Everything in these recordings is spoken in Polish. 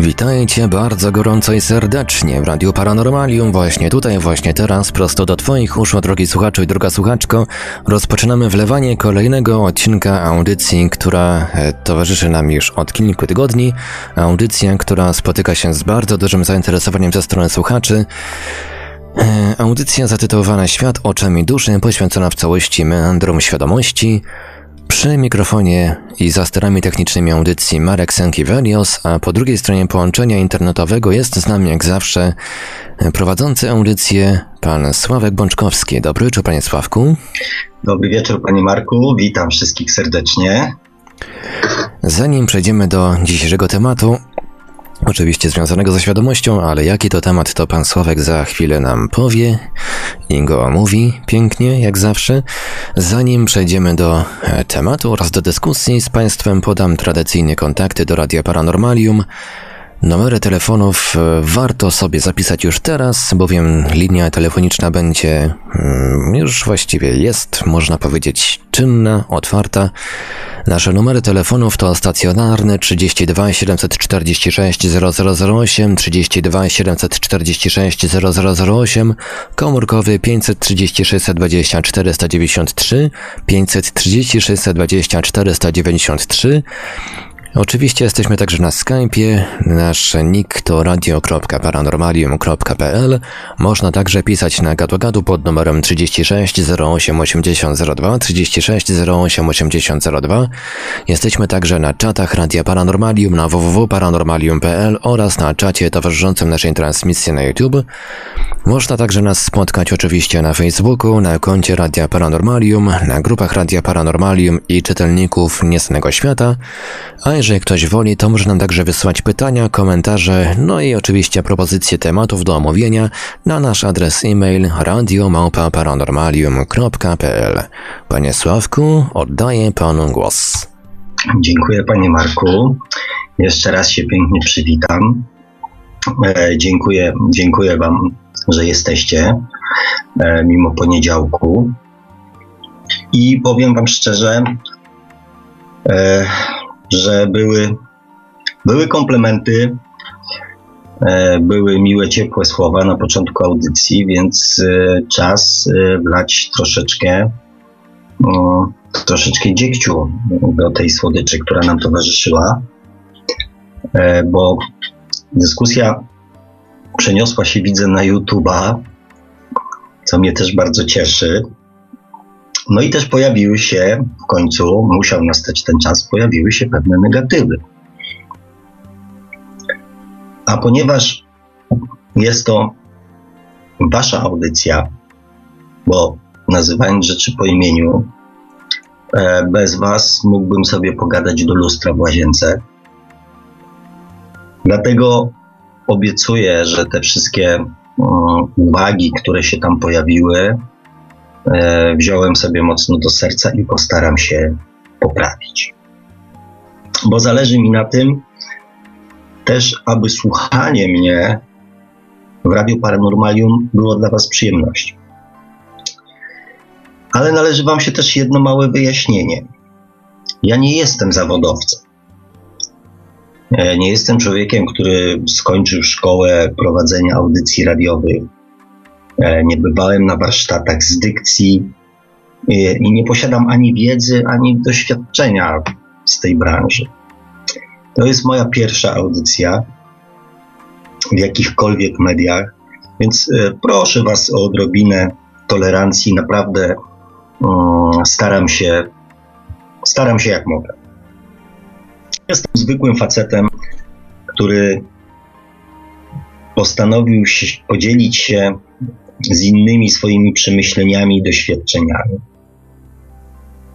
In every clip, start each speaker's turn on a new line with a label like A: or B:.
A: Witajcie bardzo gorąco i serdecznie w Radiu Paranormalium. Właśnie tutaj, właśnie teraz, prosto do Twoich uszu, drogi słuchaczu i droga słuchaczko, rozpoczynamy wlewanie kolejnego odcinka audycji, która e, towarzyszy nam już od kilku tygodni. Audycja, która spotyka się z bardzo dużym zainteresowaniem ze strony słuchaczy. E, audycja zatytułowana Świat oczami duszy, poświęcona w całości meandrom świadomości. Przy mikrofonie i za sterami technicznymi audycji Marek Sankiewelios, a po drugiej stronie połączenia internetowego jest z nami jak zawsze prowadzący audycję pan Sławek Bączkowski. Dobry wieczór panie Sławku.
B: Dobry wieczór panie Marku, witam wszystkich serdecznie.
A: Zanim przejdziemy do dzisiejszego tematu, Oczywiście związanego ze świadomością, ale jaki to temat, to pan Sławek za chwilę nam powie i go omówi pięknie, jak zawsze. Zanim przejdziemy do e, tematu oraz do dyskusji z państwem, podam tradycyjnie kontakty do Radia Paranormalium. Numery telefonów e, warto sobie zapisać już teraz, bowiem linia telefoniczna będzie mm, już właściwie jest, można powiedzieć, czynna, otwarta. Nasze numery telefonów to stacjonarny 32 746 0008, 32 746 0008, komórkowy 530 620 493, 530 620 493, Oczywiście jesteśmy także na Skype'ie. Nasz nick to radio.paranormalium.pl. Można także pisać na gadu pod numerem 36 08 8002 36 08 8002. Jesteśmy także na czatach Radia Paranormalium na www.paranormalium.pl oraz na czacie towarzyszącym naszej transmisji na YouTube. Można także nas spotkać oczywiście na Facebooku, na koncie Radia Paranormalium, na grupach Radia Paranormalium i czytelników Niesnego Świata, a jeżeli ktoś woli, to może nam także wysłać pytania, komentarze, no i oczywiście propozycje tematów do omówienia na nasz adres e-mail radiomałpa-paranormalium.pl. Panie Sławku, oddaję panu głos.
B: Dziękuję panie Marku. Jeszcze raz się pięknie przywitam. E, dziękuję, dziękuję wam, że jesteście e, mimo poniedziałku. I powiem wam szczerze, e, że były, były komplementy, e, były miłe, ciepłe słowa na początku audycji, więc e, czas e, wlać troszeczkę, troszeczkę dziegciu do tej słodyczy, która nam towarzyszyła, bo dyskusja przeniosła się, widzę, na YouTube'a, co mnie też bardzo cieszy. No i też pojawiły się w końcu, musiał nastać ten czas, pojawiły się pewne negatywy. A ponieważ jest to wasza audycja, bo nazywając rzeczy po imieniu, e, bez was mógłbym sobie pogadać do lustra w łazience. Dlatego obiecuję, że te wszystkie mm, uwagi, które się tam pojawiły, wziąłem sobie mocno do serca i postaram się poprawić. Bo zależy mi na tym też, aby słuchanie mnie w Radiu Paranormalium było dla Was przyjemnością. Ale należy Wam się też jedno małe wyjaśnienie. Ja nie jestem zawodowcem. E, nie jestem człowiekiem, który skończył szkołę prowadzenia audycji radiowych E, nie bywałem na warsztatach z dykcji e, i nie posiadam ani wiedzy, ani doświadczenia z tej branży. To jest moja pierwsza audycja w jakichkolwiek mediach, więc e, proszę Was o odrobinę tolerancji. Naprawdę mm, staram się, staram się jak mogę. Jestem zwykłym facetem, który postanowił podzielić się z innymi swoimi przemyśleniami i doświadczeniami.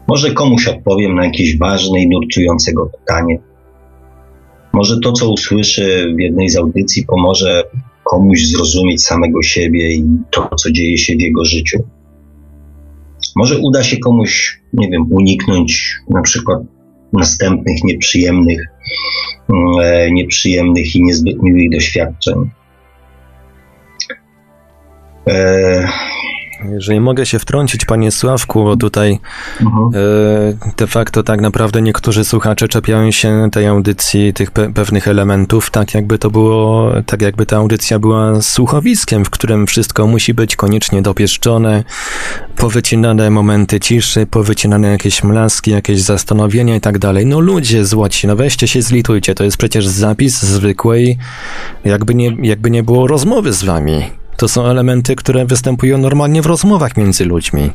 B: Może komuś odpowiem na jakieś ważne i nurtujące go pytanie. Może to, co usłyszy w jednej z audycji, pomoże komuś zrozumieć samego siebie i to, co dzieje się w jego życiu. Może uda się komuś, nie wiem, uniknąć na przykład następnych nieprzyjemnych, e, nieprzyjemnych i niezbyt miłych doświadczeń.
A: E, jeżeli mogę się wtrącić, panie Sławku, bo tutaj mhm. e, de facto tak naprawdę niektórzy słuchacze czepiają się tej audycji, tych pe pewnych elementów, tak jakby to było, tak jakby ta audycja była słuchowiskiem, w którym wszystko musi być koniecznie dopieszczone, powycinane momenty ciszy, powycinane jakieś mlaski, jakieś zastanowienia i tak dalej. No ludzie złoci, no weźcie się zlitujcie, to jest przecież zapis zwykłej, jakby nie, jakby nie było rozmowy z wami. To są elementy, które występują normalnie w rozmowach między ludźmi.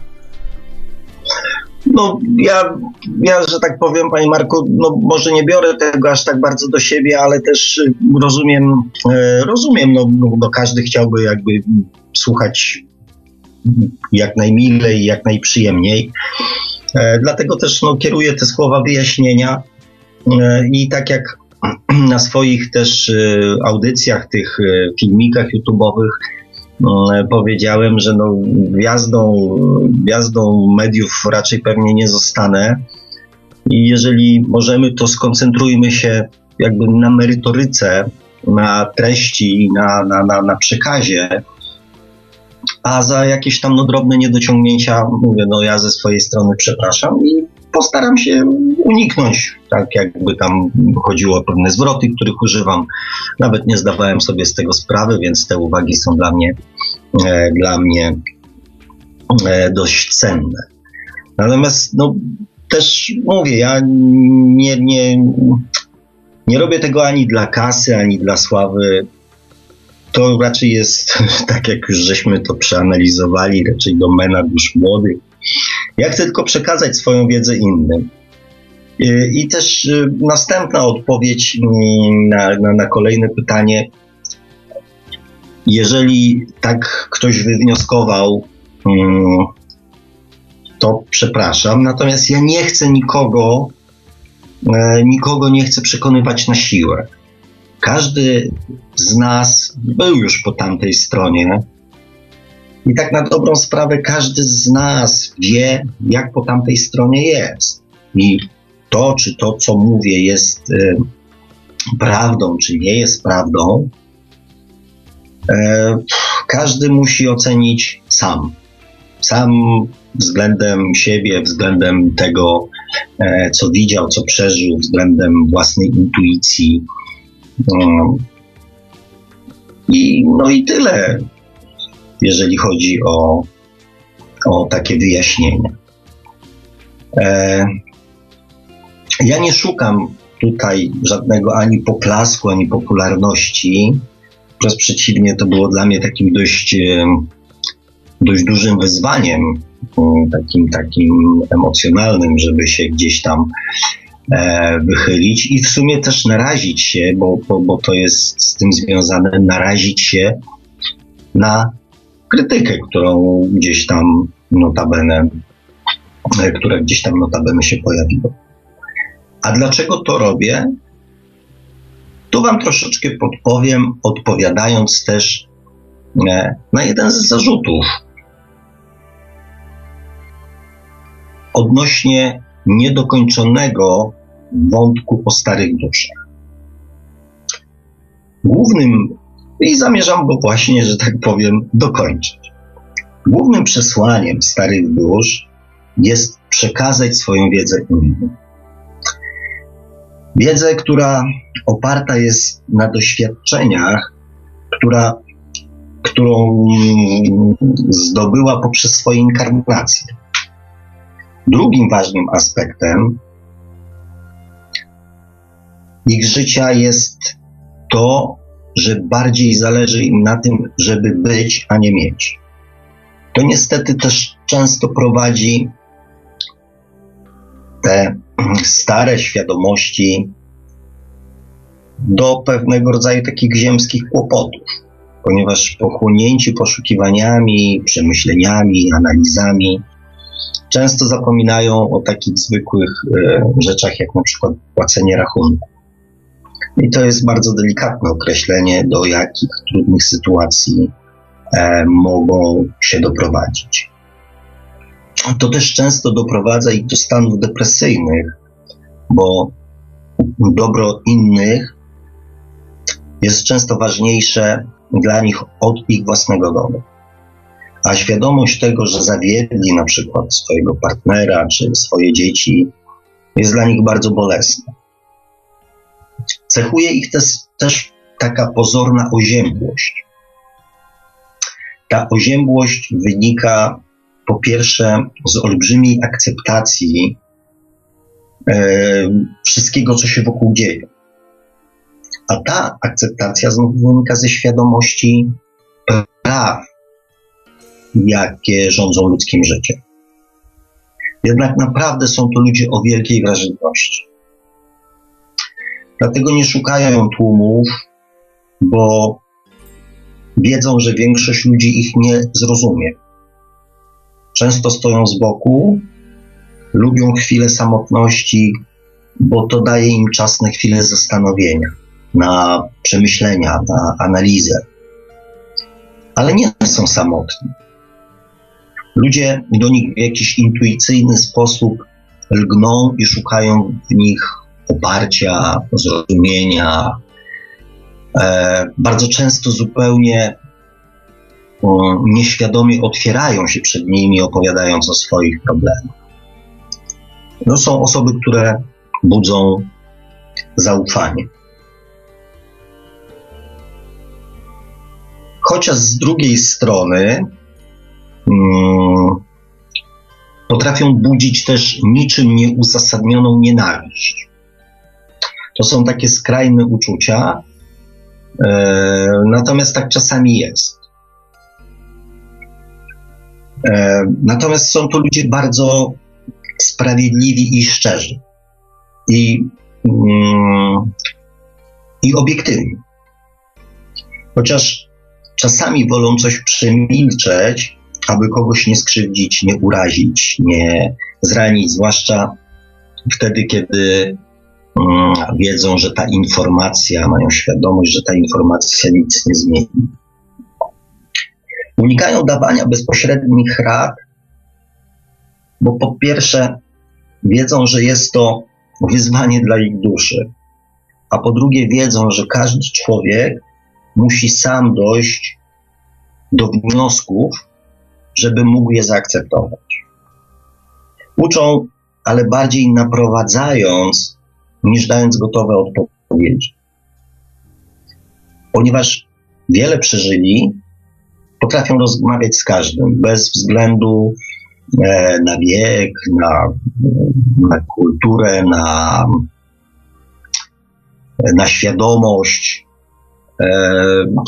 B: No, ja, ja, że tak powiem, panie Marku, no może nie biorę tego aż tak bardzo do siebie, ale też rozumiem, e, rozumiem, no, no, no każdy chciałby jakby słuchać jak najmilej, jak najprzyjemniej. E, dlatego też no, kieruję te słowa wyjaśnienia e, i tak jak na swoich też audycjach, tych filmikach YouTube'owych powiedziałem, że no, gwiazdą, gwiazdą mediów raczej pewnie nie zostanę. I jeżeli możemy, to skoncentrujmy się jakby na merytoryce, na treści, na, na, na, na przekazie, a za jakieś tam no, drobne niedociągnięcia mówię, no ja ze swojej strony przepraszam i postaram się uniknąć, tak jakby tam chodziło o pewne zwroty, których używam. Nawet nie zdawałem sobie z tego sprawy, więc te uwagi są dla mnie, e, dla mnie e, dość cenne. Natomiast no, też mówię, ja nie, nie, nie robię tego ani dla kasy, ani dla sławy. To raczej jest, tak jak już żeśmy to przeanalizowali, raczej domena dusz młodych ja chcę tylko przekazać swoją wiedzę innym. Y, I też y, następna odpowiedź na, na, na kolejne pytanie. Jeżeli tak ktoś wywnioskował, mm, to przepraszam. Natomiast ja nie chcę nikogo, e, nikogo nie chcę przekonywać na siłę. Każdy z nas był już po tamtej stronie i tak na dobrą sprawę każdy z nas wie, jak po tamtej stronie jest. I to, czy to, co mówię, jest y, prawdą, czy nie jest prawdą, y, każdy musi ocenić sam. Sam względem siebie, względem tego, y, co widział, co przeżył, względem własnej intuicji. I, no i tyle jeżeli chodzi o, o takie wyjaśnienia. E, ja nie szukam tutaj żadnego ani poklasku, ani popularności. Wprost przeciwnie, to było dla mnie takim dość, e, dość dużym wyzwaniem, takim, takim emocjonalnym, żeby się gdzieś tam e, wychylić i w sumie też narazić się, bo, bo, bo to jest z tym związane, narazić się na krytykę, którą gdzieś tam notabene, e, która gdzieś tam notabene się pojawiła. A dlaczego to robię? Tu Wam troszeczkę podpowiem, odpowiadając też e, na jeden z zarzutów odnośnie niedokończonego wątku o starych duszach. Głównym i zamierzam go właśnie, że tak powiem, dokończyć. Głównym przesłaniem starych dusz jest przekazać swoją wiedzę innym. Wiedzę, która oparta jest na doświadczeniach, która, którą zdobyła poprzez swoje inkarnacje. Drugim ważnym aspektem ich życia jest to, że bardziej zależy im na tym, żeby być, a nie mieć. To niestety też często prowadzi te stare świadomości do pewnego rodzaju takich ziemskich kłopotów, ponieważ pochłonięci poszukiwaniami, przemyśleniami, analizami, często zapominają o takich zwykłych e, rzeczach, jak na przykład płacenie rachunku. I to jest bardzo delikatne określenie, do jakich trudnych sytuacji e, mogą się doprowadzić. To też często doprowadza ich do stanów depresyjnych, bo dobro innych jest często ważniejsze dla nich od ich własnego dobra. A świadomość tego, że zawiedli na przykład swojego partnera czy swoje dzieci, jest dla nich bardzo bolesna. Cechuje ich też, też taka pozorna oziębłość. Ta oziębłość wynika po pierwsze z olbrzymiej akceptacji e, wszystkiego, co się wokół dzieje. A ta akceptacja znów wynika ze świadomości praw, jakie rządzą ludzkim życiem. Jednak naprawdę są to ludzie o wielkiej wrażliwości. Dlatego nie szukają tłumów, bo wiedzą, że większość ludzi ich nie zrozumie. Często stoją z boku, lubią chwilę samotności, bo to daje im czas na chwilę zastanowienia, na przemyślenia, na analizę. Ale nie są samotni. Ludzie do nich w jakiś intuicyjny sposób lgną i szukają w nich oparcia, zrozumienia. E, bardzo często zupełnie nieświadomie otwierają się przed nimi, opowiadając o swoich problemach. No, są osoby, które budzą zaufanie. Chociaż z drugiej strony mm, potrafią budzić też niczym nieuzasadnioną nienawiść. To są takie skrajne uczucia, e, natomiast tak czasami jest. E, natomiast są to ludzie bardzo sprawiedliwi i szczerzy. I, mm, i obiektywni. Chociaż czasami wolą coś przemilczeć, aby kogoś nie skrzywdzić, nie urazić, nie zranić, zwłaszcza wtedy, kiedy wiedzą, że ta informacja, mają świadomość, że ta informacja nic nie zmieni. Unikają dawania bezpośrednich rad, bo po pierwsze wiedzą, że jest to wyzwanie dla ich duszy, a po drugie wiedzą, że każdy człowiek musi sam dojść do wniosków, żeby mógł je zaakceptować. Uczą, ale bardziej naprowadzając, niż dając gotowe odpowiedzi. Ponieważ wiele przeżyli, potrafią rozmawiać z każdym, bez względu e, na wiek, na, na kulturę, na, na świadomość. E,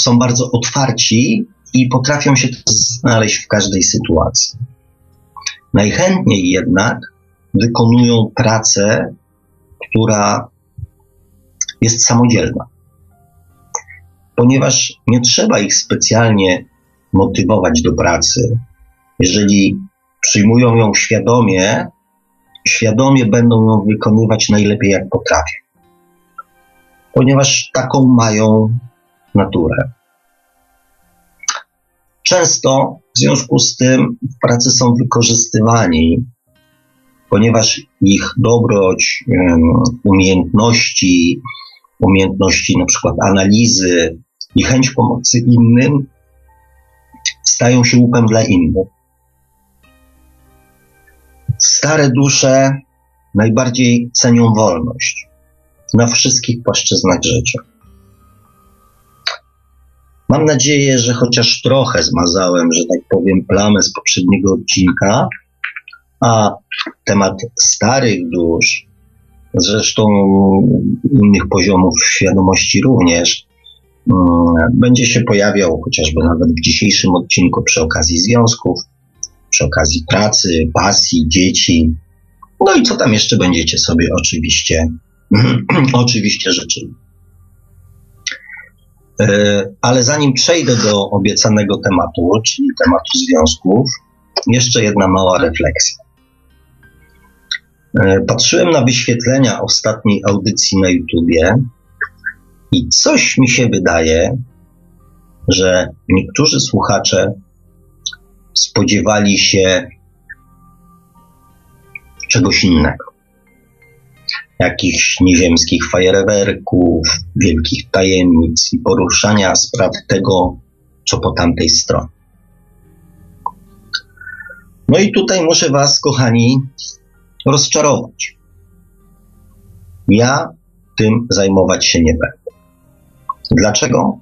B: są bardzo otwarci i potrafią się znaleźć w każdej sytuacji. Najchętniej jednak wykonują pracę, która jest samodzielna, ponieważ nie trzeba ich specjalnie motywować do pracy. Jeżeli przyjmują ją świadomie, świadomie będą ją wykonywać najlepiej jak potrafią, ponieważ taką mają naturę. Często w związku z tym w pracy są wykorzystywani, ponieważ ich dobroć, umiejętności, umiejętności na przykład analizy i chęć pomocy innym stają się łupem dla innych. Stare dusze najbardziej cenią wolność na wszystkich płaszczyznach życia. Mam nadzieję, że chociaż trochę zmazałem, że tak powiem, plamę z poprzedniego odcinka, a temat starych dusz, zresztą innych poziomów świadomości również, mm, będzie się pojawiał chociażby nawet w dzisiejszym odcinku przy okazji związków, przy okazji pracy, pasji, dzieci. No i co tam jeszcze będziecie sobie oczywiście, oczywiście życzyli. E, ale zanim przejdę do obiecanego tematu, czyli tematu związków, jeszcze jedna mała refleksja. E, patrzyłem na wyświetlenia ostatniej audycji na YouTubie i coś mi się wydaje, że niektórzy słuchacze spodziewali się czegoś innego. jakichś nieziemskich fajerwerków, wielkich tajemnic i poruszania spraw tego, co po tamtej stronie. No i tutaj muszę Was, kochani, rozczarować. Ja tym zajmować się nie będę. Dlaczego?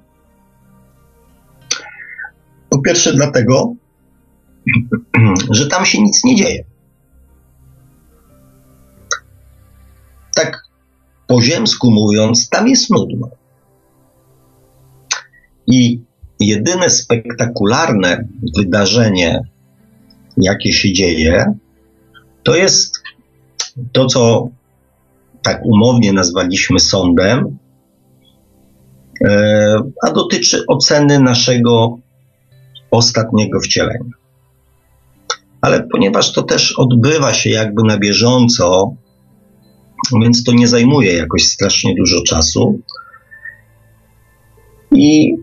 B: Po pierwsze, dlatego, że tam się nic nie dzieje. Tak po ziemsku mówiąc, tam jest nudno. I jedyne spektakularne wydarzenie, jakie się dzieje, to jest to, co tak umownie nazwaliśmy sądem, e, a dotyczy oceny naszego ostatniego wcielenia. Ale ponieważ to też odbywa się jakby na bieżąco, więc to nie zajmuje jakoś strasznie dużo czasu. I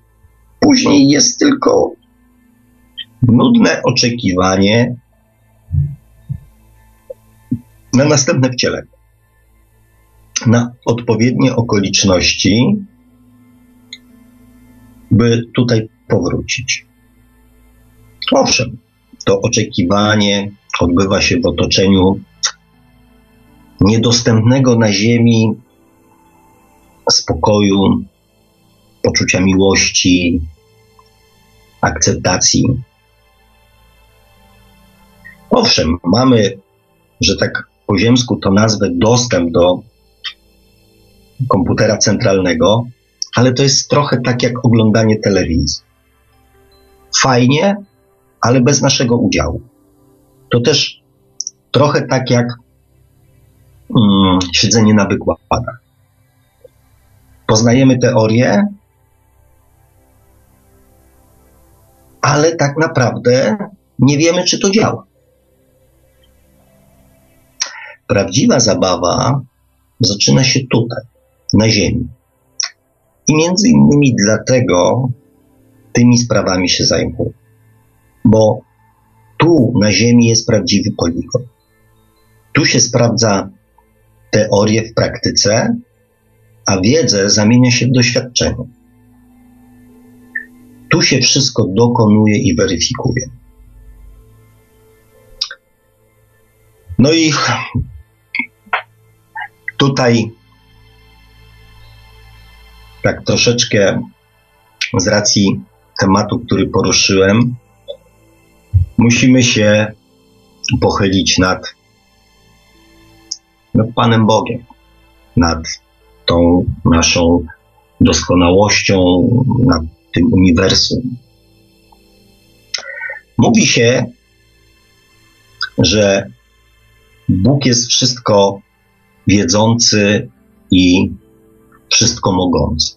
B: później jest tylko nudne oczekiwanie na następne wcielenie, na odpowiednie okoliczności, by tutaj powrócić. Owszem, to oczekiwanie odbywa się w otoczeniu niedostępnego na ziemi spokoju, poczucia miłości, akceptacji. Owszem, mamy, że tak po ziemsku to nazwę dostęp do komputera centralnego, ale to jest trochę tak jak oglądanie telewizji. Fajnie, ale bez naszego udziału. To też trochę tak jak mm, siedzenie na wykładach. Poznajemy teorię, ale tak naprawdę nie wiemy, czy to działa. Prawdziwa zabawa zaczyna się tutaj, na Ziemi. I między innymi dlatego tymi sprawami się zajmuję. Bo tu na Ziemi jest prawdziwy poligon. Tu się sprawdza teorię w praktyce, a wiedzę zamienia się w doświadczenie. Tu się wszystko dokonuje i weryfikuje. No i tutaj tak troszeczkę z racji tematu, który poruszyłem, musimy się pochylić nad nad Panem Bogiem, nad tą naszą doskonałością, nad tym uniwersum. Mówi się, że Bóg jest wszystko wiedzący i wszystko mogący.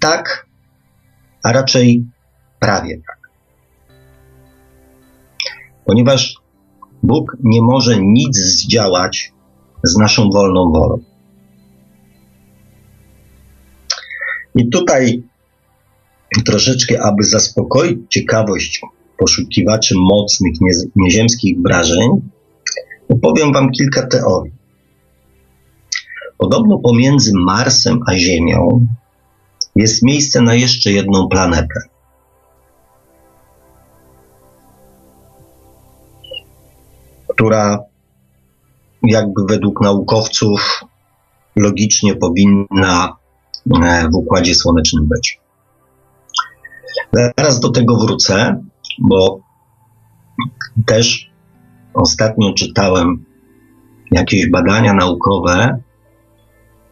B: Tak, a raczej prawie tak ponieważ Bóg nie może nic zdziałać z naszą wolną wolą. I tutaj troszeczkę, aby zaspokoić ciekawość poszukiwaczy mocnych nieziemskich wrażeń, opowiem Wam kilka teorii. Podobno pomiędzy Marsem a Ziemią jest miejsce na jeszcze jedną planetę. która jakby według naukowców logicznie powinna e, w Układzie Słonecznym być. Zaraz do tego wrócę, bo też ostatnio czytałem jakieś badania naukowe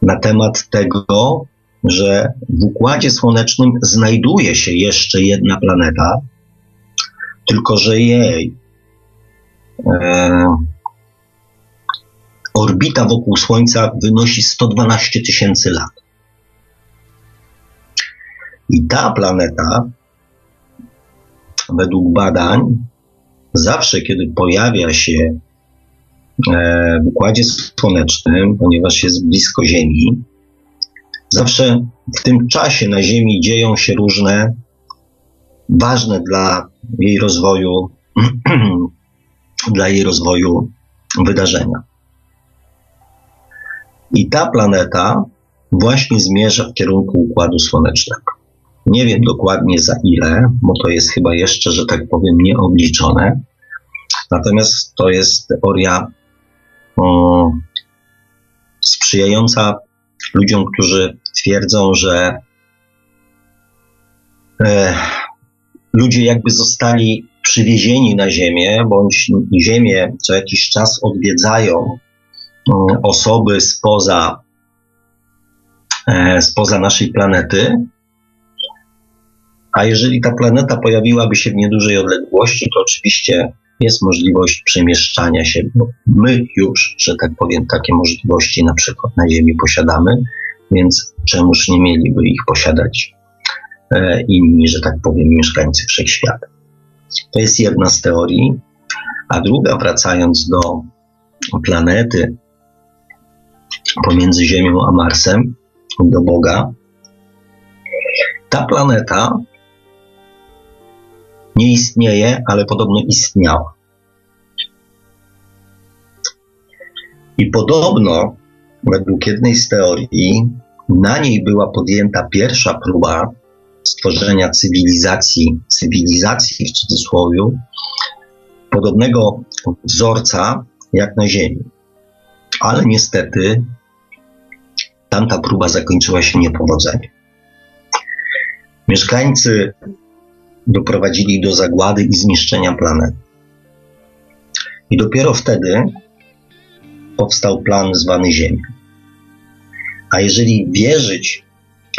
B: na temat tego, że w Układzie Słonecznym znajduje się jeszcze jedna planeta, tylko że jej e, orbita wokół Słońca wynosi 112 tysięcy lat. I ta planeta, według badań, zawsze kiedy pojawia się e, w Układzie Słonecznym, ponieważ jest blisko Ziemi, zawsze w tym czasie na Ziemi dzieją się różne ważne dla jej rozwoju dla jej rozwoju wydarzenia. I ta planeta właśnie zmierza w kierunku Układu Słonecznego. Nie wiem dokładnie za ile, bo to jest chyba jeszcze, że tak powiem, nieobliczone. Natomiast to jest teoria o, sprzyjająca ludziom, którzy twierdzą, że e, ludzie jakby zostali przywiezieni na Ziemię, bądź Ziemię co jakiś czas odwiedzają osoby spoza, e, spoza naszej planety. A jeżeli ta planeta pojawiłaby się w niedużej odległości, to oczywiście jest możliwość przemieszczania się. No, my już, że tak powiem, takie możliwości na przykład na Ziemi posiadamy, więc czemuż nie mieliby ich posiadać e, inni, że tak powiem, mieszkańcy wszechświata. To jest jedna z teorii. A druga, wracając do planety pomiędzy Ziemią a Marsem, do Boga, ta planeta nie istnieje, ale podobno istniała. I podobno, według jednej z teorii, na niej była podjęta pierwsza próba stworzenia cywilizacji, cywilizacji w cudzysłowie, podobnego wzorca jak na Ziemi. Ale niestety tamta próba zakończyła się niepowodzeniem. Mieszkańcy doprowadzili do zagłady i zniszczenia planety. I dopiero wtedy powstał plan zwany Ziemia. A jeżeli wierzyć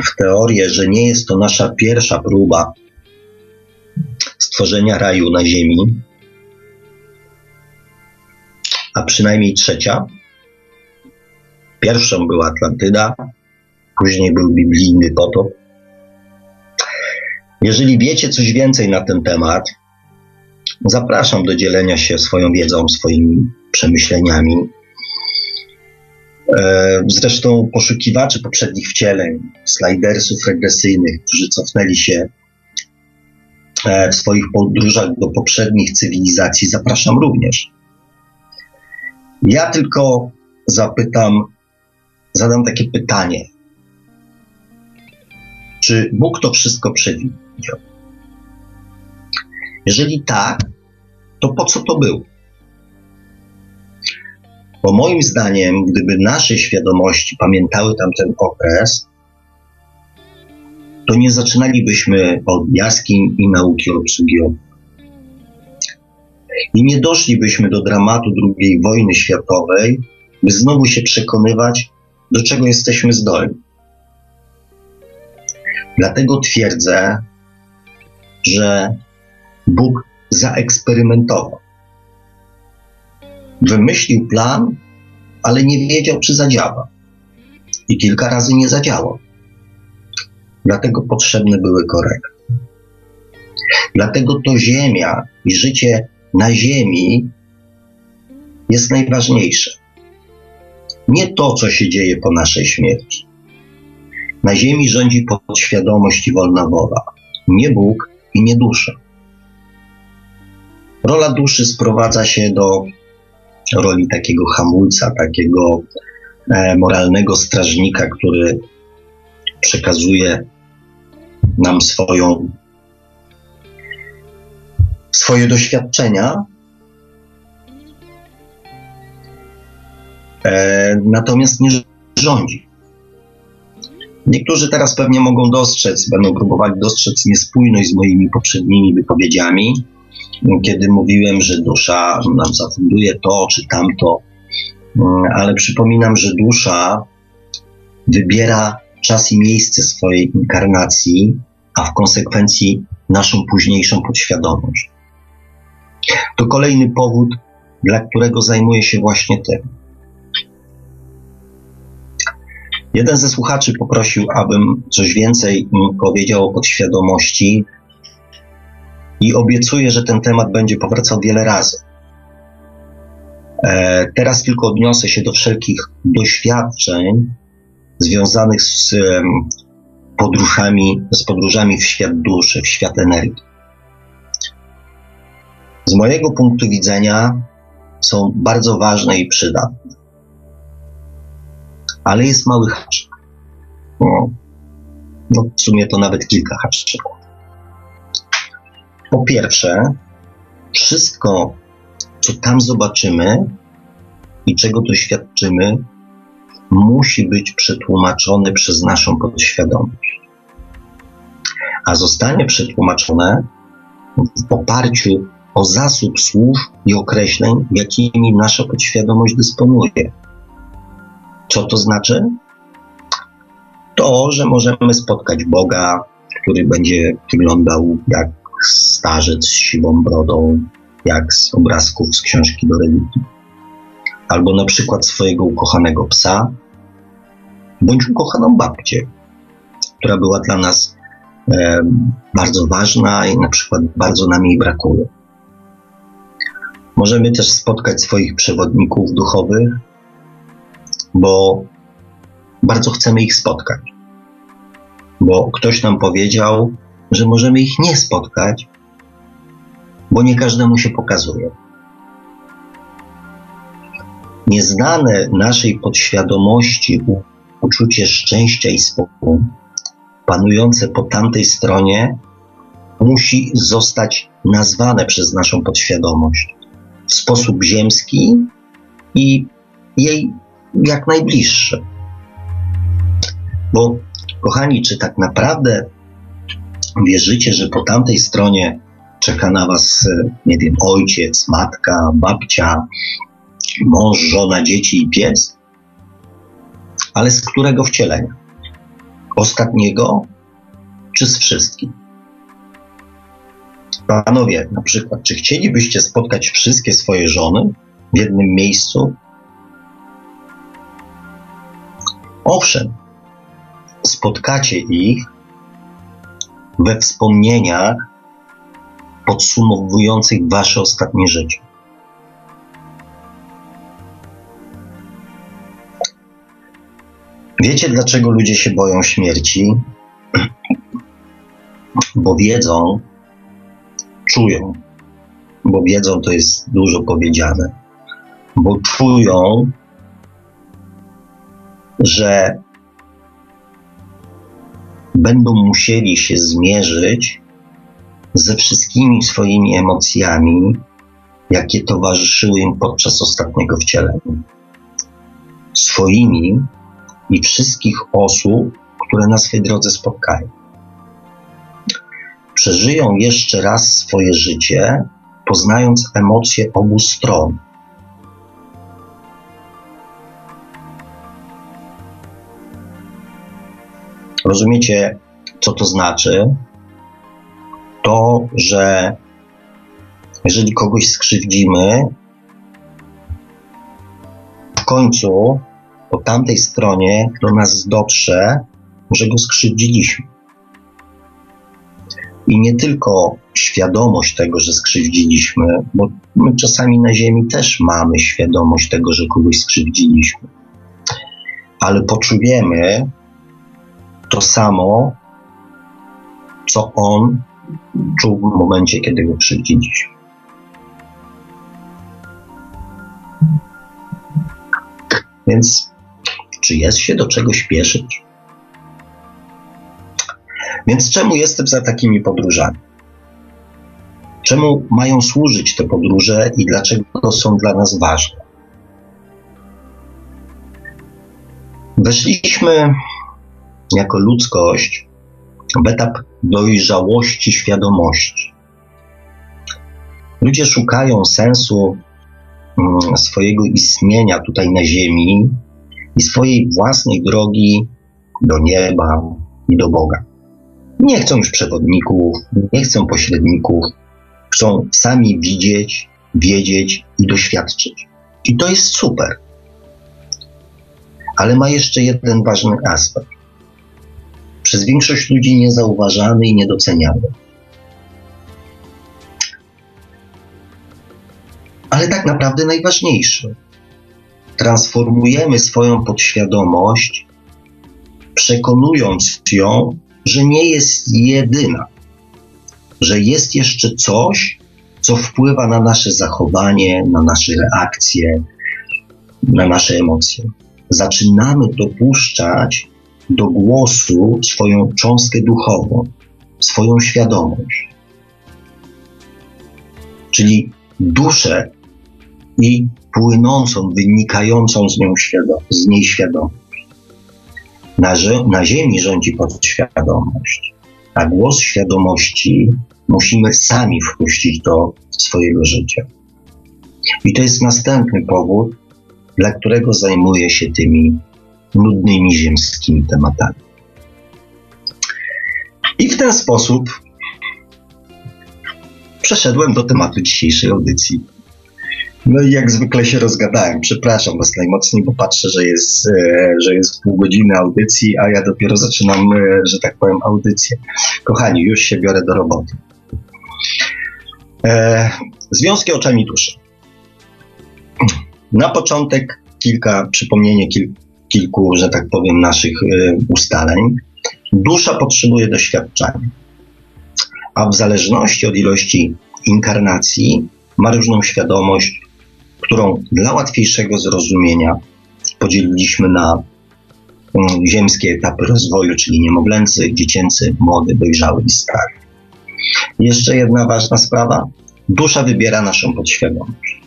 B: w teorię, że nie jest to nasza pierwsza próba stworzenia raju na Ziemi, a przynajmniej trzecia. Pierwszą była Atlantyda, później był biblijny potop. Jeżeli wiecie coś więcej na ten temat, zapraszam do dzielenia się swoją wiedzą, swoimi przemyśleniami. E, zresztą poszukiwaczy poprzednich wcieleń, slidersów regresyjnych, którzy cofnęli się e, w swoich podróżach do poprzednich cywilizacji, zapraszam również. Ja tylko zapytam, zadam takie pytanie. Czy Bóg to wszystko przewidział? Jeżeli tak, to po co to było? Bo moim zdaniem, gdyby nasze świadomości pamiętały tamten okres, to nie zaczynalibyśmy od jaskiń i nauki obsługi I nie doszlibyśmy do dramatu II wojny światowej, by znowu się przekonywać, do czego jesteśmy zdolni. Dlatego twierdzę, że Bóg zaeksperymentował wymyślił plan, ale nie wiedział, czy zadziała. I kilka razy nie zadziałał. Dlatego potrzebne były korekty. Dlatego to Ziemia i życie na Ziemi jest najważniejsze. Nie to, co się dzieje po naszej śmierci. Na Ziemi rządzi podświadomość i wolna wola. Nie Bóg i nie dusza. Rola duszy sprowadza się do roli takiego hamulca, takiego e, moralnego strażnika, który przekazuje nam swoją, swoje doświadczenia. E, natomiast nie rządzi. Niektórzy teraz pewnie mogą dostrzec, będą próbowali dostrzec niespójność z moimi poprzednimi wypowiedziami, kiedy mówiłem, że dusza nam zafunduje to czy tamto, mm, ale przypominam, że dusza wybiera czas i miejsce swojej inkarnacji, a w konsekwencji naszą późniejszą podświadomość. To kolejny powód, dla którego zajmuję się właśnie tym. Jeden ze słuchaczy poprosił, abym coś więcej powiedział o podświadomości, i obiecuję, że ten temat będzie powracał wiele razy. E, teraz tylko odniosę się do wszelkich doświadczeń związanych z podróżami, z podróżami w świat duszy, w świat energii. Z mojego punktu widzenia są bardzo ważne i przydatne. Ale jest mały haczyk. No, no w sumie to nawet kilka haczyków. Po pierwsze, wszystko, co tam zobaczymy i czego doświadczymy, musi być przetłumaczone przez naszą podświadomość. A zostanie przetłumaczone w oparciu o zasób słów i określeń, jakimi nasza podświadomość dysponuje. Co to znaczy? To, że możemy spotkać Boga, który będzie wyglądał jak starzec z siwą brodą, jak z obrazków z książki do religii. Albo na przykład swojego ukochanego psa, bądź ukochaną babcię, która była dla nas e, bardzo ważna i na przykład bardzo nam jej brakuje. Możemy też spotkać swoich przewodników duchowych, bo bardzo chcemy ich spotkać. Bo ktoś nam powiedział, że możemy ich nie spotkać, bo nie każdemu się pokazuje. Nieznane naszej podświadomości uczucie szczęścia i spokoju, panujące po tamtej stronie, musi zostać nazwane przez naszą podświadomość w sposób ziemski i jej jak najbliższy. Bo, kochani, czy tak naprawdę wierzycie, że po tamtej stronie czeka na Was, nie wiem, ojciec, matka, babcia, mąż, żona, dzieci i pies? Ale z którego wcielenia? Ostatniego czy z wszystkich? Panowie, na przykład, czy chcielibyście spotkać wszystkie swoje żony w jednym miejscu? Owszem, spotkacie ich we wspomnieniach podsumowujących wasze ostatnie życie. Wiecie, dlaczego ludzie się boją śmierci? Bo wiedzą, czują, bo wiedzą to jest dużo powiedziane, bo czują, że będą musieli się zmierzyć ze wszystkimi swoimi emocjami, jakie towarzyszyły im podczas ostatniego wcielenia. Swoimi i wszystkich osób, które na swej drodze spotkają. Przeżyją jeszcze raz swoje życie, poznając emocje obu stron. Rozumiecie, co to znaczy? To, że jeżeli kogoś skrzywdzimy, w końcu po tamtej stronie do nas dotrze, że go skrzywdziliśmy. I nie tylko świadomość tego, że skrzywdziliśmy, bo my czasami na Ziemi też mamy świadomość tego, że kogoś skrzywdziliśmy, ale poczujemy to samo, co on czuł w momencie, kiedy go krzywdziliśmy. Więc czy jest się do czego śpieszyć? Więc czemu jestem za takimi podróżami? Czemu mają służyć te podróże i dlaczego są dla nas ważne? Weszliśmy jako ludzkość w etap dojrzałości świadomości. Ludzie szukają sensu mm, swojego istnienia tutaj na Ziemi i swojej własnej drogi do nieba i do Boga. Nie chcą już przewodników, nie chcą pośredników, chcą sami widzieć, wiedzieć i doświadczyć. I to jest super. Ale ma jeszcze jeden ważny aspekt. Przez większość ludzi niezauważany i niedoceniany. Ale tak naprawdę najważniejszy transformujemy swoją podświadomość, przekonując ją, że nie jest jedyna, że jest jeszcze coś, co wpływa na nasze zachowanie, na nasze reakcje, na nasze emocje. Zaczynamy dopuszczać do głosu swoją cząstkę duchową, swoją świadomość, czyli duszę i płynącą, wynikającą z, nią świadom- z niej świadomość. Na, na Ziemi rządzi podświadomość, a głos świadomości musimy sami wpuścić do swojego życia. I to jest następny powód, dla którego zajmuję się tymi nudnymi ziemskimi tematami. I w ten sposób przeszedłem do tematu dzisiejszej audycji. No i jak zwykle się rozgadałem. Przepraszam Was najmocniej, bo patrzę, że jest, e, że jest pół godziny audycji, a ja dopiero zaczynam, e, że tak powiem, audycję. Kochani, już się biorę do roboty. E, związki oczami duszy. Na początek kilka, przypomnienie kil, kilku, że tak powiem, naszych e, ustaleń. Dusza potrzebuje doświadczenia, a w zależności od ilości inkarnacji ma różną świadomość, którą dla łatwiejszego zrozumienia podzieliliśmy na um, ziemskie etapy rozwoju, czyli niemowlęcy, dziecięcy, młody, dojrzały i stary. Jeszcze jedna ważna sprawa. Dusza wybiera naszą podświadomość.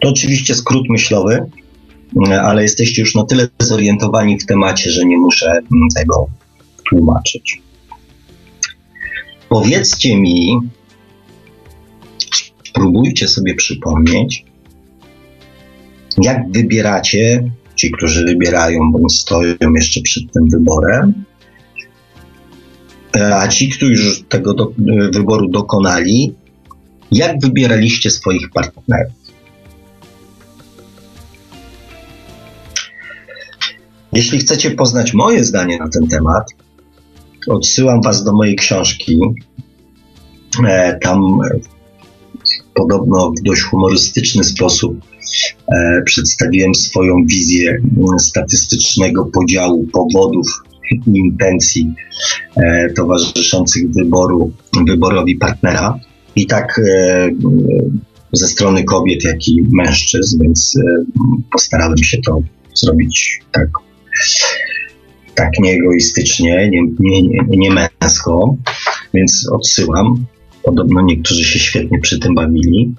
B: To oczywiście skrót myślowy, ale jesteście już na tyle zorientowani w temacie, że nie muszę tego tłumaczyć. Powiedzcie mi, spróbujcie sobie przypomnieć, jak wybieracie, ci, którzy wybierają, bądź stoją jeszcze przed tym wyborem, a ci, którzy już tego do, wyboru dokonali, jak wybieraliście swoich partnerów? Jeśli chcecie poznać moje zdanie na ten temat, odsyłam Was do mojej książki. E, tam podobno w dość humorystyczny sposób e, przedstawiłem swoją wizję statystycznego podziału powodów i intencji e, towarzyszących wyboru, wyborowi partnera. I tak ze strony kobiet, jak i mężczyzn, więc postarałem się to zrobić tak, tak nieegoistycznie, nie, nie, nie, nie męsko, więc odsyłam. Podobno niektórzy się świetnie przy tym bawili.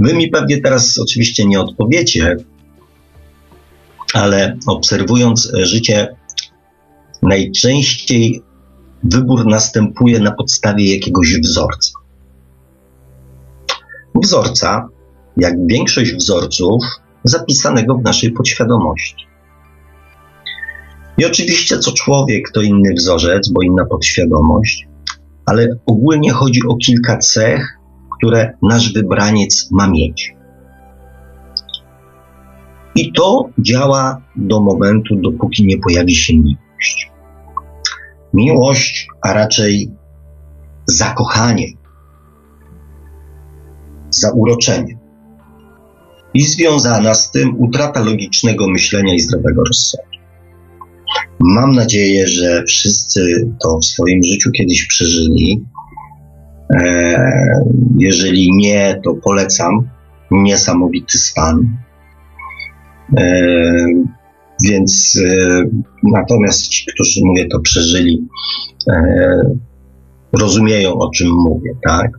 B: Wy mi pewnie teraz oczywiście nie odpowiecie, ale obserwując życie, najczęściej wybór następuje na podstawie jakiegoś wzorca. Wzorca, jak większość wzorców, zapisanego w naszej podświadomości. I oczywiście co człowiek to inny wzorzec, bo inna podświadomość, ale ogólnie chodzi o kilka cech, które nasz wybraniec ma mieć. I to działa do momentu, dopóki nie pojawi się miłość. Miłość, a raczej zakochanie, zauroczenie. I związana z tym utrata logicznego myślenia i zdrowego rozsądku. Mam nadzieję, że wszyscy to w swoim życiu kiedyś przeżyli. E, jeżeli nie, to polecam. Niesamowity stan. E, więc e, natomiast ci, którzy mówię, to przeżyli, rozumieją o czym mówię, tak?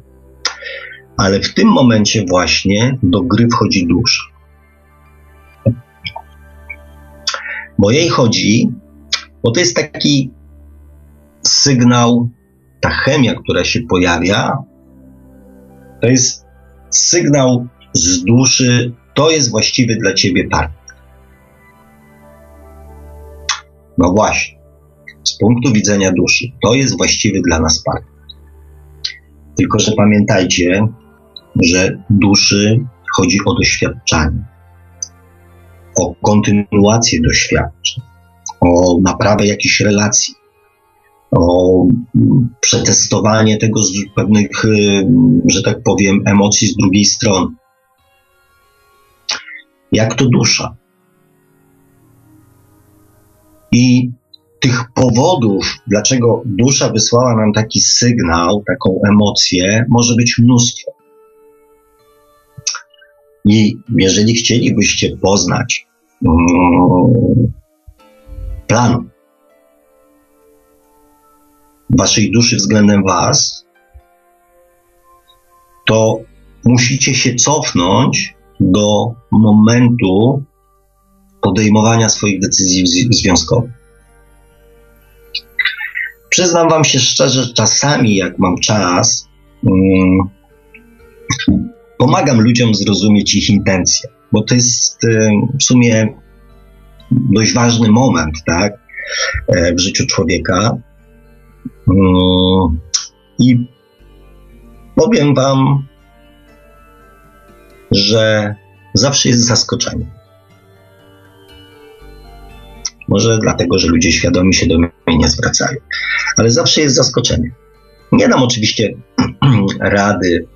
B: Ale w tym momencie właśnie do gry wchodzi dusza. Bo jej chodzi bo to jest taki sygnał, ta chemia, która się pojawia, to jest sygnał z duszy, to jest właściwy dla ciebie partner. No właśnie, z punktu widzenia duszy, to jest właściwy dla nas partner. Tylko, że pamiętajcie, że duszy chodzi o doświadczanie, o kontynuację doświadczeń o naprawę jakichś relacji, o przetestowanie tego z pewnych, y, że tak powiem, emocji z drugiej strony. Jak to dusza. I tych powodów, dlaczego dusza wysłała nam taki sygnał, taką emocję, może być mnóstwo. I jeżeli chcielibyście poznać um, plan waszej duszy względem was, to musicie się cofnąć do momentu podejmowania swoich decyzji związkowych. Przyznam Wam się szczerze, czasami, jak mam czas, um, pomagam ludziom zrozumieć ich intencje, bo to jest um, w sumie dość ważny moment, tak, e, w życiu człowieka. Um, I powiem Wam, że zawsze jest zaskoczenie. Może dlatego, że ludzie świadomi się do mnie nie zwracają, ale zawsze jest zaskoczenie. Nie dam oczywiście rady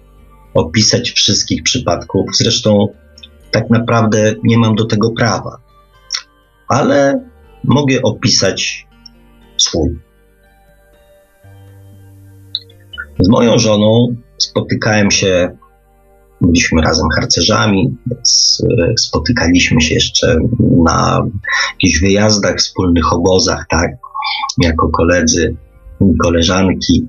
B: opisać wszystkich przypadków, zresztą tak naprawdę nie mam do tego prawa, ale mogę opisać swój. Z moją żoną spotykałem się byliśmy razem harcerzami, więc e, spotykaliśmy się jeszcze na jakichś wyjazdach, wspólnych obozach, tak, jako koledzy i koleżanki.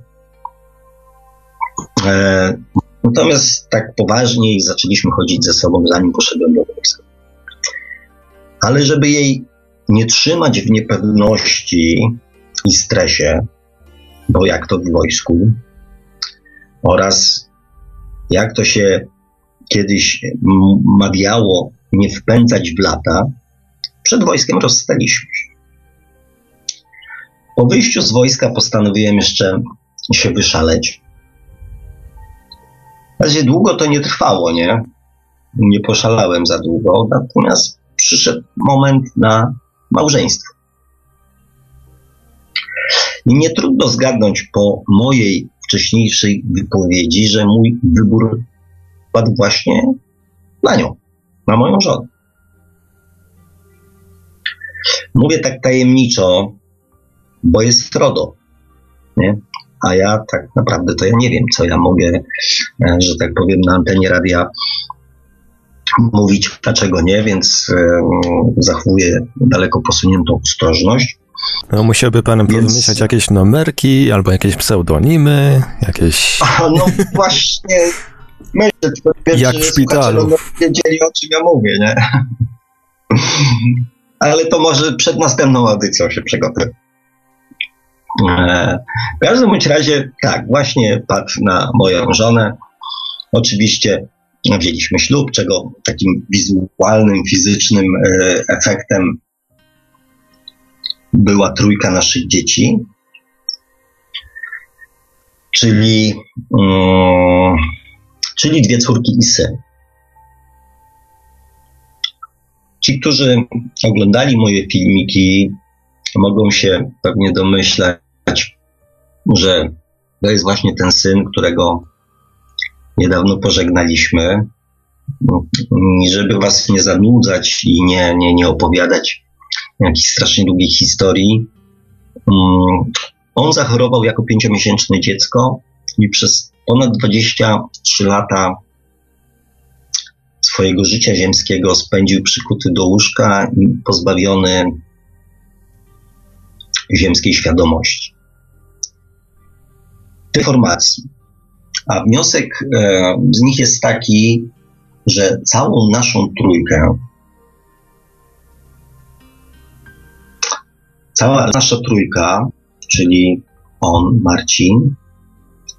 B: E, natomiast tak poważniej zaczęliśmy chodzić ze sobą, zanim poszedłem do wojska. Ale żeby jej nie trzymać w niepewności i stresie, bo jak to w wojsku, oraz jak to się kiedyś mawiało nie wpędzać w lata, przed wojskiem rozstaliśmy się. Po wyjściu z wojska postanowiłem jeszcze się wyszaleć. Razie długo to nie trwało, nie? Nie poszalałem za długo, natomiast przyszedł moment na małżeństwo. Nie trudno zgadnąć po mojej wcześniejszej wypowiedzi, że mój wybór padł właśnie na nią, na moją żonę. Mówię tak tajemniczo, bo jest RODO, nie? A ja tak naprawdę to ja nie wiem, co ja mogę, e, że tak powiem, na antenie radia mówić, dlaczego nie, więc um, zachowuję daleko posuniętą ostrożność.
A: No, musiałby pan Więc... wymyślać jakieś numerki albo jakieś pseudonimy, jakieś...
B: A, no właśnie, myślę, tylko
A: wiem, Jak w szpitalu.
B: wiedzieli, o czym ja mówię, nie? Ale to może przed następną audycją się przygotuję. E, w każdym bądź razie, tak, właśnie padł na moją żonę. Oczywiście wzięliśmy ślub, czego takim wizualnym, fizycznym e, efektem była trójka naszych dzieci. Czyli um, czyli dwie córki i syn. Ci, którzy oglądali moje filmiki, mogą się pewnie domyślać, że to jest właśnie ten syn, którego niedawno pożegnaliśmy. I żeby was nie zanudzać i nie, nie, nie opowiadać jakiejś strasznie długiej historii, mm, on zachorował jako pięciomiesięczne dziecko i przez ponad 23 lata swojego życia ziemskiego spędził przykuty do łóżka i pozbawiony ziemskiej świadomości. Informacji. A wniosek e, z nich jest taki, że całą naszą trójkę, cała nasza trójka, czyli on, Marcin,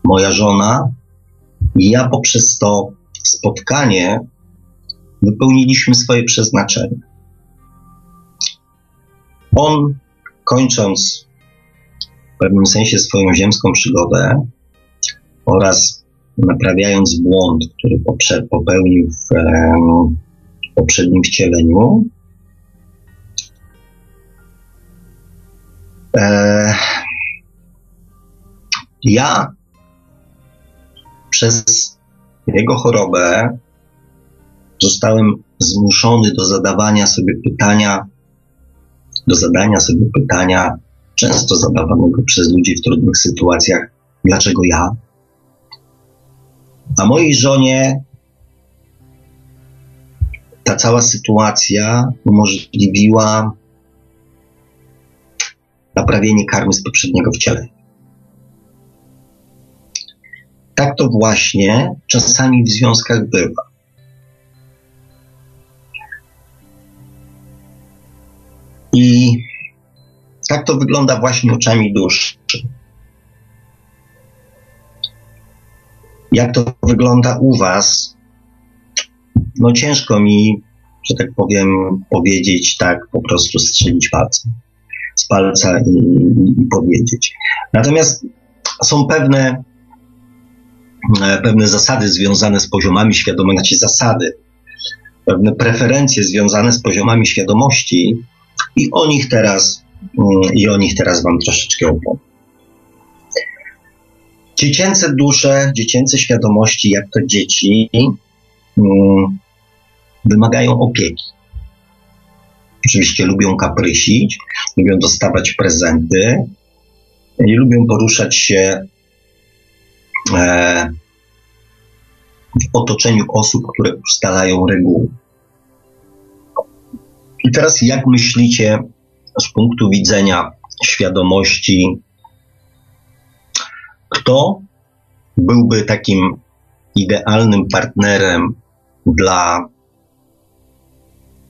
B: moja żona i ja poprzez to spotkanie wypełniliśmy swoje przeznaczenie. On, kończąc w pewnym sensie swoją ziemską przygodę oraz naprawiając błąd, który popełnił w, poprzednim wcieleniu, e, ja przez jego chorobę zostałem zmuszony do zadawania sobie pytania, do zadania sobie pytania, często zadawanego przez ludzi w trudnych sytuacjach, dlaczego ja? A mojej żonie ta cała sytuacja umożliwiła naprawienie karmy z poprzedniego wcielenia. Tak to właśnie czasami w związkach bywa. I tak to wygląda właśnie oczami duszy. Jak to wygląda u Was? No ciężko mi, że tak powiem, powiedzieć tak, po prostu strzelić palcem z palca i, i powiedzieć. Natomiast są pewne, e, pewne zasady związane z poziomami świadomości, znaczy zasady, pewne preferencje związane z poziomami świadomości i o nich teraz, mm, i o nich teraz Wam troszeczkę opowiem. Dziecięce dusze, dziecięce świadomości, jak to dzieci, mm, wymagają opieki. Oczywiście lubią kaprysić, lubią dostawać prezenty i lubią poruszać się e, w otoczeniu osób, które ustalają reguły. I teraz jak myślicie z punktu widzenia świadomości, kto byłby takim idealnym partnerem dla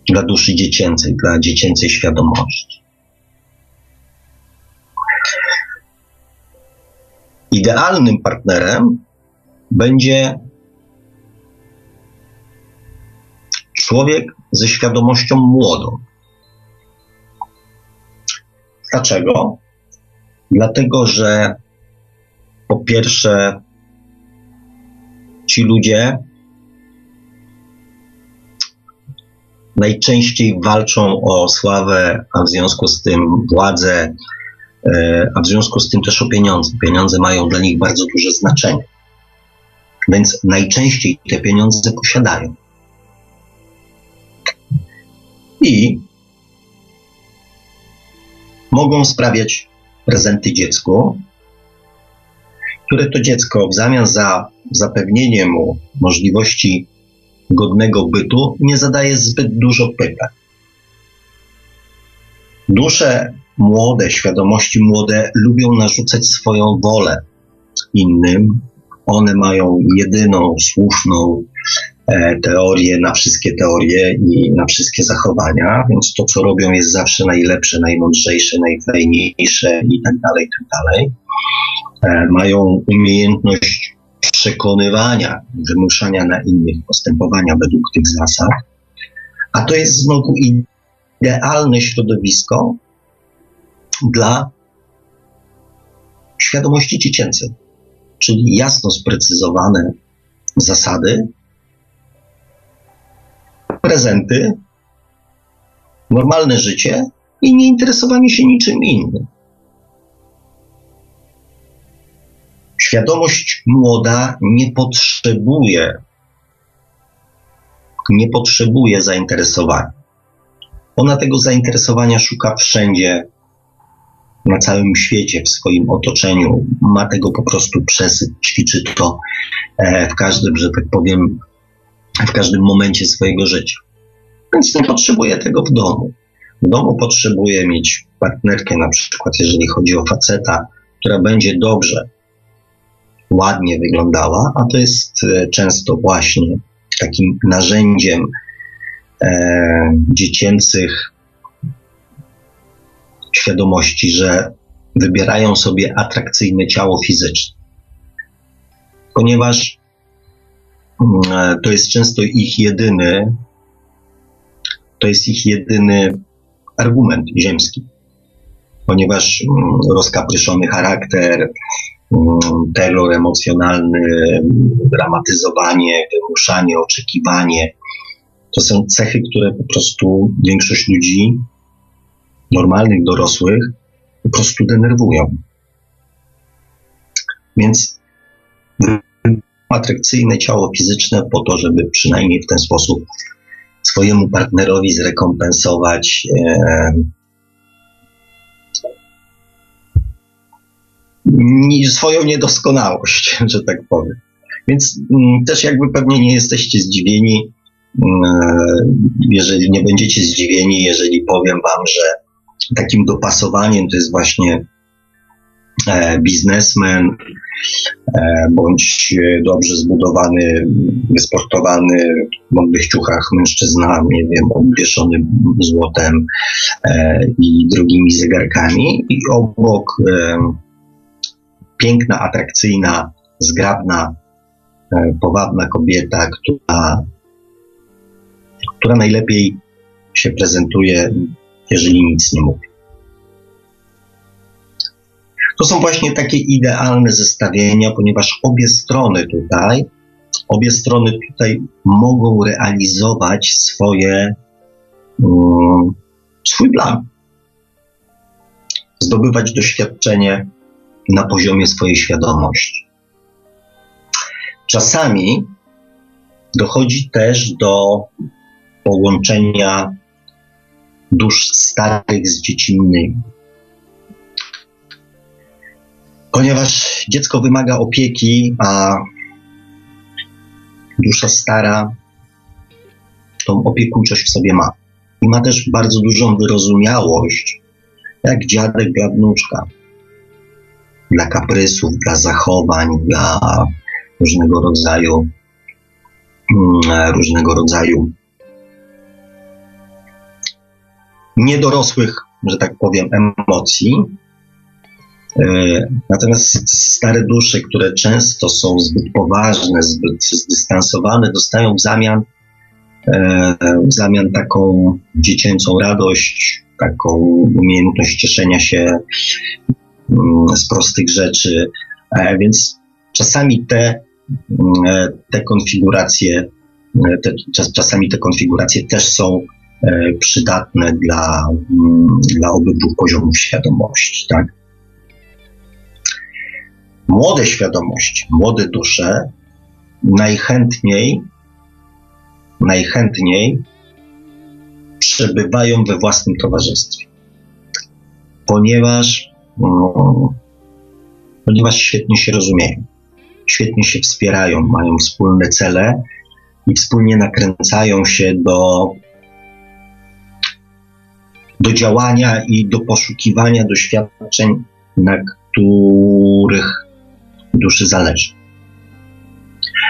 B: dla duszy dziecięcej, dla dziecięcej świadomości. Idealnym partnerem będzie człowiek ze świadomością młodą. Dlaczego? Dlatego, że po pierwsze, ci ludzie najczęściej walczą o sławę, a w związku z tym władzę, e, a w związku z tym też o pieniądze. Pieniądze mają dla nich bardzo duże znaczenie. Więc najczęściej te pieniądze posiadają. I mogą sprawiać prezenty dziecku, które to dziecko w zamian za zapewnienie mu możliwości godnego bytu, nie zadaje zbyt dużo pytań. Dusze młode, świadomości młode lubią narzucać swoją wolę innym. One mają jedyną słuszną e, teorię na wszystkie teorie i na wszystkie zachowania, więc to, co robią, jest zawsze najlepsze, najmądrzejsze, najfajniejsze i tak dalej, tak dalej. E, mają umiejętność przekonywania, wymuszania na innych postępowania według tych zasad. A to jest znowu idealne środowisko dla świadomości dziecięcej, czyli jasno sprecyzowane zasady, prezenty, normalne życie i nie interesowanie się niczym innym. Świadomość młoda nie potrzebuje, nie potrzebuje zainteresowania. Ona tego zainteresowania szuka wszędzie, na całym świecie, w swoim otoczeniu. Ma tego po prostu przesyt, ćwiczy to e, w każdym, że tak powiem, w każdym momencie swojego życia. Więc nie potrzebuje tego w domu. W domu potrzebuje mieć partnerkę, na przykład, jeżeli chodzi o faceta, która będzie dobrze ładnie wyglądała, a to jest e, często właśnie takim narzędziem e, dziecięcych świadomości, że wybierają sobie atrakcyjne ciało fizyczne. Ponieważ mm, e, to jest często ich jedyny, to jest ich jedyny argument ziemski. Ponieważ mm, rozkapryszony charakter, terror emocjonalny, dramatyzowanie, wymuszanie, oczekiwanie. To są cechy, które po prostu większość ludzi, normalnych, dorosłych, po prostu denerwują. Więc atrakcyjne ciało fizyczne po to, żeby przynajmniej w ten sposób swojemu partnerowi zrekompensować e, swoją niedoskonałość, że tak powiem. Więc mm, też jakby pewnie nie jesteście zdziwieni, mm, jeżeli nie będziecie zdziwieni, jeżeli powiem wam, że takim dopasowaniem to jest właśnie e, biznesmen, e, bądź e, dobrze zbudowany, wysportowany, w mądrych ciuchach mężczyzna, nie wiem, obwieszony złotem e, i drugimi zegarkami i obok e, piękna, atrakcyjna, zgrabna, e, powabna kobieta, która, która najlepiej się prezentuje, jeżeli nic nie mówi. To są właśnie takie idealne zestawienia, ponieważ obie strony tutaj, obie strony tutaj mogą realizować swoje, um, swój plan. Zdobywać doświadczenie na poziomie swojej świadomości. Czasami dochodzi też do połączenia dusz starych z dziecinnymi. Ponieważ dziecko wymaga opieki, a dusza stara tą opiekuńczość w sobie ma. I ma też bardzo dużą wyrozumiałość, jak dziadek dla wnuczka. Dla kaprysów, dla zachowań, dla różnego rodzaju mm, różnego rodzaju niedorosłych, że tak powiem, emocji. E, Natomiast stare dusze, które często są zbyt poważne, zbyt zdystansowane, dostają w zamian, e, w zamian taką dziecięcą radość, taką umiejętność cieszenia się z prostych rzeczy. E, Więc czasami te, mm, te konfiguracje, e, te, czas- czasami te konfiguracje też są e, przydatne dla, mm, dla obydwu poziomów świadomości, tak? Młode świadomości, młode dusze najchętniej, najchętniej przebywają we własnym towarzystwie, ponieważ, mm, ponieważ świetnie się rozumieją, świetnie się wspierają, mają wspólne cele i wspólnie nakręcają się do do działania i do poszukiwania doświadczeń, na których duszy zależy.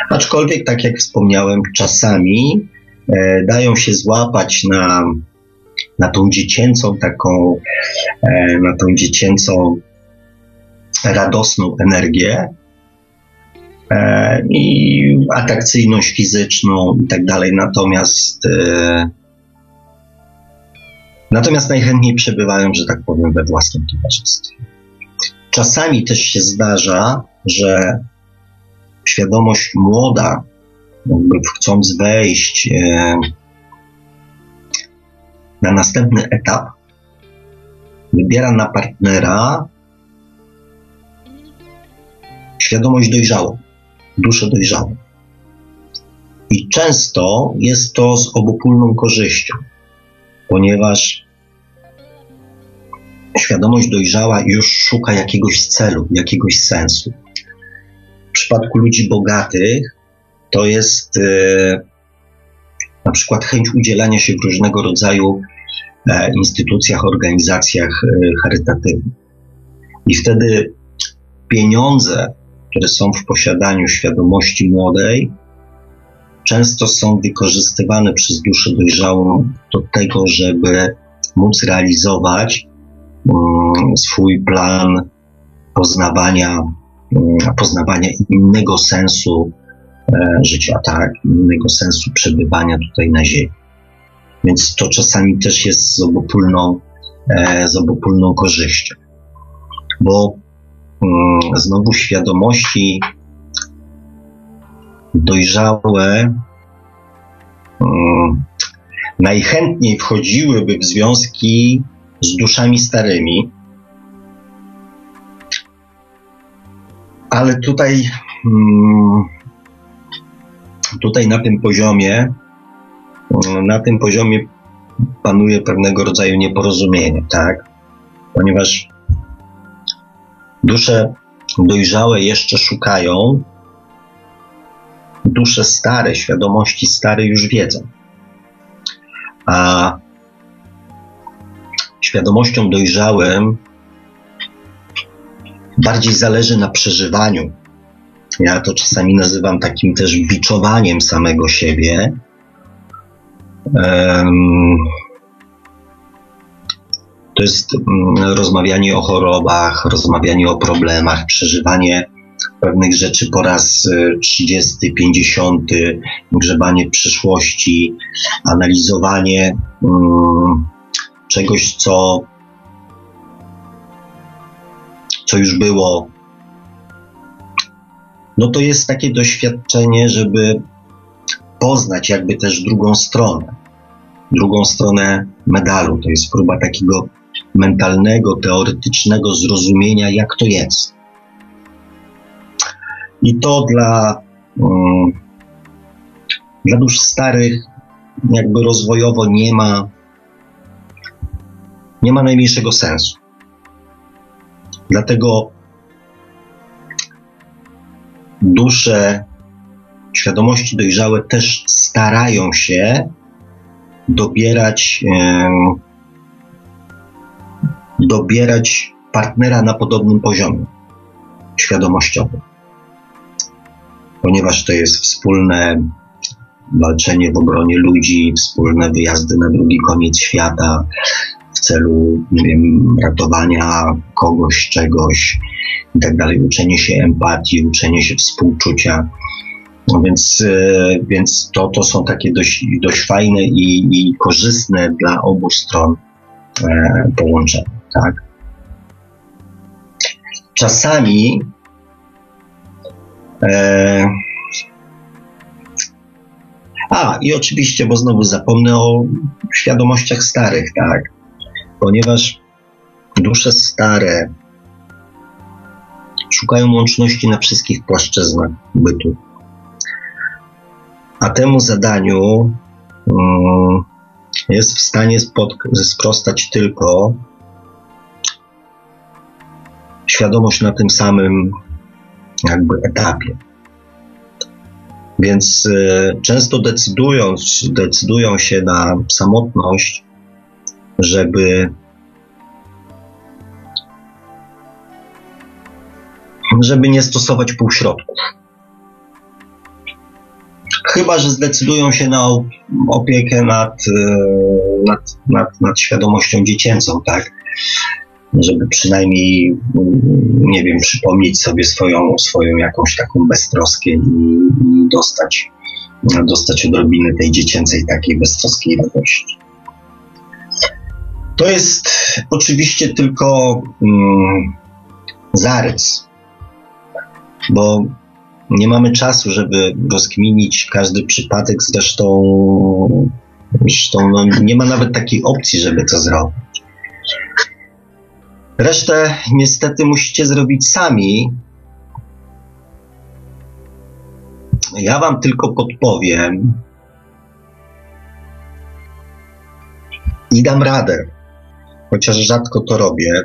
B: Aczkolwiek, tak jak wspomniałem, czasami e, dają się złapać na, na tą dziecięcą taką, e, na tą dziecięcą radosną energię e, i atrakcyjność fizyczną i tak dalej. Natomiast e, Natomiast najchętniej przebywają, że tak powiem, we własnym towarzystwie. Czasami też się zdarza, że świadomość młoda, jakby chcąc wejść na następny etap, wybiera na partnera świadomość dojrzałą, duszę dojrzałą. I często jest to z obopólną korzyścią, ponieważ świadomość dojrzała już szuka jakiegoś celu, jakiegoś sensu. W przypadku ludzi bogatych to jest e, na przykład chęć udzielania się w różnego rodzaju instytucjach, organizacjach e, charytatywnych. I wtedy pieniądze, które są w posiadaniu świadomości młodej, często są wykorzystywane przez duszę dojrzałą do tego, żeby móc realizować mm, swój plan poznawania, mm, poznawania innego sensu e, życia, tak, innego sensu przebywania tutaj na Ziemi. Więc to czasami też jest z obopólną, e, z obopólną korzyścią. Bo mm, znowu świadomości dojrzałe mm, najchętniej wchodziłyby w związki z duszami starymi, ale tutaj, mm, tutaj na tym poziomie, na tym poziomie panuje pewnego rodzaju nieporozumienie, tak? Ponieważ dusze dojrzałe jeszcze szukają, dusze stare, świadomości stare już wiedzą. A świadomościom dojrzałym bardziej zależy na przeżywaniu. Ja to czasami nazywam takim też biczowaniem samego siebie. To jest mm, rozmawianie o chorobach, rozmawianie o problemach, przeżywanie pewnych rzeczy po raz 30, 50, grzebanie przyszłości, analizowanie um, czegoś, co, co już było. No to jest takie doświadczenie, żeby poznać jakby też drugą stronę, drugą stronę medalu. To jest próba takiego mentalnego, teoretycznego zrozumienia, jak to jest. I to dla, um, dla dusz starych jakby rozwojowo nie ma, nie ma najmniejszego sensu. Dlatego dusze, świadomości dojrzałe też starają się dobierać, dobierać partnera na podobnym poziomie świadomościowym ponieważ to jest wspólne walczenie w obronie ludzi, wspólne wyjazdy na drugi koniec świata w celu wiem, ratowania kogoś, czegoś i tak uczenie się empatii, uczenie się współczucia. No więc, e, więc to, to są takie dość, dość fajne i, i korzystne dla obu stron e, połączenia. Tak? Czasami E, a, i oczywiście, bo znowu zapomnę o świadomościach starych, tak? Ponieważ dusze stare szukają łączności na wszystkich płaszczyznach bytu. A temu zadaniu um, jest w stanie sprostać tylko świadomość na tym samym jakby etapie. Więc y, często decydując, decydują się na samotność, żeby żeby nie stosować półśrodków. Chyba, że zdecydują się na opiekę nad, y, nad, nad, nad świadomością dziecięcą, tak? żeby przynajmniej, nie wiem, przypomnieć sobie swoją, swoją jakąś taką beztroskę i, i dostać, dostać odrobinę tej dziecięcej takiej beztroskiej radości. To jest oczywiście tylko mm, zarys, bo nie mamy czasu, żeby rozkminić każdy przypadek, zresztą, zresztą no, nie ma nawet takiej opcji, żeby to zrobić. Resztę niestety musicie zrobić sami. Ja Wam tylko podpowiem i dam radę, chociaż rzadko to robię.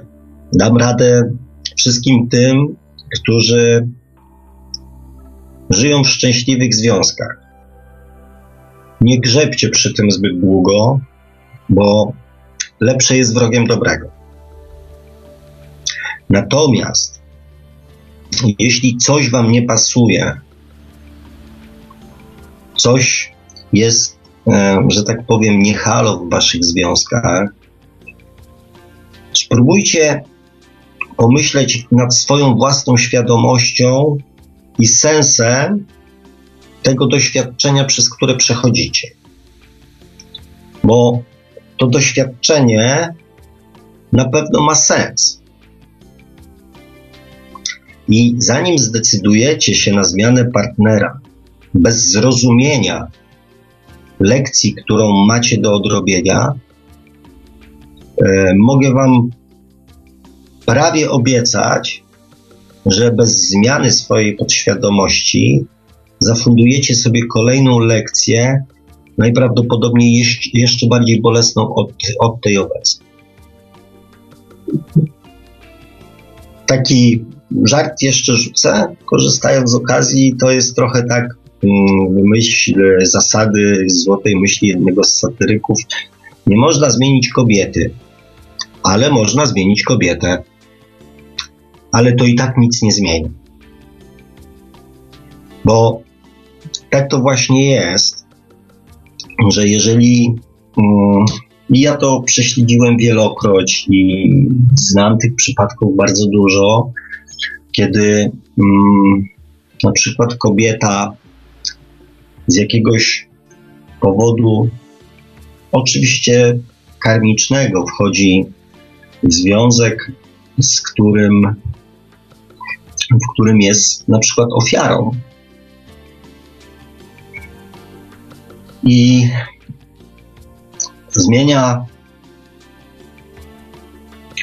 B: Dam radę wszystkim tym, którzy żyją w szczęśliwych związkach. Nie grzebcie przy tym zbyt długo, bo lepsze jest wrogiem dobrego. Natomiast jeśli coś Wam nie pasuje, coś jest, e, że tak powiem, niehalo w Waszych związkach, spróbujcie pomyśleć nad swoją własną świadomością i sensem tego doświadczenia, przez które przechodzicie. Bo to doświadczenie na pewno ma sens. I zanim zdecydujecie się na zmianę partnera bez zrozumienia lekcji, którą macie do odrobienia, e, mogę Wam prawie obiecać, że bez zmiany swojej podświadomości zafundujecie sobie kolejną lekcję, najprawdopodobniej jeszcze bardziej bolesną od, od tej obecnej. Taki żart jeszcze rzucę, korzystając z okazji, to jest trochę tak mm, myśl, zasady złotej myśli jednego z satyryków. Nie można zmienić kobiety, ale można zmienić kobietę. Ale to i tak nic nie zmieni. Bo tak to właśnie jest, że jeżeli i ja to prześledziłem wielokroć i znam tych przypadków bardzo dużo, kiedy mm, na przykład kobieta z jakiegoś powodu, oczywiście karmicznego, wchodzi w związek, z którym, w którym jest na przykład ofiarą. I zmienia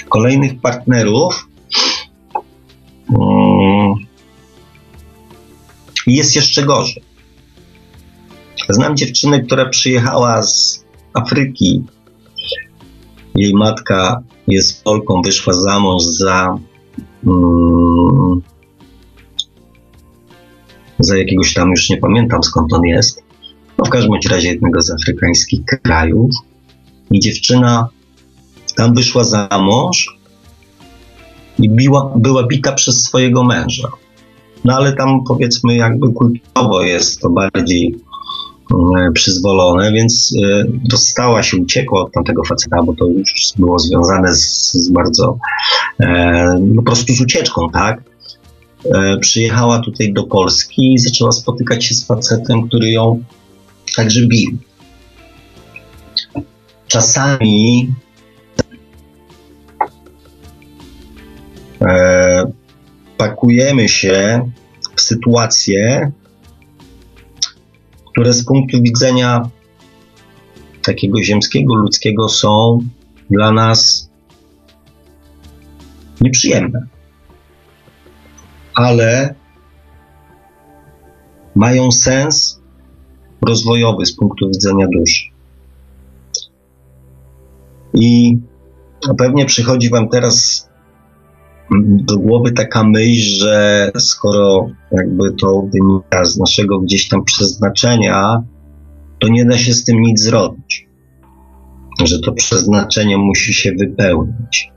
B: kolejnych partnerów. Mm, I jest jeszcze gorzej. Znam dziewczynę, która przyjechała z Afryki. Jej matka jest Polką, wyszła za mąż za, mm, za jakiegoś tam, już nie pamiętam skąd on jest. No w każdym razie jednego z afrykańskich krajów i dziewczyna tam wyszła za mąż i biła, była bita przez swojego męża. No ale tam powiedzmy jakby kulturowo jest to bardziej e, przyzwolone, więc e, dostała się, uciekła od tamtego faceta, bo to już było związane z, z bardzo e, po prostu z ucieczką, tak? E, przyjechała tutaj do Polski i zaczęła spotykać się z facetem, który ją także bił czasami e, pakujemy się w sytuacje, które z punktu widzenia takiego ziemskiego, ludzkiego są dla nas nieprzyjemne. Ale mają sens rozwojowy z punktu widzenia duszy. I pewnie przychodzi Wam teraz do głowy taka myśl, że skoro jakby to wynika z naszego gdzieś tam przeznaczenia, to nie da się z tym nic zrobić. Że to przeznaczenie musi się wypełnić.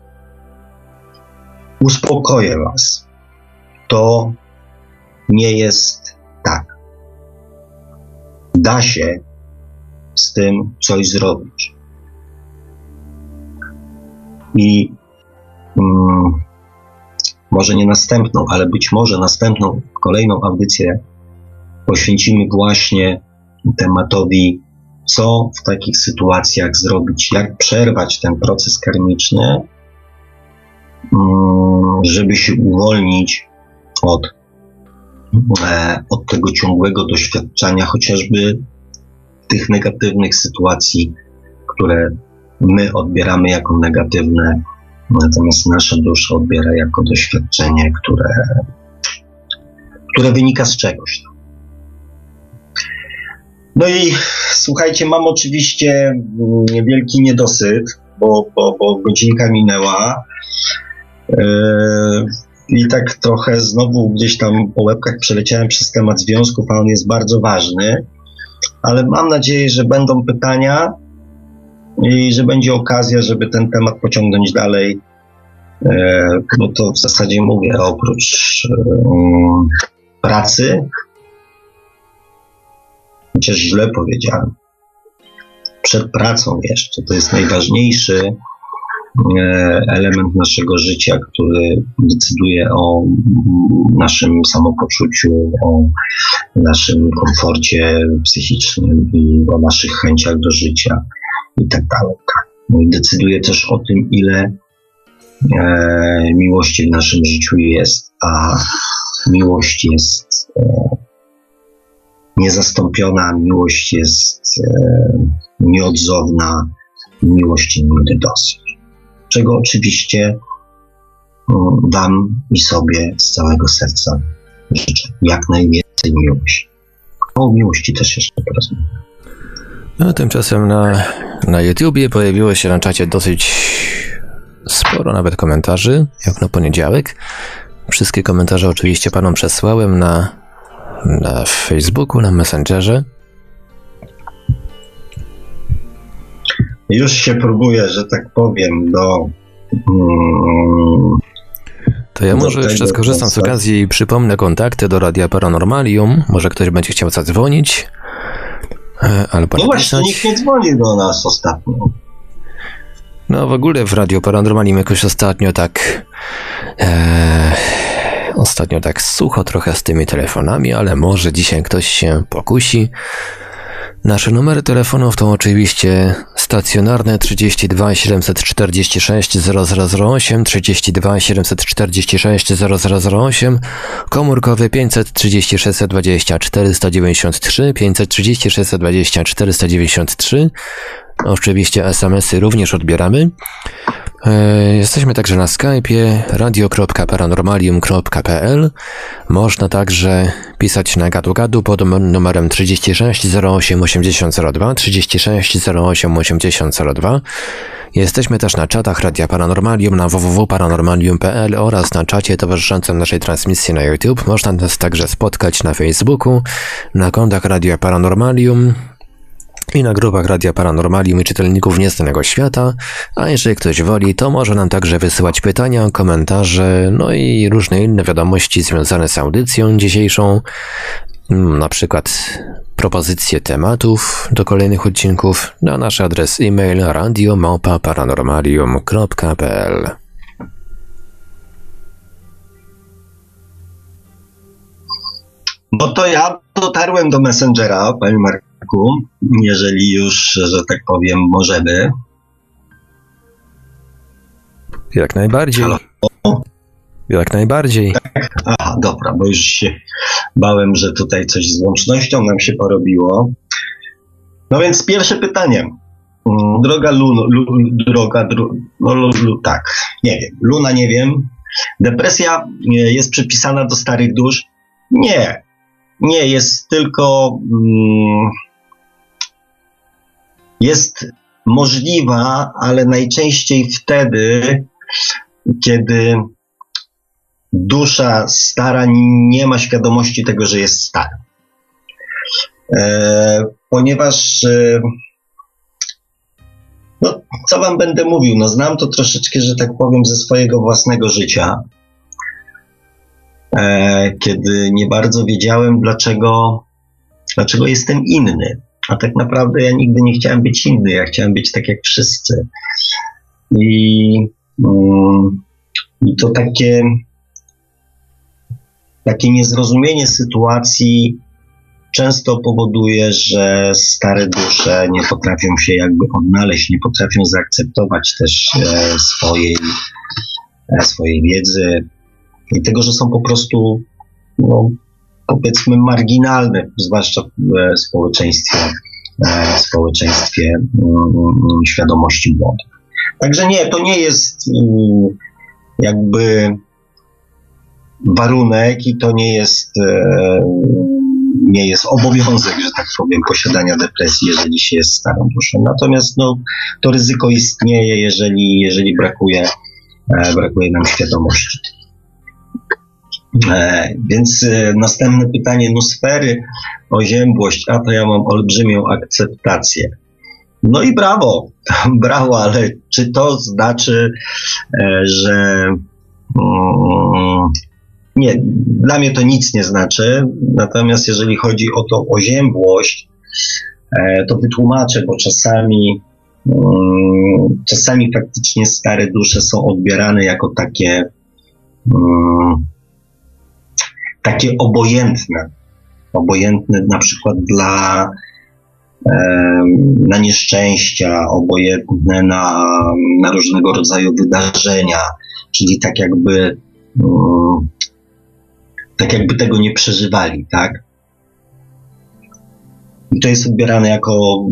B: Uspokoję Was. To nie jest tak. Da się z tym coś zrobić. I mm, może nie następną, ale być może następną, kolejną audycję poświęcimy właśnie tematowi, co w takich sytuacjach zrobić, jak przerwać ten proces karmiczny, mm, żeby się uwolnić od, e, od tego ciągłego doświadczania, chociażby tych negatywnych sytuacji, które my odbieramy jako negatywne, natomiast nasza dusza odbiera jako doświadczenie, które, które wynika z czegoś. No i słuchajcie, mam oczywiście wielki niedosyt, bo, bo, bo godzinka minęła. Yy, I tak trochę znowu gdzieś tam po łebkach przeleciałem przez temat związków, a on jest bardzo ważny. Ale mam nadzieję, że będą pytania i że będzie okazja, żeby ten temat pociągnąć dalej. E, no to w zasadzie mówię, oprócz um, pracy, chociaż źle powiedziałem, przed pracą jeszcze, to jest najważniejszy element naszego życia, który decyduje o naszym samopoczuciu, o naszym komforcie psychicznym i o naszych chęciach do życia i tak. No decyduje też o tym, ile e, miłości w naszym życiu jest, a miłość jest e, niezastąpiona, miłość jest e, nieodzowna, miłości nigdy dosyć. Czego oczywiście Wam i sobie z całego serca życzę. Jak najwięcej miłości. O miłości też jeszcze porozmawiamy.
A: No, tymczasem na, na YouTubie pojawiło się na czacie dosyć sporo nawet komentarzy, jak na poniedziałek. Wszystkie komentarze oczywiście panom przesłałem na, na Facebooku, na Messengerze.
B: Już się próbuję, że tak powiem, do. Mm,
A: To ja może jeszcze skorzystam z
B: kontaktu.
A: okazji i przypomnę kontakty do Radia Paranormalium. Może ktoś będzie chciał zadzwonić. e, Albo
B: no właśnie, nikt nie dzwoni do nas ostatnio.
A: No w ogóle w Radio Paranormalium jakoś ostatnio tak... E, ostatnio tak sucho trochę z tymi telefonami, ale może dzisiaj ktoś się pokusi. Nasze numery telefonów to oczywiście stacjonarne 32 746 0008, 32 746 0008, komórkowy 530 620 493, 530 620 493. Oczywiście SMS-y również odbieramy. E, Jesteśmy także na Skype'ie radio.paranormalium.pl. Można także pisać na gadu gadu pod num- numerem 36 08 8002 36 08 8002. Jesteśmy też na czatach Radia Paranormalium na www.paranormalium.pl oraz na czacie towarzyszącym naszej transmisji na YouTube. Można nas także spotkać na Facebooku, na kontach Radia Paranormalium, i na grupach Radia Paranormalium i czytelników Nieznanego Świata, a jeżeli ktoś woli, to może nam także wysyłać pytania, komentarze, no i różne inne wiadomości związane z audycją dzisiejszą, Mm, na przykład propozycje tematów do kolejnych odcinków na nasz adres e-mail radiomałpa-paranormalium.pl
B: Bo to ja dotarłem do Messengera, panie Marku, jeżeli już, że tak powiem, możemy.
A: Jak najbardziej.
B: Halo?
A: Jak najbardziej.
B: Aha, dobra, bo już się bałem, że tutaj coś z łącznością nam się porobiło. No więc pierwsze pytanie. Mm, Droga Luno, lu, droga, no, lu, lu, tak, nie wiem, Luna nie wiem. Depresja e, jest przypisana do starych dusz? Nie, nie, jest tylko, mm, jest możliwa, ale najczęściej wtedy, kiedy dusza stara nie ma świadomości tego, że jest stara. E, ponieważ, e, no, co wam będę mówił? No, znam to troszeczkę, że tak powiem, ze swojego własnego życia, e, kiedy nie bardzo wiedziałem, dlaczego, dlaczego jestem inny. A tak naprawdę ja nigdy nie chciałem być inny, ja chciałem być tak jak wszyscy. I, mm, i to takie takie niezrozumienie sytuacji często powoduje, że stare dusze nie potrafią się jakby odnaleźć, nie potrafią zaakceptować też e, swojej, e, swojej wiedzy i tego, że są po prostu, no, powiedzmy, marginalne, zwłaszcza w e, społeczeństwie, e, w społeczeństwie mm, świadomości młodych. Także nie, to nie jest mm, jakby warunek i to nie jest, e, nie jest obowiązek, że tak powiem, posiadania depresji, jeżeli się jest starą duszą. Natomiast no, to ryzyko istnieje, jeżeli, jeżeli brakuje, brakuje nam świadomości. E, więc e, następne pytanie, nusfery, oziębłość, a to ja mam olbrzymią akceptację. No i brawo, brawo, ale czy to znaczy, e, że mm, nie, dla mnie to nic nie znaczy. Natomiast jeżeli chodzi o tą oziębłość, to wytłumaczę, bo czasami, mm, czasami faktycznie stare dusze są odbierane jako takie, mm, takie obojętne. Obojętne na przykład dla na nieszczęścia, obojętne na, na różnego rodzaju wydarzenia, czyli tak jakby mm, tak jakby tego nie przeżywali, tak? I to jest odbierane jako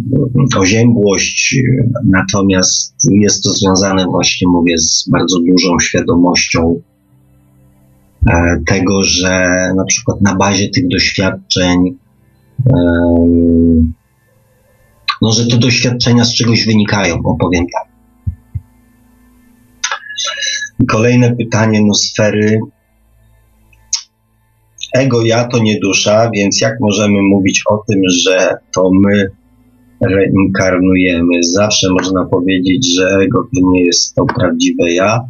B: oziębłość, natomiast jest to związane właśnie, mówię, z bardzo dużą świadomością tego, że na przykład na bazie tych doświadczeń, no, że te doświadczenia z czegoś wynikają, opowiem tak. Kolejne pytanie, no sfery ego ja to nie dusza, więc jak możemy mówić o tym, że to my reinkarnujemy? Zawsze można powiedzieć, że ego to nie jest to prawdziwe ja,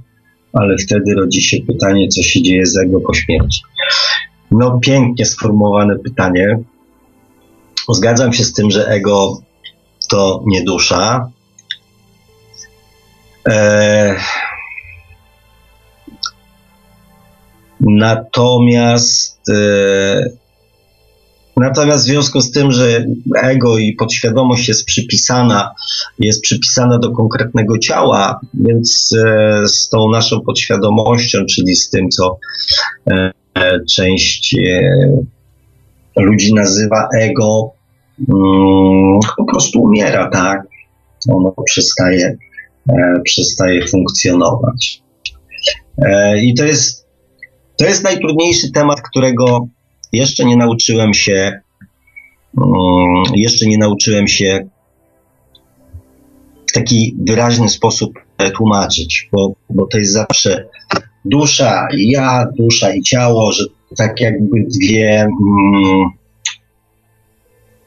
B: ale wtedy rodzi się pytanie, co się dzieje z ego po śmierci. No, pięknie sformułowane pytanie. Zgadzam się z tym, że ego to nie dusza. Eee, natomiast e, Natomiast w związku z tym, że ego i podświadomość jest przypisana, jest przypisana do konkretnego ciała, więc e, z tą naszą podświadomością, czyli z tym, co e, część ludzi nazywa ego, mm, po prostu umiera, tak? Ono przestaje, e, przestaje funkcjonować. E, I to jest, to jest najtrudniejszy temat, którego jeszcze nie nauczyłem się, mm, jeszcze nie nauczyłem się w taki wyraźny sposób tłumaczyć, bo, bo to jest zawsze dusza i ja, dusza i ciało, że tak jakby dwie, mm,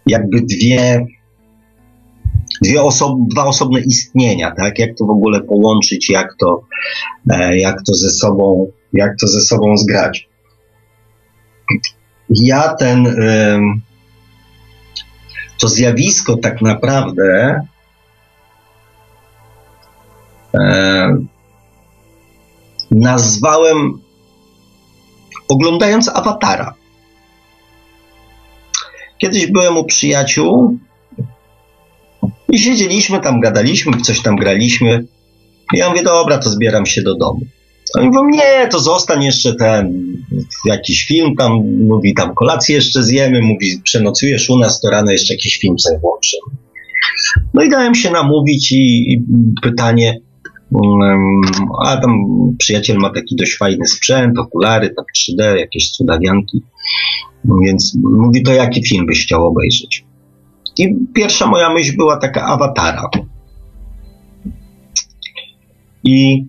B: jakby dwie, dwie osob, dwa osobne istnienia, tak? Jak to w ogóle połączyć, jak to, e, jak to ze sobą, jak to ze sobą zgrać. Ja ten, to zjawisko tak naprawdę nazwałem oglądając awatara. Kiedyś byłem u przyjaciół i siedzieliśmy tam, gadaliśmy, coś tam graliśmy. I ja mówię, dobra, to zbieram się do domu. Oni mówią, nie, to zostań jeszcze ten, jakiś film tam, mówi, tam kolację jeszcze zjemy, mówi, przenocujesz u nas, to rano jeszcze jakiś film sobie włączymy. No i dałem się namówić i, i pytanie, a tam przyjaciel ma taki dość fajny sprzęt, okulary, tak 3D, jakieś cudawianki. Więc mówi, to jaki film byś chciał obejrzeć? I pierwsza moja myśl była taka awatara. I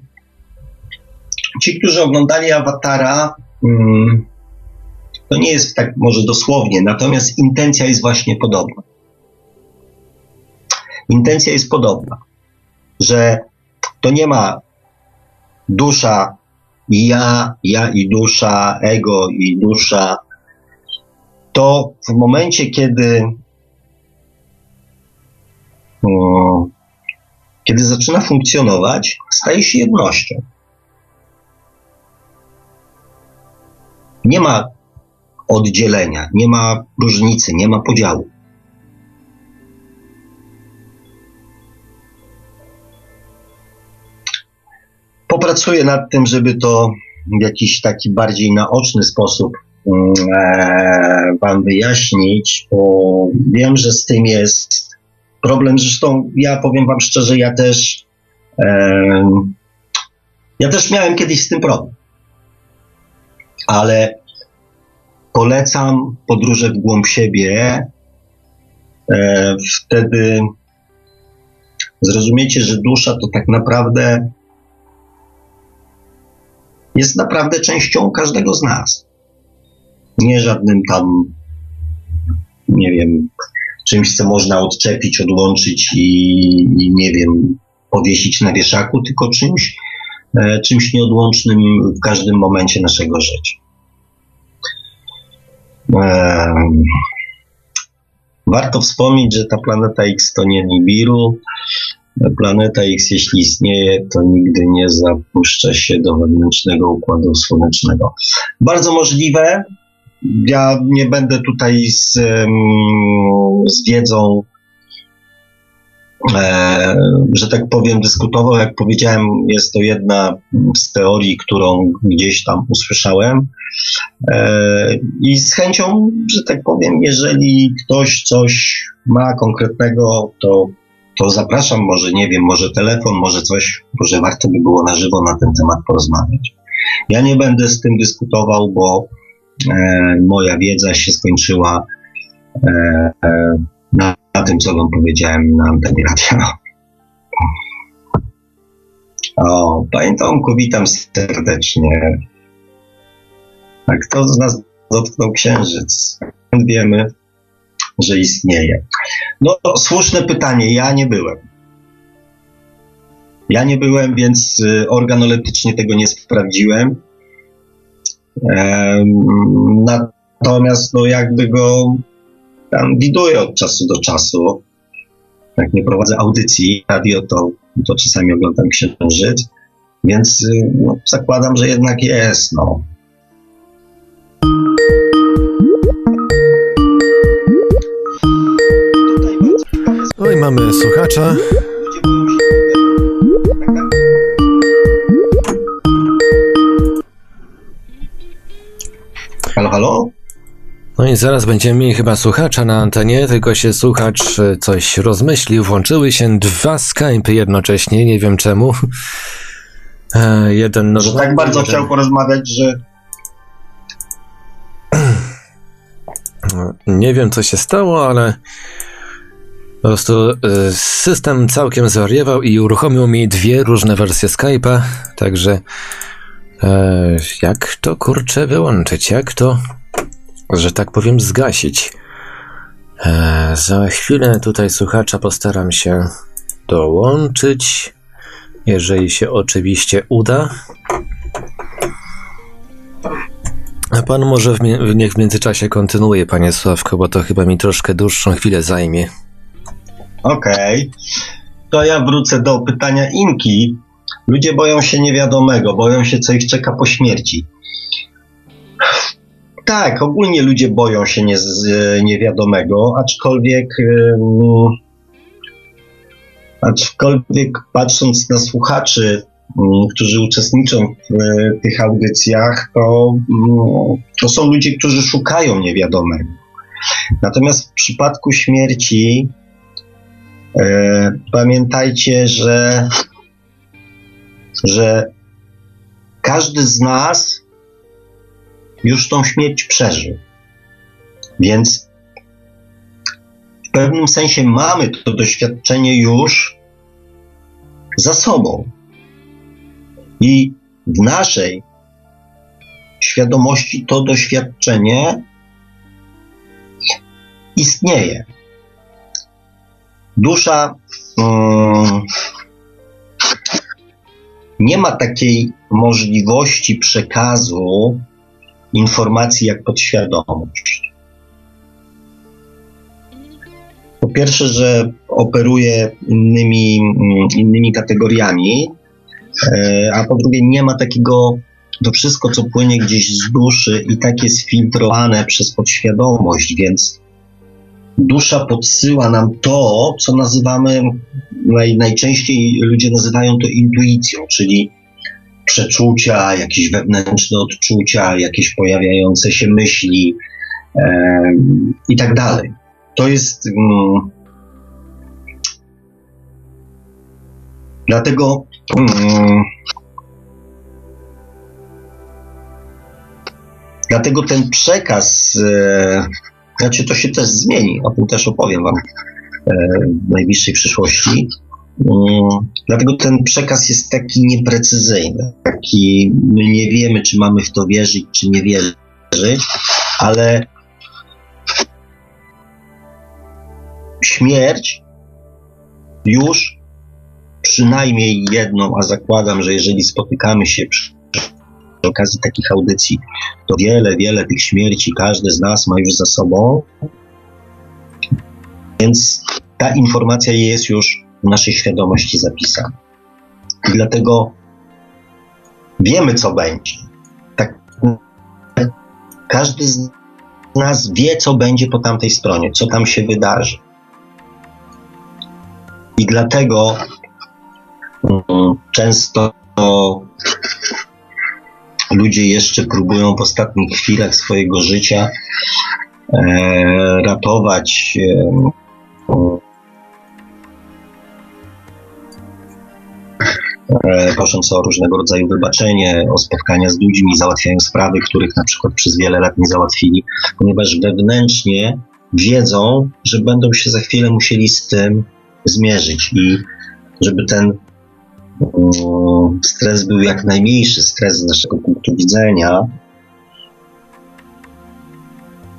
B: ci, którzy oglądali awatara, mm, to nie jest tak może dosłownie, natomiast intencja jest właśnie podobna. Intencja jest podobna, że to nie ma dusza i ja, ja i dusza, ego i dusza. To w momencie, kiedy kiedy zaczyna funkcjonować, staje się jednością. Nie ma oddzielenia, nie ma różnicy, nie ma podziału. popracuję nad tym, żeby to w jakiś taki bardziej naoczny sposób mm, e, Wam wyjaśnić, bo wiem, że z tym jest problem. Zresztą ja powiem Wam szczerze, ja też ja też miałem kiedyś z tym problem. Ale polecam podróże w głąb siebie. E, wtedy zrozumiecie, że dusza to tak naprawdę jest naprawdę częścią każdego z nas. Nie żadnym tam, nie wiem, czymś, co można odczepić, odłączyć i, i nie wiem, powiesić na wieszaku, tylko czymś, czymś nieodłącznym w każdym momencie naszego życia. E, warto wspomnieć, że ta planeta X to nie Nibiru, Planeta X, jeśli istnieje, to nigdy nie zapuszcza się do wewnętrznego układu słonecznego. Bardzo możliwe. Ja nie będę tutaj z, z wiedzą, e, że tak powiem, dyskutował. Jak powiedziałem, jest to jedna z teorii, którą gdzieś tam usłyszałem. E, I z chęcią, że tak powiem, jeżeli ktoś coś ma konkretnego, to to zapraszam, może nie wiem, może telefon, może coś, może warto by było na żywo na ten temat porozmawiać. Ja nie będę z tym dyskutował, bo e, moja wiedza się skończyła e, e, na, na, tym, co Wam powiedziałem na antenie radia. O, Panie Tomku, witam serdecznie. A kto z nas dotknął księżyc. Wiemy, że istnieje. No, słuszne pytanie. Ja nie byłem. Ja nie byłem, więc y, organoleptycznie tego nie sprawdziłem. Natomiast no jakby go tam widuję od czasu do czasu. Jak nie prowadzę audycji radio, to, to czasami oglądam księżyc, więc y, no, zakładam, że jednak jest. No.
A: Oj, mamy słuchacza.
B: Halo, halo?
A: No i zaraz będziemy mieli chyba słuchacza na antenie, tylko się słuchacz e, coś rozmyślił. Włączyły się dwa Skype jednocześnie, nie wiem czemu. E, jeden
B: Że tak bardzo jeden... chciał porozmawiać, że.
A: Nie wiem co się stało, ale po prostu e, system całkiem zwariował i uruchomił mi dwie różne wersje Skype'a, także e, jak to kurczę wyłączyć? Jak to, że tak powiem, zgasić? E, za chwilę tutaj słuchacza postaram się dołączyć, jeżeli się oczywiście uda. A pan może w, niech w międzyczasie kontynuuje, panie Sławko, bo to chyba mi troszkę dłuższą chwilę zajmie.
B: Okej. Okay. To ja wrócę do pytania Inki. Ludzie boją się niewiadomego, boją się, co ich czeka po śmierci. Tak, ogólnie ludzie boją się nie, niewiadomego, aczkolwiek, aczkolwiek patrząc na słuchaczy, yy, którzy uczestniczą w yy, tych audycjach, to, to są ludzie, którzy szukają niewiadomego. Natomiast w przypadku śmierci E, pamiętajcie, że, że każdy z nas już tą śmierć przeżył. Więc w pewnym sensie mamy to doświadczenie już za sobą. I w naszej świadomości to doświadczenie istnieje. Dusza um, nie ma takiej możliwości przekazu informacji jak podświadomość. Po pierwsze, że operuje innymi, mm, innymi kategoriami, e, a po drugie, nie ma takiego, to wszystko, co płynie gdzieś z duszy i tak jest filtrowane przez podświadomość, więc dusza podsyła nam to, co nazywamy, naj, najczęściej ludzie nazywają to intuicją, czyli przeczucia, jakieś wewnętrzne odczucia, jakieś pojawiające się myśli e, i tak dalej. To jest. Mm, dlatego. Mm, dlatego ten przekaz. E, znaczy to się też zmieni, o tym też opowiem Wam e, w najbliższej przyszłości. Mm, dlatego ten przekaz jest taki nieprecyzyjny, taki my nie wiemy, czy mamy w to wierzyć, czy nie wierzyć, ale śmierć już przynajmniej jedną, a zakładam, że jeżeli spotykamy się przy okazji takich audycji, to wiele, wiele tych śmierci każdy z nas ma już za sobą. Więc ta informacja jest już naszej świadomości zapisana. I dlatego wiemy, co będzie. Tak, każdy z nas wie, co będzie po tamtej stronie, co tam się wydarzy. I dlatego um, często ludzie jeszcze próbują w ostatnich chwilach swojego życia e, ratować e, prosząc o różnego rodzaju wybaczenie, o spotkania z ludźmi, załatwiają sprawy, których na przykład przez wiele lat nie załatwili, ponieważ wewnętrznie wiedzą, że będą się za chwilę musieli z tym zmierzyć i żeby ten stres był jak najmniejszy, stres z naszego punktu widzenia,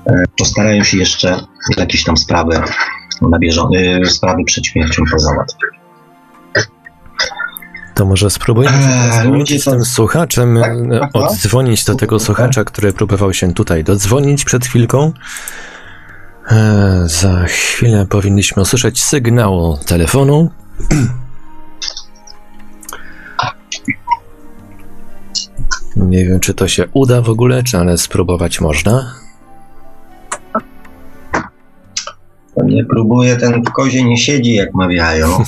B: e, postarają się jeszcze jakieś tam sprawy na bieżąco, sprawy przed śmiercią pozałatwić.
A: To może spróbujmy
B: Eee,
A: z tym słuchaczem
B: Tak,
A: e,
B: tak,
A: oddzwonić do tego słuchacza, który próbował się tutaj dodzwonić przed chwilką. Eee, za chwilę powinniśmy usłyszeć sygnał telefonu. Nie wiem, czy to się uda w ogóle, czy ale spróbować można.
B: To nie próbuje, ten w kozie nie siedzi, jak mawiają.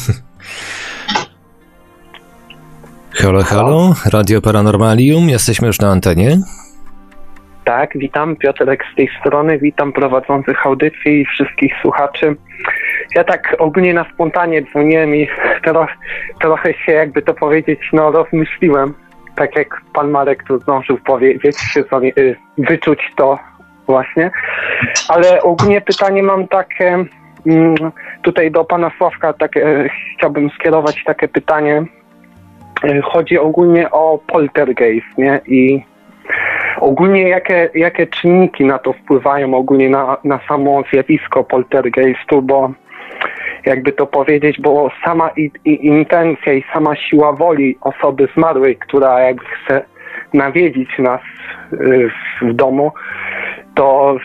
A: Halo, halo, Radio Paranormalium, jesteśmy już na antenie.
C: Tak, witam, Piotrek z tej strony, witam prowadzących audycję i wszystkich słuchaczy. Ja tak ogólnie na spontanie dzwoniłem i trochę, trochę się, jakby to powiedzieć, no rozmyśliłem, tak jak pan Marek tu zdążył powiedzieć, y, wyczuć to właśnie. Ale ogólnie pytanie mam takie, mm, tutaj do pana Sławka, takie, chciałbym skierować takie pytanie. Y, Chodzi ogólnie o poltergeist, nie? I Ogólnie jakie, jakie czynniki na to wpływają ogólnie na, na samo zjawisko poltergeistu, bo jakby to powiedzieć, bo sama i, i intencja i sama siła woli osoby zmarłej, która jakby chce nawiedzić nas y, w domu, to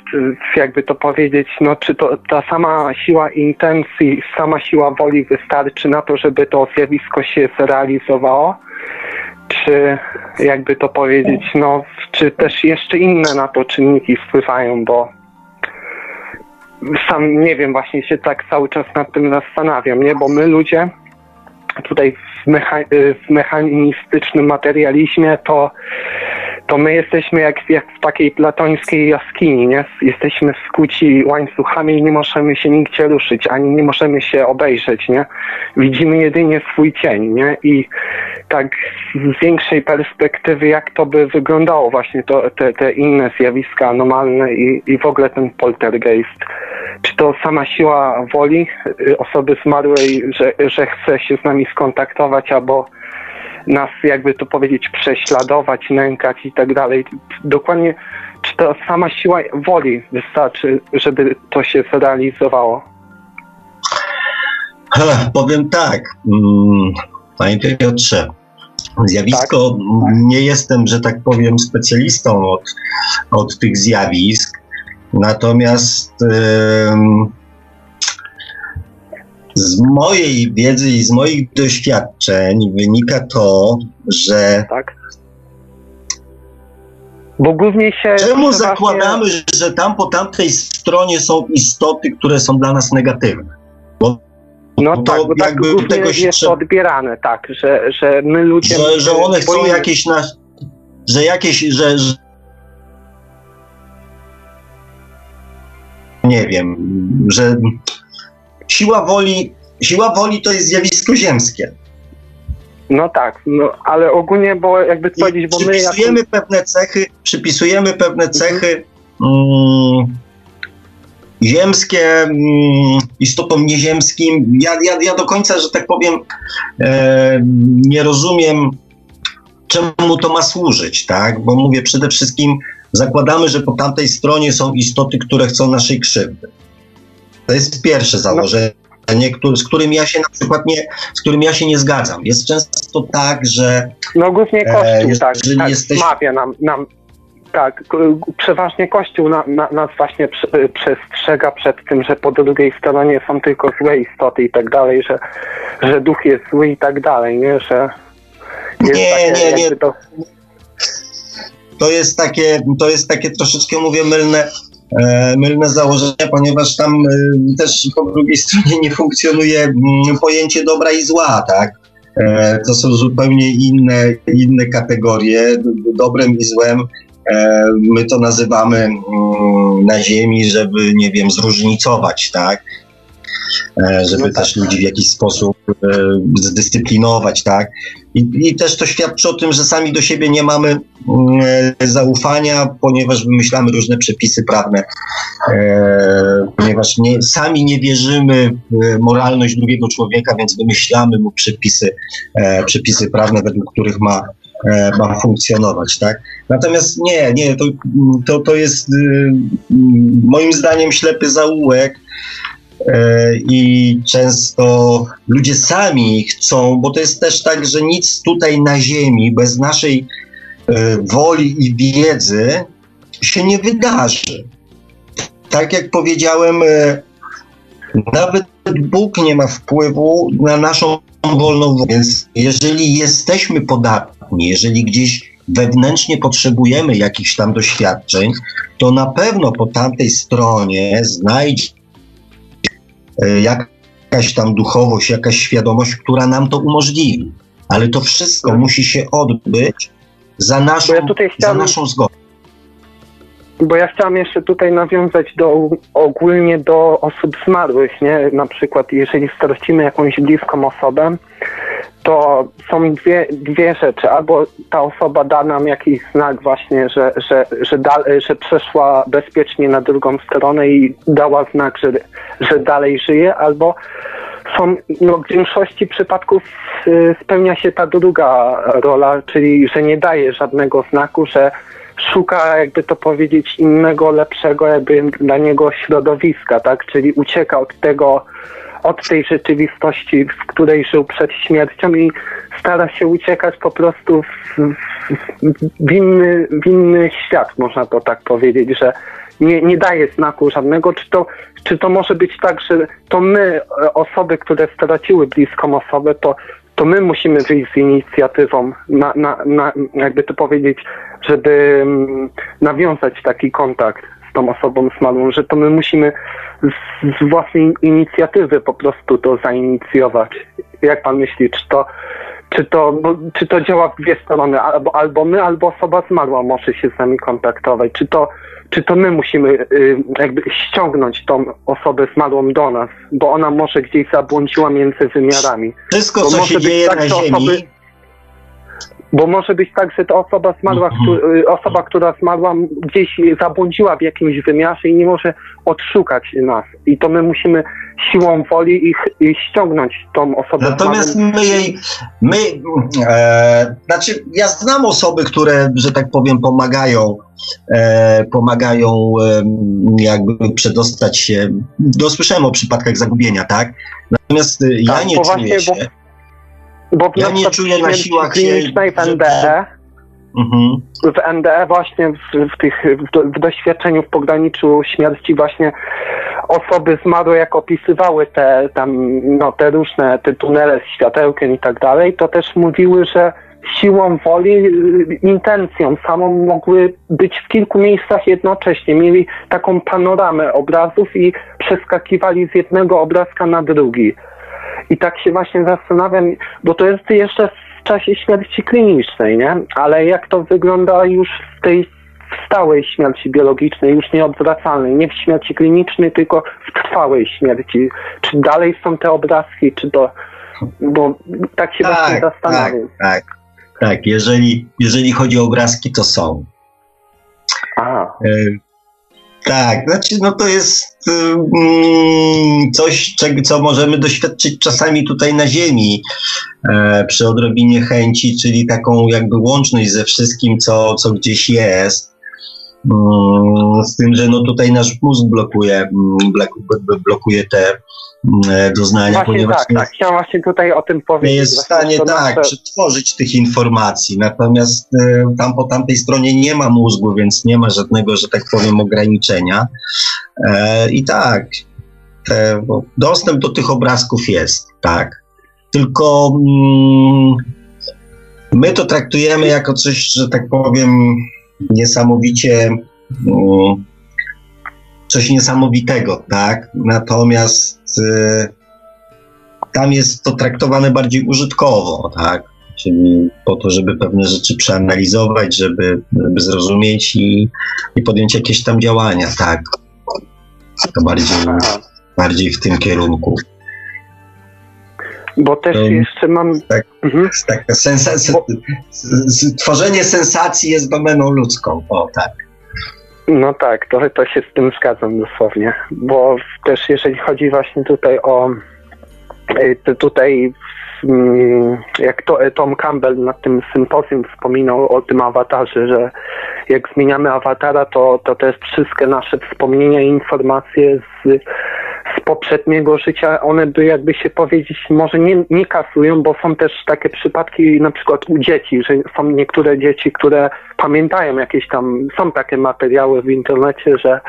C: jakby to powiedzieć, no czy to ta sama siła intencji, sama siła woli wystarczy na to, żeby to zjawisko się zrealizowało? czy jakby to powiedzieć, no, czy też jeszcze inne na to czynniki wpływają, bo sam nie wiem, właśnie się tak cały czas nad tym zastanawiam, nie? Bo my ludzie tutaj w, mecha- w mechanistycznym materializmie to, to my jesteśmy jak, jak w takiej platońskiej jaskini, nie? Jesteśmy skuci łańcuchami i nie możemy się nigdzie ruszyć, ani nie możemy się obejrzeć, nie? Widzimy jedynie swój cień, nie? I tak z większej perspektywy, jak to by wyglądało właśnie to, te, te inne zjawiska anomalne i, i w ogóle ten poltergeist. Czy to sama siła woli y, osoby zmarłej, że, że chce się z nami skontaktować albo nas, jakby to powiedzieć, prześladować, nękać i tak dalej. Dokładnie, czy to sama siła woli wystarczy, żeby to się zrealizowało?
B: Powiem tak, mm, panie Piotrze, zjawisko, nie jestem, że tak powiem, specjalistą od, od tych zjawisk, natomiast em, z mojej wiedzy i z moich doświadczeń wynika to, że
C: Tak? Bo głównie się...
B: czemu zakładamy, że tam po tamtej stronie są istoty, które są dla nas negatywne? Bo
C: No
B: to
C: tak, bo tak
B: jakby
C: głównie
B: tego się
C: jest odbierane, tak, że, że my ludzie...
B: że, że one chcą
C: boimy-
B: jakieś na, że jakieś, że, że nie wiem, że siła woli, siła woli to jest zjawisko ziemskie.
C: No tak, no, ale ogólnie, bo jakby
B: I
C: powiedzieć, bo my... jako-
B: przypisujemy pewne cechy, przypisujemy pewne cechy mm, ziemskie mm, istotom nieziemskim. Ja, ja, ja do końca, że tak powiem, e, nie rozumiem, czemu to ma służyć, tak? Bo mówię, przede wszystkim zakładamy, że po tamtej stronie są istoty, które chcą naszej krzywdy. To jest pierwsze założenie, który, z którym ja się na przykład nie, z którym ja się nie zgadzam. Jest często tak, że
C: No głównie
B: E,
C: Kościół,
B: jeżeli
C: tak, tak
B: jesteś-
C: mawia nam, nam tak, przeważnie Kościół na, na, nas właśnie prze, przestrzega przed tym, że po drugiej stronie są tylko złe istoty i tak dalej, że, że duch jest zły i tak dalej, nie, że
B: Nie,
C: takie,
B: nie, nie.
C: To,
B: to jest takie, to jest takie troszeczkę, mówię, mylne, e, mylne założenie, ponieważ tam e, też po drugiej stronie nie funkcjonuje mm, pojęcie dobra i zła, tak? E, to są zupełnie inne, inne kategorie, dobrem i złem. E, my to nazywamy mm, na ziemi, żeby, nie wiem, zróżnicować, tak? E, żeby
C: No tak.
B: też ludzi w jakiś sposób e, zdyscyplinować, tak? I, I też to świadczy o tym, że sami do siebie nie mamy e, zaufania, ponieważ wymyślamy różne przepisy prawne, e, ponieważ nie, sami nie wierzymy w moralność drugiego człowieka, więc wymyślamy mu przepisy, e, przepisy prawne, według których ma e, ma funkcjonować, tak? Natomiast nie, nie, to, to, to jest y, moim zdaniem ślepy zaułek e, i często ludzie sami chcą, bo to jest też tak, że nic tutaj na ziemi bez naszej e, woli i wiedzy się nie wydarzy. Tak jak powiedziałem, e, nawet Bóg nie ma wpływu na naszą wolną wolę. Więc jeżeli jesteśmy podatni, jeżeli gdzieś wewnętrznie potrzebujemy jakichś tam doświadczeń, to na pewno po tamtej stronie znajdzie e, jakaś tam duchowość, jakaś świadomość, która nam to umożliwi. Ale to wszystko musi się odbyć za naszą,
C: ja tutaj
B: za
C: chciałem-
B: naszą zgodę.
C: Bo ja chciałam jeszcze tutaj nawiązać do, ogólnie do osób zmarłych, nie? Na przykład, jeżeli stracimy jakąś bliską osobę, to są dwie, dwie rzeczy. Albo ta osoba da nam jakiś znak właśnie, że, że, że, że przeszła bezpiecznie na drugą stronę i dała znak, że, że dalej żyje, albo są, no, w większości przypadków y, spełnia się ta druga rola, czyli że nie daje żadnego znaku, że szuka, jakby to powiedzieć, innego, lepszego jakby dla niego środowiska, tak? Czyli ucieka od tego, od tej rzeczywistości, w której żył przed śmiercią i stara się uciekać po prostu w, w, inny, w inny świat, można to tak powiedzieć, że nie, nie daje znaku żadnego, czy to, czy to może być tak, że to my, e, osoby, które straciły bliską osobę, to, to my musimy wyjść z inicjatywą, na, na, na, jakby to powiedzieć, żeby mm, nawiązać taki kontakt z tą osobą zmarłą, że to my musimy z, z własnej inicjatywy po prostu to zainicjować. Jak pan myśli, czy to, czy to, bo, czy to działa w dwie strony, albo, albo my, albo osoba zmarła może się z nami kontaktować, czy to, czy to my musimy y, jakby ściągnąć tą osobę zmarłą do nas, bo ona może gdzieś zabłądziła między wymiarami.
B: Wszystko,
C: Bo
B: co
C: może
B: się
C: być
B: dzieje
C: tak,
B: na ziemi,
C: osoby- Bo może być tak, że ta osoba zmarła,
B: Mhm.
C: y, osoba, która zmarła, gdzieś zabłądziła w jakimś wymiarze i nie może odszukać nas. I to my musimy siłą woli ich, ich ściągnąć tą osobę
B: Natomiast my jej, my, e, znaczy ja znam osoby, które, że tak powiem, pomagają, e, pomagają e, jakby przedostać się, no słyszałem o przypadkach zagubienia, tak? Natomiast e, ja
C: Tak,
B: nie czuję się,
C: bo- Bo
B: ja nie czuję na siłach
C: klinicznej w NDE,
B: mhm,
C: w NDE właśnie w, w tych w, w doświadczeniu w pograniczu śmierci właśnie osoby zmarłe jak opisywały te tam no te różne te tunele z światełkiem i tak dalej, to też mówiły, że siłą woli, intencją samą mogły być w kilku miejscach jednocześnie. Mieli taką panoramę obrazów i przeskakiwali z jednego obrazka na drugi. I tak się właśnie zastanawiam, bo to jest jeszcze w czasie śmierci klinicznej, nie? Ale jak to wygląda już w tej stałej śmierci biologicznej, już nieodwracalnej, nie w śmierci klinicznej, tylko w trwałej śmierci. Czy dalej są te obrazki, czy to... Bo tak się właśnie
B: tak, tak,
C: zastanawiam.
B: tak, tak, jeżeli, jeżeli chodzi o obrazki, to są.
C: Aha.
B: Tak, znaczy no to jest mm, coś, co możemy doświadczyć czasami tutaj na Ziemi e, przy odrobinie chęci, czyli taką jakby łączność ze wszystkim, co, co gdzieś jest. Mm, Z tym, że no tutaj nasz mózg blokuje, mm, blokuje te doznania,
C: Właśnie
B: ponieważ
C: tak,
B: nie,
C: tak. Chciałem właśnie tutaj o tym
B: nie
C: powiedzieć.
B: jest w stanie tak
C: nasze-
B: przetworzyć tych informacji. Natomiast e, tam po tamtej stronie nie ma mózgu, więc nie ma żadnego, że tak powiem, ograniczenia. E, I tak, te, dostęp do tych obrazków jest, tak. Tylko mm, my to traktujemy jako coś, że tak powiem, niesamowicie. Mm, coś niesamowitego, tak? Natomiast e, tam jest to traktowane bardziej użytkowo, tak? Czyli po to, żeby pewne rzeczy przeanalizować, żeby, żeby zrozumieć i, i podjąć jakieś tam działania, tak? To bardziej, bardziej w tym kierunku.
C: Bo też
B: Um,
C: jeszcze mam...
B: tak.
C: Mhm.
B: Sensacja,
C: Bo-
B: tworzenie sensacji jest domeną ludzką, o tak.
C: No tak, to, to się z tym zgadzam dosłownie, bo też jeżeli chodzi właśnie tutaj o to tutaj mm, jak to Tom Campbell na tym sympozjum wspominał o tym awatarze, że jak zmieniamy awatara, to, to te wszystkie nasze wspomnienia i informacje z poprzedniego życia, one by jakby się powiedzieć, może nie, nie kasują, bo są też takie przypadki na przykład u dzieci, że są niektóre dzieci, które pamiętają jakieś tam, są takie materiały w internecie, że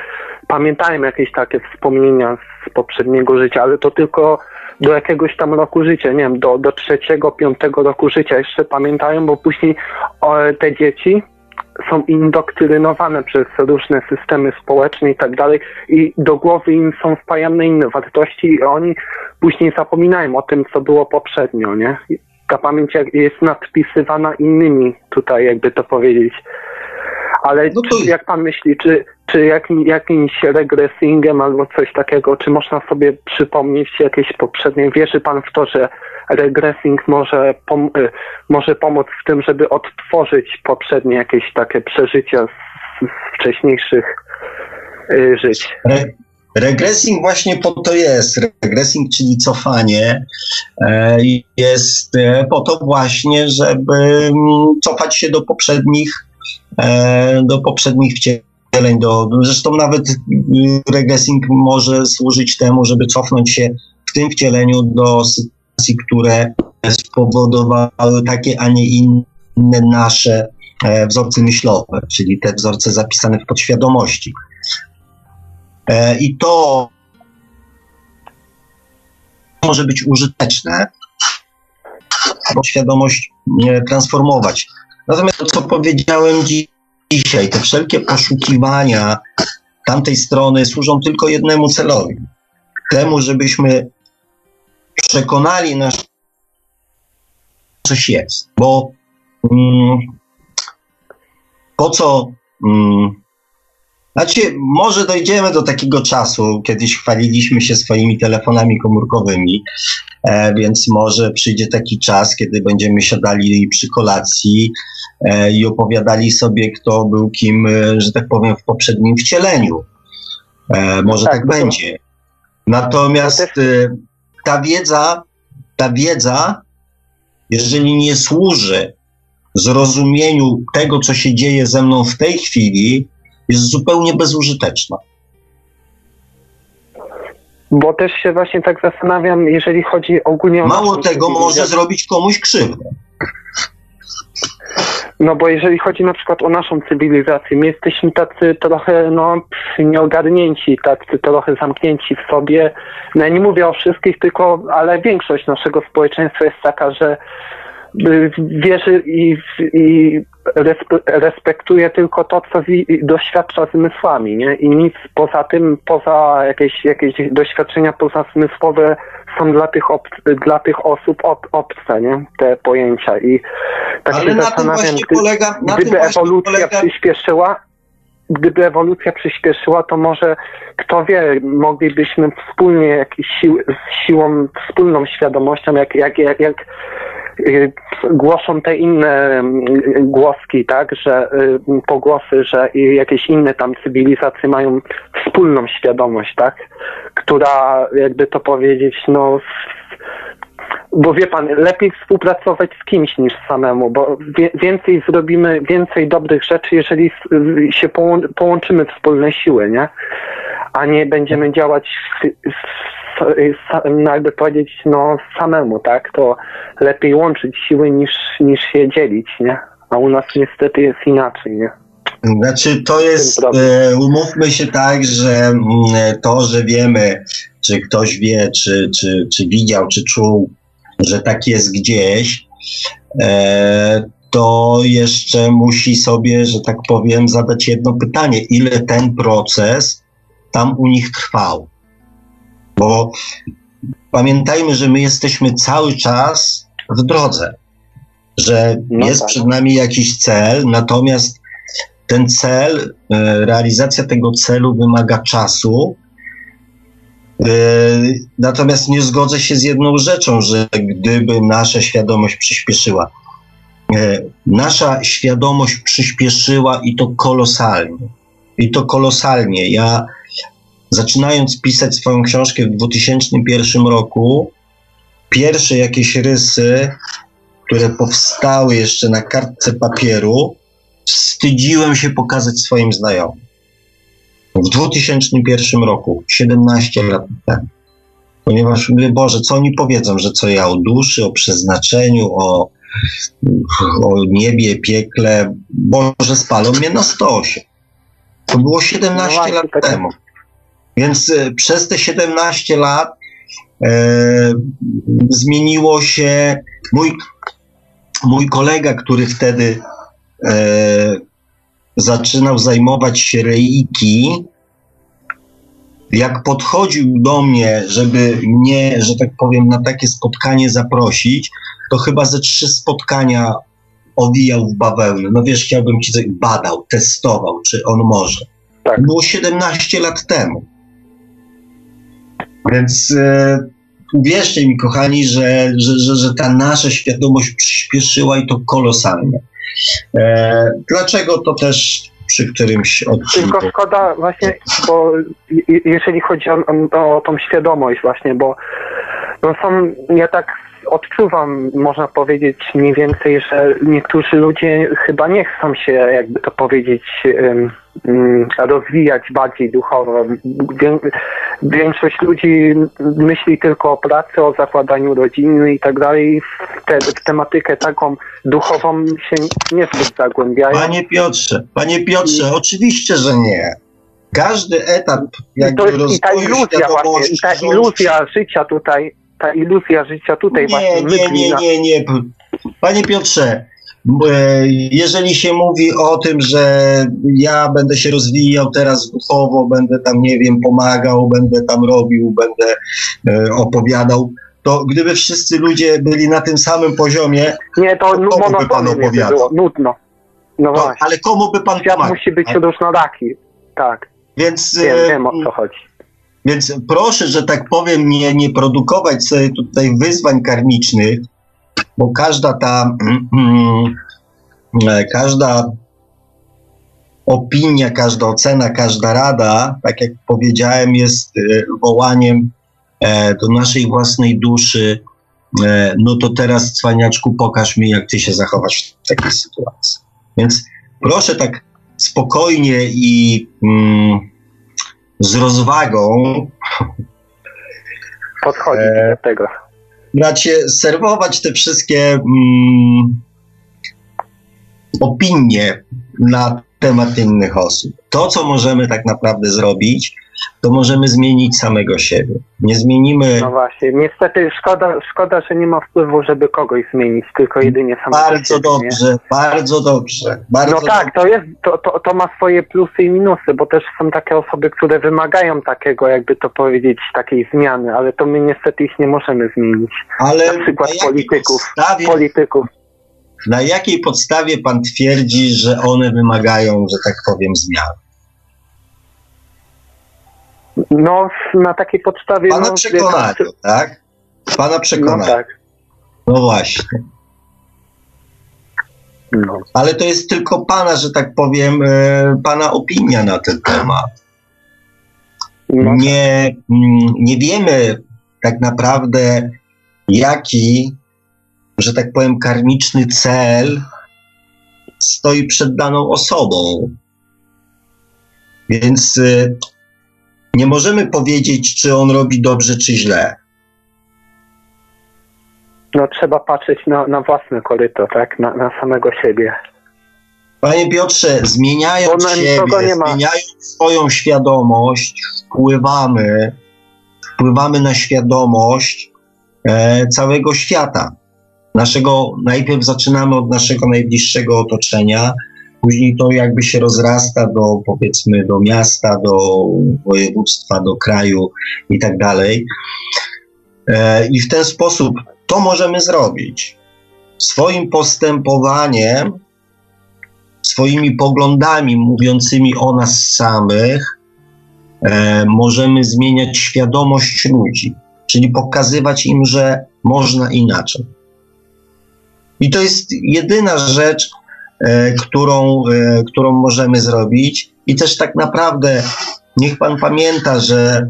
C: pamiętają jakieś takie wspomnienia z poprzedniego życia, ale to tylko do jakiegoś tam roku życia, nie wiem, do, do trzeciego, piątego roku życia jeszcze pamiętają, bo później o, te dzieci są indoktrynowane przez różne systemy społeczne i tak dalej i do głowy im są wpajane inne wartości i oni później zapominają o tym, co było poprzednio, nie? Ta pamięć jest nadpisywana innymi, tutaj jakby to powiedzieć. Ale
B: No to-
C: czy, jak pan myśli, czy, czy jakim, jakimś regressingiem albo coś takiego, czy można sobie przypomnieć jakieś poprzednie, wierzy pan w to, że regressing może, pom- y, może pomóc w tym, żeby odtworzyć poprzednie jakieś takie przeżycia z, z wcześniejszych y, żyć?
B: Re, regressing właśnie po to jest. Regressing, czyli cofanie, e, jest e, po to właśnie, żeby mm, cofać się do poprzednich, e, do poprzednich wcieleń. Do, zresztą nawet y, regressing może służyć temu, żeby cofnąć się w tym wcieleniu do sytuacji, które spowodowały takie, a nie inne nasze e, wzorce myślowe, czyli te wzorce zapisane w podświadomości. E, I to może być użyteczne, bo świadomość e, transformować. Natomiast to, co powiedziałem dzi- dzisiaj, te wszelkie poszukiwania tamtej strony służą tylko jednemu celowi. Temu, żebyśmy przekonali nas, coś jest. Bo mm, po co mm, znaczy, może dojdziemy do takiego czasu, kiedyś chwaliliśmy się swoimi telefonami komórkowymi, e, więc może przyjdzie taki czas, kiedy będziemy siadali przy kolacji e, i opowiadali sobie, kto był kim, e, że tak powiem, w poprzednim wcieleniu. E, może
C: Tak,
B: tak, będzie. Natomiast
C: To
B: ta wiedza, ta wiedza, jeżeli nie służy zrozumieniu tego, co się dzieje ze mną w tej chwili, jest zupełnie bezużyteczna.
C: Bo też się właśnie tak zastanawiam, jeżeli chodzi ogólnie o.
B: Mało tego, może zrobić komuś krzywdę.
C: No bo jeżeli chodzi na przykład o naszą cywilizację, my jesteśmy tacy trochę no, nieogarnięci, tacy trochę zamknięci w sobie. No ja nie mówię o wszystkich, tylko, ale większość naszego społeczeństwa jest taka, że y, wierzy i, i respe- respektuje tylko to, co wi- doświadcza zmysłami, nie? I nic poza tym, poza jakieś, jakieś doświadczenia pozazmysłowe są dla tych, ob- dla tych osób ob- obce, nie? Te pojęcia. I tak
B: Ale
C: się
B: na
C: zastanawiam, gdy,
B: polega, na
C: gdyby ewolucja
B: polega
C: przyspieszyła, gdyby ewolucja przyspieszyła, to może, kto wie, moglibyśmy wspólnie jakieś sił, z siłą, wspólną świadomością, jak, jak, jak, jak głoszą te inne mm, głoski, tak, że y, pogłosy, że jakieś inne tam cywilizacje mają wspólną świadomość, tak, która, jakby to powiedzieć, no bo wie pan, lepiej współpracować z kimś niż samemu, bo więcej zrobimy, więcej dobrych rzeczy, jeżeli s- się połą, połączymy wspólne siły, nie? A nie będziemy działać, s- no jakby powiedzieć, no samemu, tak? To lepiej łączyć siły niż, niż się dzielić, nie? A u nas niestety jest inaczej, nie?
B: Znaczy, to jest, e, umówmy się tak, że mm, to, że wiemy, czy ktoś wie, czy, czy, czy widział, czy czuł, że tak jest gdzieś, e, to jeszcze musi sobie, że tak powiem, zadać jedno pytanie: ile ten proces tam u nich trwał? Bo pamiętajmy, że my jesteśmy cały czas w drodze, że
C: No
B: jest
C: tak.
B: przed nami jakiś cel, natomiast ten cel, e, realizacja tego celu wymaga czasu. E, Natomiast nie zgodzę się z jedną rzeczą, że gdyby nasza świadomość przyspieszyła. E, Nasza świadomość przyspieszyła i to kolosalnie. I to kolosalnie. Ja zaczynając pisać swoją książkę w 2001 roku, pierwsze jakieś rysy, które powstały jeszcze na kartce papieru, wstydziłem się pokazać swoim znajomym. W 2001 roku, 17 lat temu. Ponieważ mówię, Boże, co oni powiedzą, że co ja o duszy, o przeznaczeniu, o, o niebie, piekle, Boże, spalą mnie na stosie. To było 17
C: No właśnie,
B: lat
C: tak.
B: temu. Więc e, przez te 17 lat e, zmieniło się. Mój, mój kolega, który wtedy e, zaczynał zajmować się reiki, jak podchodził do mnie, żeby mnie, że tak powiem, na takie spotkanie zaprosić, to chyba ze trzy spotkania owijał w bawełnę. No wiesz, chciałbym ci coś badał, testował, czy on może.
C: Tak.
B: Było 17 lat temu. Więc e, uwierzcie mi, kochani, że, że, że, że ta nasza świadomość przyspieszyła i to kolosalnie. E, dlaczego to też przy którymś odcinku.
C: Tylko szkoda właśnie, bo je- jeżeli chodzi o, o, tą świadomość właśnie, bo no są, ja tak odczuwam, można powiedzieć mniej więcej, że niektórzy ludzie chyba nie chcą się, jakby to powiedzieć, mm, rozwijać bardziej duchowo. Wię, większość ludzi myśli tylko o pracy, o zakładaniu rodziny i tak dalej. W, te, w tematykę taką duchową się niezbyt zagłębiają.
B: Panie Piotrze, panie Piotrze, oczywiście, że nie. Każdy etap
C: I,
B: jakby
C: to jest, I ta iluzja właśnie, i ta iluzja życia tutaj, ta iluzja życia tutaj właśnie
B: Nie, nie, nie, nie, nie. Panie Piotrze, jeżeli się mówi o tym, że ja będę się rozwijał teraz duchowo, będę tam, nie wiem, pomagał, będę tam robił, będę e, opowiadał, to gdyby wszyscy ludzie byli na tym samym poziomie,
C: Nie, to
B: To komu by pan opowiadał?
C: było, nudno. No
B: to,
C: właśnie,
B: ale komu by pan
C: świat
B: pomagał?
C: musi być
B: tak?
C: różnoraki. Tak,
B: Więc,
C: wiem,
B: e,
C: wiem o co chodzi.
B: Więc proszę, że tak powiem, nie, nie produkować sobie tutaj wyzwań karmicznych, bo każda ta, e, każda opinia, każda ocena, każda rada, tak jak powiedziałem, jest e, wołaniem e, do naszej własnej duszy. No to teraz, cwaniaczku, pokaż mi, jak ty się zachowasz w takiej sytuacji. Więc proszę tak spokojnie i mm, z rozwagą
C: Podchodzi
B: e,
C: do tego.
B: Bracie, serwować te wszystkie mm, opinie na temat innych osób. To, co możemy tak naprawdę zrobić, to możemy zmienić samego siebie. Nie zmienimy
C: No właśnie, niestety szkoda, szkoda, że nie ma wpływu, żeby kogoś zmienić, tylko jedynie samego
B: bardzo
C: siebie, nie?
B: dobrze, bardzo dobrze, bardzo
C: No tak, to jest, to, to, to ma swoje plusy i minusy, bo też są takie osoby, które wymagają takiego, jakby to powiedzieć, takiej zmiany, ale to my niestety ich nie możemy zmienić.
B: ale
C: na przykład polityków.
B: podstawie,
C: Polityków.
B: na jakiej podstawie pan twierdzi, że one wymagają, że tak powiem, zmian?
C: No, na takiej podstawie...
B: Pana
C: no,
B: przekonania, tak? Pana
C: No
B: przekonania.
C: tak.
B: No właśnie.
C: No.
B: Ale to jest tylko pana, że tak powiem, e, pana opinia na ten temat.
C: No,
B: Nie, mm, nie wiemy tak naprawdę, jaki, że tak powiem, karmiczny cel stoi przed daną osobą. Więc e, nie możemy powiedzieć, czy on robi dobrze, czy źle.
C: no trzeba patrzeć na, na własne koryto, tak? Na, na samego siebie.
B: Panie Piotrze, zmieniając siebie, zmieniając swoją świadomość, wpływamy, wpływamy na świadomość e, całego świata. Naszego, najpierw zaczynamy od naszego najbliższego otoczenia, później to jakby się rozrasta do, powiedzmy, do miasta, do województwa, do kraju i tak dalej. E, I w ten sposób to możemy zrobić. Swoim postępowaniem swoimi poglądami mówiącymi o nas samych e, możemy zmieniać świadomość ludzi, czyli pokazywać im, że można inaczej. I to jest jedyna rzecz, którą, e, którą możemy zrobić. I też tak naprawdę niech Pan pamięta, że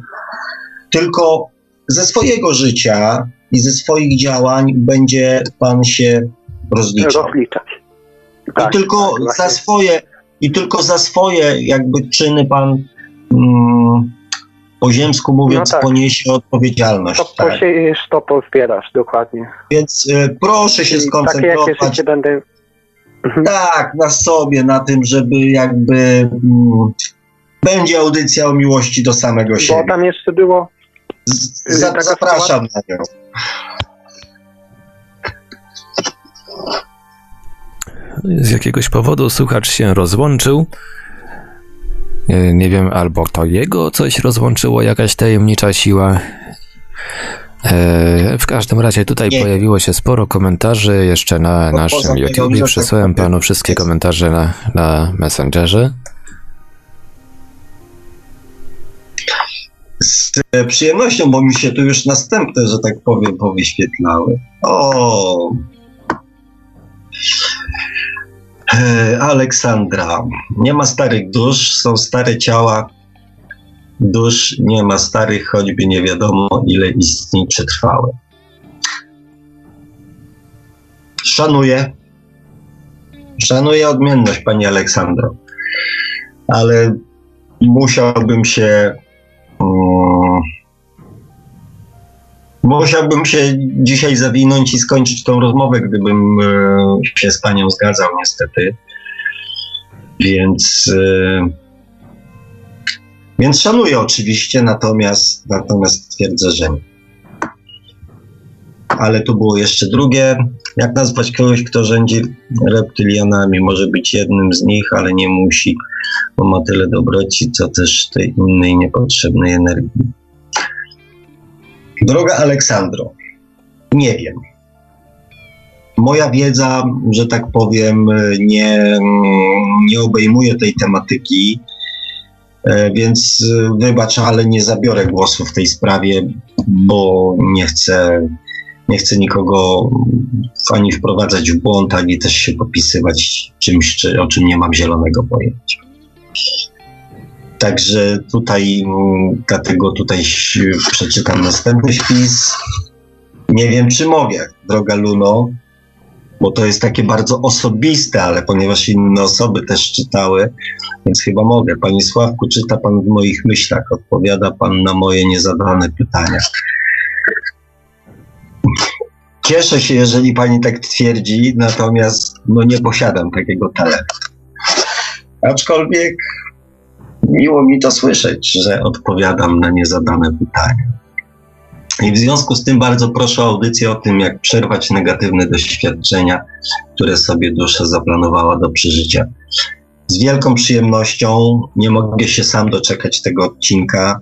B: tylko ze swojego życia i ze swoich działań będzie pan się rozliczał.
C: Rozliczać.
B: I
C: Tak,
B: tylko
C: tak,
B: za swoje, i tylko za swoje jakby czyny pan mm, po ziemsku mówiąc
C: No tak.
B: poniesie odpowiedzialność.
C: To
B: tak.
C: posiejesz, to pozbierasz, dokładnie.
B: Więc y, proszę się
C: Czyli takie
B: skoncentrować
C: jakie życie będę... Mhm.
B: tak na sobie, na tym, żeby jakby mm, będzie audycja o miłości do samego
C: Bo
B: siebie.
C: tam jeszcze było...
B: Z, za,
C: taka
B: zapraszam na nią.
A: Z jakiegoś powodu słuchacz się rozłączył. E, Nie wiem, albo to jego coś rozłączyło, jakaś tajemnicza siła. E, W każdym razie tutaj
B: Nie.
A: pojawiło się sporo komentarzy jeszcze na
B: Po-
A: naszym
B: że tak
A: Przesłałem panu wszystkie komentarze na, na Messengerze.
B: Z e, przyjemnością, bo mi się tu już następne, że tak powiem, powyświetlały. O! E, Aleksandra. Nie ma starych dusz, są stare ciała. Dusz nie ma starych, choćby nie wiadomo, ile istnień przetrwały. Szanuję. Szanuję odmienność, pani Aleksandro. Ale musiałbym się Mm. Musiałbym się dzisiaj zawinąć i skończyć tą rozmowę, gdybym e, się z panią zgadzał, niestety. Więc. E, więc szanuję oczywiście, natomiast, natomiast twierdzę, że nie. Ale tu było jeszcze drugie. Jak nazwać kogoś, kto rządzi reptylianami? Może być jednym z nich, ale nie musi, bo ma tyle dobroci, co też tej innej niepotrzebnej energii. Droga Aleksandro, nie wiem. Moja wiedza, że tak powiem, nie, nie obejmuje tej tematyki, więc e, wybacz, ale nie zabiorę głosu w tej sprawie, bo nie chcę, nie chcę nikogo ani wprowadzać w błąd, ani też się popisywać czymś, czy, o czym nie mam zielonego pojęcia. Także tutaj, mm, dlatego tutaj przeczytam następny wpis. Nie wiem, czy mogę, droga Luno, bo to jest takie bardzo osobiste, ale ponieważ inne osoby też czytały, więc chyba mogę. Panie Sławku, czyta pan w moich myślach, odpowiada pan na moje niezadane pytania. Cieszę się, jeżeli pani tak twierdzi, natomiast no nie posiadam takiego talentu. Aczkolwiek miło mi to słyszeć, że odpowiadam na niezadane pytania. I w związku z tym bardzo proszę o audycję o tym, jak przerwać negatywne doświadczenia, które sobie dusza zaplanowała do przeżycia. Z wielką przyjemnością nie mogę się sam doczekać tego odcinka,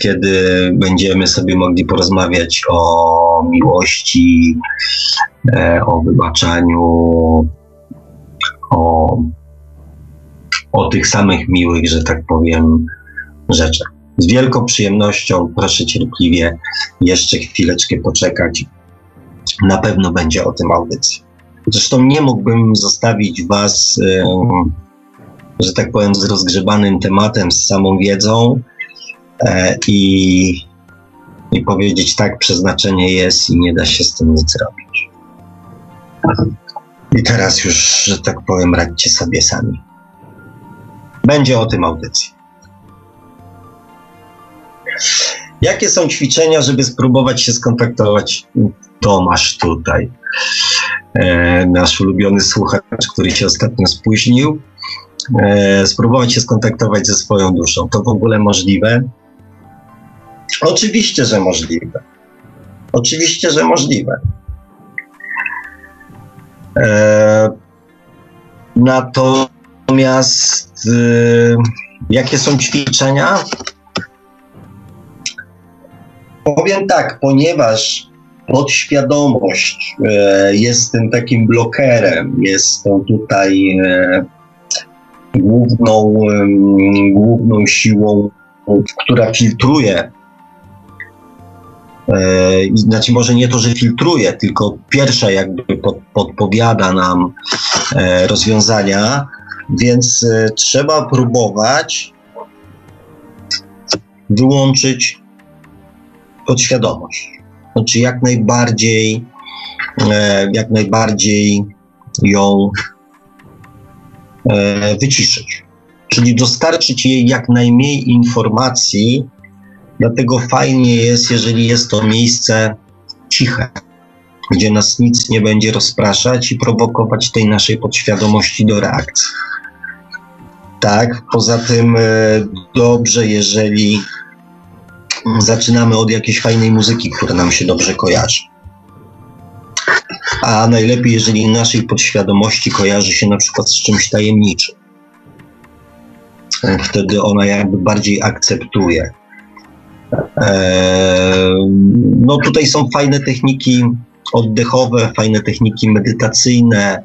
B: kiedy będziemy sobie mogli porozmawiać o miłości, e, o wybaczaniu, o, o tych samych miłych, że tak powiem, rzeczach. Z wielką przyjemnością proszę cierpliwie jeszcze chwileczkę poczekać. Na pewno będzie o tym audycja. Zresztą nie mógłbym zostawić Was, e, że tak powiem, z rozgrzebanym tematem, z samą wiedzą e, i, i powiedzieć tak, przeznaczenie jest i nie da się z tym nic zrobić. I teraz już, że tak powiem, radźcie sobie sami. Będzie o tym audycja. Jakie są ćwiczenia, żeby spróbować się skontaktować? Tomasz tutaj, e, nasz ulubiony słuchacz, który się ostatnio spóźnił. E, spróbować się skontaktować ze swoją duszą. To w ogóle możliwe? Oczywiście, że możliwe. Oczywiście, że możliwe. E, natomiast e, jakie są ćwiczenia? Powiem tak, ponieważ podświadomość e, jest tym takim blokerem, jest tą tutaj e, główną, główną siłą, która filtruje. E, znaczy może nie to, że filtruje, tylko pierwsza jakby pod, podpowiada nam rozwiązania, więc trzeba próbować wyłączyć podświadomość. znaczy jak najbardziej, e, jak najbardziej ją e, wyciszyć. Czyli dostarczyć jej jak najmniej informacji, dlatego fajnie jest, jeżeli jest to miejsce ciche, gdzie nas nic nie będzie rozpraszać i prowokować tej naszej podświadomości do reakcji. Tak, poza tym e, dobrze, jeżeli zaczynamy od jakiejś fajnej muzyki, która nam się dobrze kojarzy. A najlepiej, jeżeli naszej podświadomości kojarzy się na przykład z czymś tajemniczym. Wtedy ona jakby bardziej akceptuje. Eee, no tutaj są fajne techniki oddechowe, fajne techniki medytacyjne.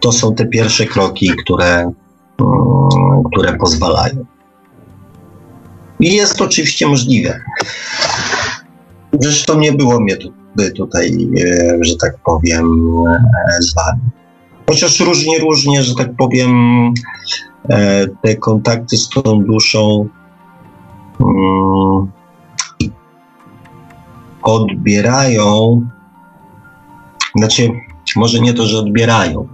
B: To są te pierwsze kroki, które, mm, które pozwalają. Jest oczywiście możliwe. Zresztą nie było mnie tu, tutaj, e, że tak powiem, e, z wami. Chociaż różnie, różnie, że tak powiem, e, te kontakty z tą duszą mm, odbierają, znaczy, może nie to, że odbierają.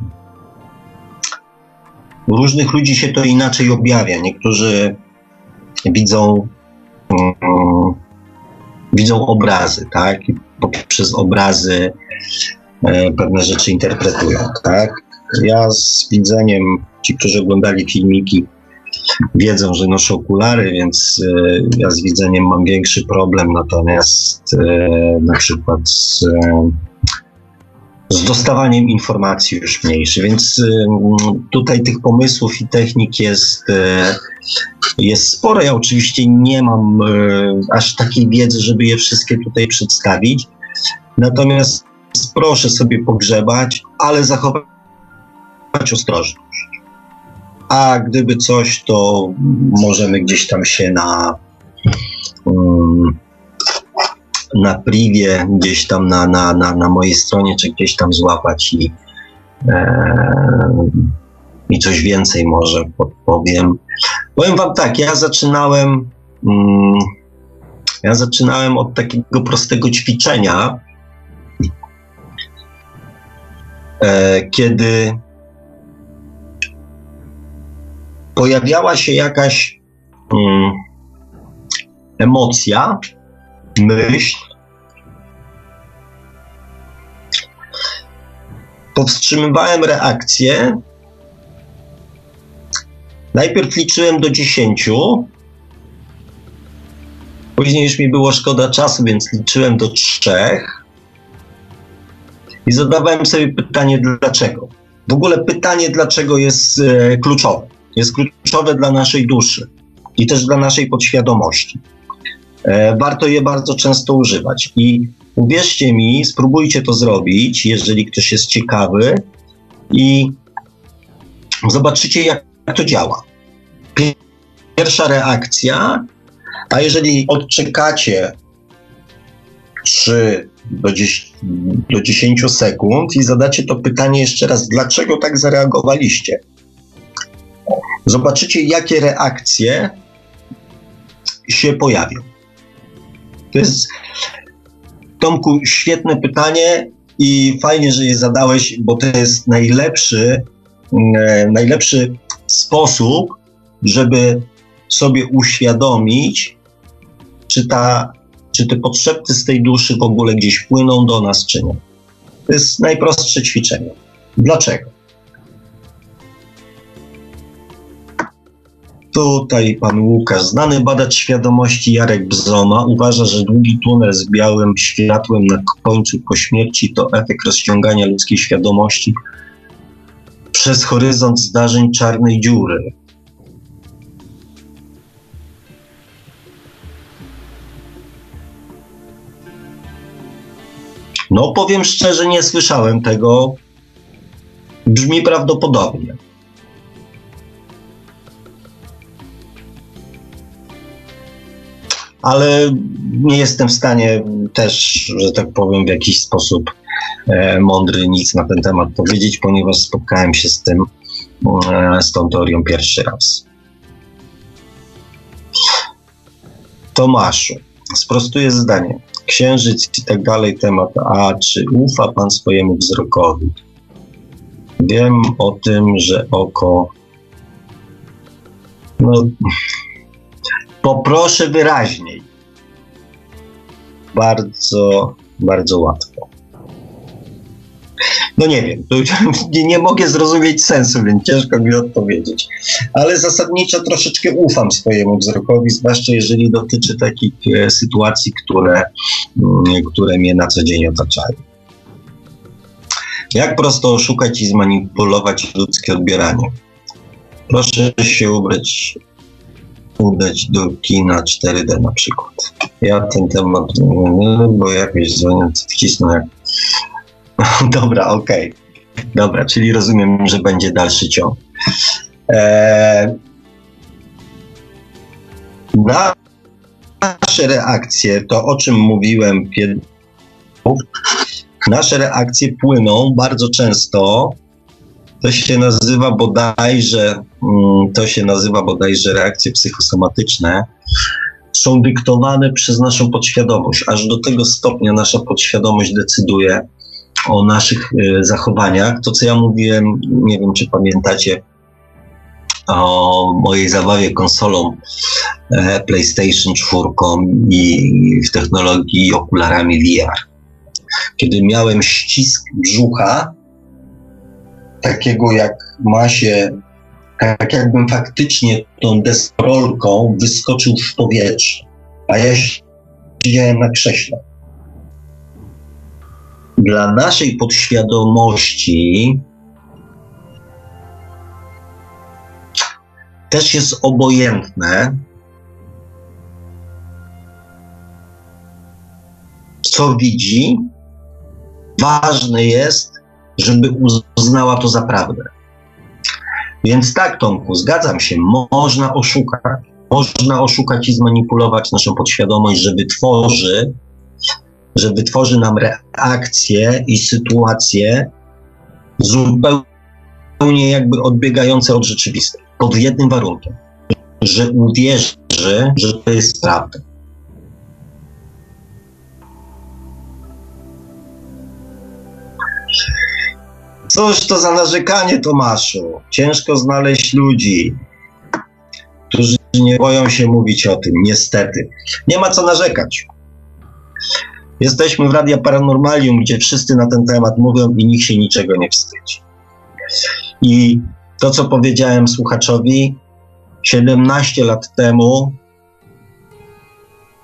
B: U różnych ludzi się to inaczej objawia. Niektórzy widzą, um, widzą obrazy, tak? I poprzez obrazy e, pewne rzeczy interpretują, tak? Ja z widzeniem, ci, którzy oglądali filmiki, wiedzą, że noszę okulary, więc e, ja z widzeniem mam większy problem, natomiast e, na przykład z, z dostawaniem informacji już mniejszy, więc tutaj tych pomysłów i technik jest, y, jest sporo. Ja oczywiście nie mam y, aż takiej wiedzy, żeby je wszystkie tutaj przedstawić, natomiast proszę sobie pogrzebać, ale zachować ostrożność. A gdyby coś, to możemy gdzieś tam się na um, na privie, gdzieś tam na, na, na, na mojej stronie, czy gdzieś tam złapać i, e, i coś więcej może podpowiem. Powiem wam tak, ja zaczynałem mm, ja zaczynałem od takiego prostego ćwiczenia, e, kiedy pojawiała się jakaś mm, emocja, myśl, powstrzymywałem reakcję. Najpierw liczyłem do 10. Później już mi było szkoda czasu, więc liczyłem do 3. I zadawałem sobie pytanie, dlaczego. W ogóle pytanie, dlaczego jest e, kluczowe. Jest kluczowe dla naszej duszy i też dla naszej podświadomości. E, warto je bardzo często używać. I uwierzcie mi, spróbujcie to zrobić, jeżeli ktoś jest ciekawy i zobaczycie, jak to działa. Pierwsza reakcja, a jeżeli odczekacie 3 do 10, do 10 sekund i zadacie to pytanie jeszcze raz, dlaczego tak zareagowaliście? Zobaczycie, jakie reakcje się pojawią. To jest, Tomku, świetne pytanie i fajnie, że je zadałeś, bo to jest najlepszy, e, najlepszy sposób, żeby sobie uświadomić, czy, ta, czy te potrzeby z tej duszy w ogóle gdzieś płyną do nas, czy nie. To jest najprostsze ćwiczenie. Dlaczego? Tutaj pan Łukasz, znany badacz świadomości Jarek Bzoma uważa, że długi tunel z białym światłem na końcu po śmierci to efekt rozciągania ludzkiej świadomości przez horyzont zdarzeń czarnej dziury. No, powiem szczerze, nie słyszałem tego. Brzmi prawdopodobnie. Ale nie jestem w stanie też, że tak powiem, w jakiś sposób e, mądry nic na ten temat powiedzieć, ponieważ spotkałem się z tym, e, z tą teorią pierwszy raz. Tomaszu, sprostuję zdanie. księżyc i tak dalej, temat A. Czy ufa pan swojemu wzrokowi? Wiem o tym, że oko. No, poproszę wyraźniej. Bardzo, bardzo łatwo. No nie wiem, nie, nie mogę zrozumieć sensu, więc ciężko mi odpowiedzieć. Ale zasadniczo troszeczkę ufam swojemu wzrokowi, zwłaszcza jeżeli dotyczy takich e, sytuacji, które, mm, które mnie na co dzień otaczają. Jak prosto oszukać i zmanipulować ludzkie odbieranie? Proszę się ubrać, udać do kina 4D na przykład. Ja ten temat, no, bo jakoś dzwonię, wcisnę jak Dobra, okej. Okay. Dobra, czyli rozumiem, że będzie dalszy ciąg. Eee, nasze reakcje, to o czym mówiłem, nasze reakcje płyną bardzo często. To się nazywa bodajże, to się nazywa bodajże reakcje psychosomatyczne. Są dyktowane przez naszą podświadomość. Aż do tego stopnia nasza podświadomość decyduje, o naszych e, zachowaniach. To, co ja mówiłem, nie wiem, czy pamiętacie o mojej zabawie konsolą e, PlayStation 4 i w technologii okularami VR. Kiedy miałem ścisk brzucha, takiego jak ma się, tak jakbym faktycznie tą deskorolką wyskoczył w powietrze, a ja siedziałem na krześle dla naszej podświadomości też jest obojętne, co widzi. Ważne jest, żeby uznała to za prawdę. Więc tak, Tomku, zgadzam się, można oszukać. Można oszukać i zmanipulować naszą podświadomość, że wytworzy że wytworzy nam reakcje i sytuacje zupełnie jakby odbiegające od rzeczywistości. Pod jednym warunkiem, że uwierzy, że to jest prawda. Cóż to za narzekanie, Tomaszu? Ciężko znaleźć ludzi, którzy nie boją się mówić o tym, niestety. Nie ma co narzekać. Jesteśmy w Radia Paranormalium, gdzie wszyscy na ten temat mówią i nikt się niczego nie wstydzi. I to, co powiedziałem słuchaczowi, 17 lat temu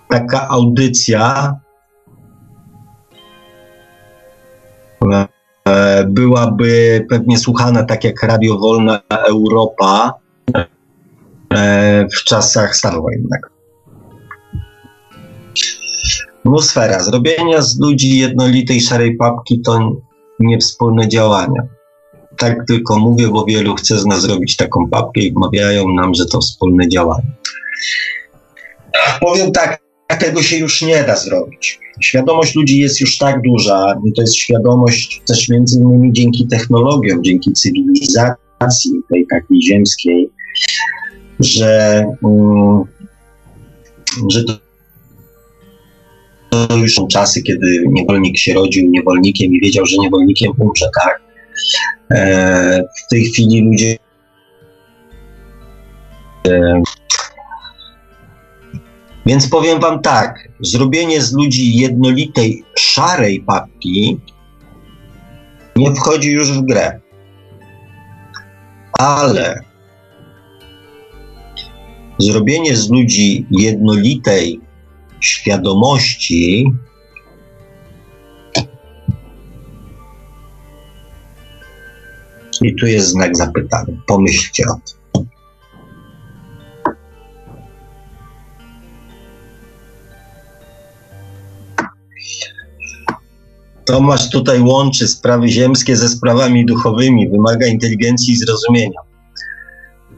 B: taka audycja byłaby pewnie słuchana tak jak Radio Wolna Europa e, w czasach stanu wojennego. Atmosfera. Zrobienia z ludzi jednolitej szarej papki to nie wspólne działania. Tak tylko mówię, bo wielu chce z nas zrobić taką papkę i wmawiają nam, że to wspólne działanie. Powiem tak, tego się już nie da zrobić. Świadomość ludzi jest już tak duża to jest świadomość też między innymi dzięki technologiom, dzięki cywilizacji tej takiej ziemskiej, że, um, że to to już są czasy, kiedy niewolnik się rodził niewolnikiem i wiedział, że niewolnikiem umrze, tak? E, w tej chwili ludzie e, więc powiem wam tak, zrobienie z ludzi jednolitej, szarej papki nie wchodzi już w grę. Ale zrobienie z ludzi jednolitej, świadomości i tu jest znak zapytania. Pomyślcie o tym. Tomasz tutaj łączy sprawy ziemskie ze sprawami duchowymi, wymaga inteligencji i zrozumienia.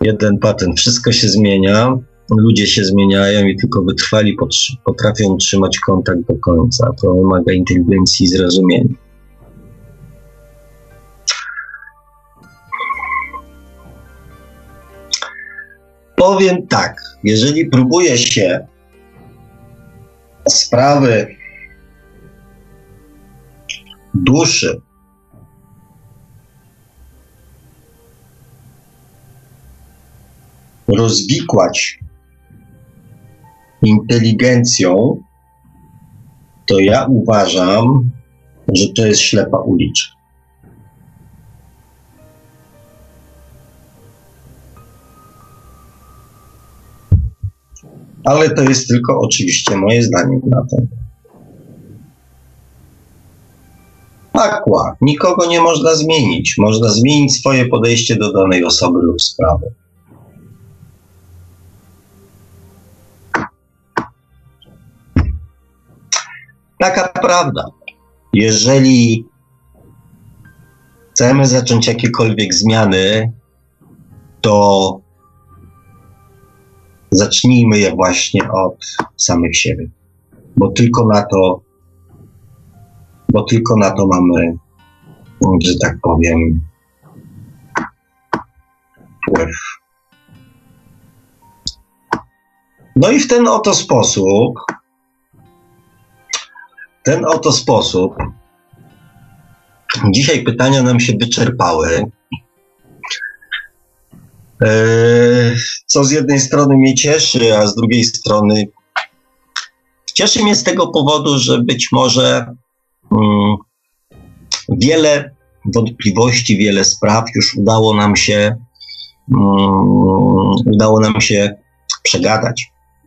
B: Jeden patent, wszystko się zmienia, ludzie się zmieniają i tylko wytrwali potrafią utrzymać kontakt do końca. To wymaga inteligencji i zrozumienia. Powiem tak, jeżeli próbuje się sprawy duszy. Rozwikłać inteligencją, to ja uważam, że to jest ślepa uliczka. Ale to jest tylko oczywiście moje zdanie na ten. Akła. Nikogo nie można zmienić. Można zmienić swoje podejście do danej osoby lub sprawy. Taka prawda. Jeżeli chcemy zacząć jakiekolwiek zmiany, to zacznijmy je właśnie od samych siebie. Bo tylko na to, bo tylko na to mamy, że tak powiem, wpływ. No i w ten oto sposób, ten oto sposób, dzisiaj pytania nam się wyczerpały. Eee, co z jednej strony mnie cieszy, a z drugiej strony cieszy mnie z tego powodu, że być może wiele wątpliwości, wiele spraw już udało nam się mm, udało nam się przegadać.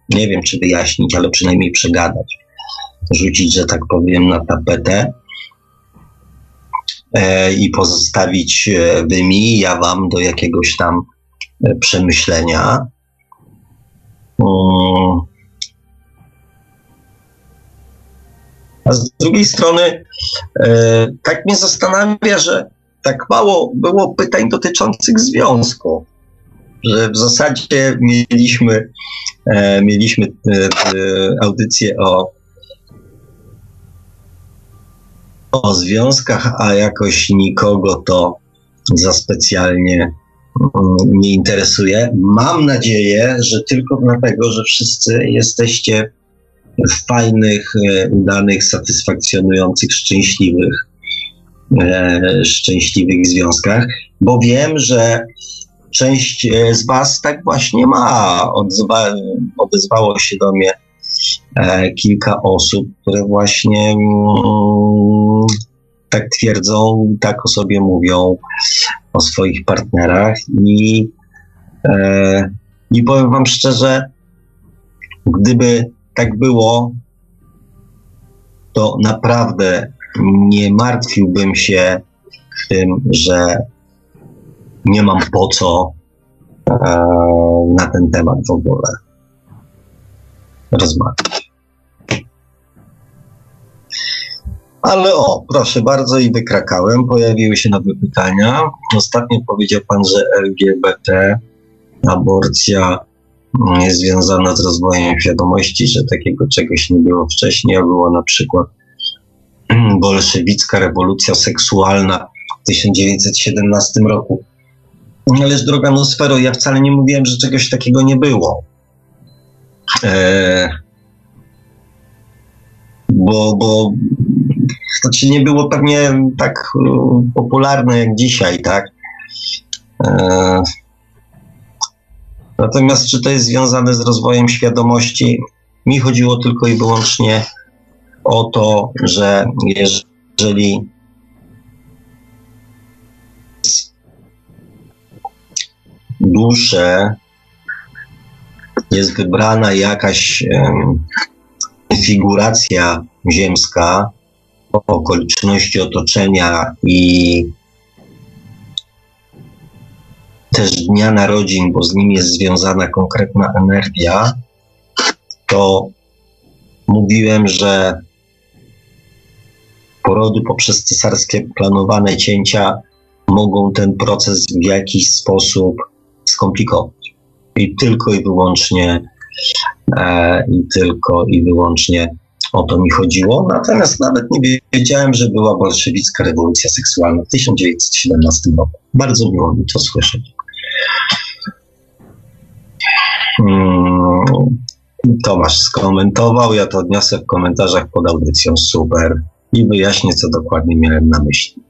B: Nie wiem, czy wyjaśnić, ale przynajmniej przegadać. Rzucić, że tak powiem, na tapetę e, i pozostawić e, wy mi, ja wam do jakiegoś tam e, przemyślenia. A z drugiej strony, e, tak mnie zastanawia, że tak mało było pytań dotyczących związku, że w zasadzie mieliśmy, e, mieliśmy e, audycję o, o związkach, a jakoś nikogo to za specjalnie mm, nie interesuje. Mam nadzieję, że tylko dlatego, że wszyscy jesteście fajnych, e, udanych, satysfakcjonujących, szczęśliwych, e, szczęśliwych związkach, bo wiem, że część e, z Was tak właśnie ma. Odzwa, odezwało się do mnie kilka osób, które właśnie mm, tak twierdzą, tak o sobie mówią, o swoich partnerach i, i powiem Wam szczerze, gdyby tak było, to naprawdę nie martwiłbym się tym, że nie mam po co e, na ten temat w ogóle rozmawiać. Ale o, proszę bardzo, i wykrakałem. Pojawiły się nowe pytania. Ostatnio powiedział pan, że LGBT, aborcja jest związana z rozwojem świadomości, że takiego czegoś nie było wcześniej, a było na przykład bolszewicka rewolucja seksualna w 1917 roku. Ależ droga no sfero, ja wcale nie mówiłem, że czegoś takiego nie było. E, bo, bo ci nie było pewnie tak e, popularne jak dzisiaj, tak? E, natomiast czy to jest związane z rozwojem świadomości? Mi chodziło tylko i wyłącznie o to, że jeżeli duszę jest wybrana jakaś em, figuracja ziemska, okoliczności otoczenia i też dnia narodzin, bo z nim jest związana konkretna energia, to mówiłem, że porody poprzez cesarskie planowane cięcia mogą ten proces w jakiś sposób skomplikować. I tylko i wyłącznie e, i tylko i wyłącznie o to mi chodziło. Natomiast nawet nie wiedziałem, że była bolszewicka rewolucja seksualna w 1917 roku. Bardzo miło mi to słyszeć. Tomasz skomentował, ja to odniosę w komentarzach pod audycją. Super. i wyjaśnię, co dokładnie miałem na myśli.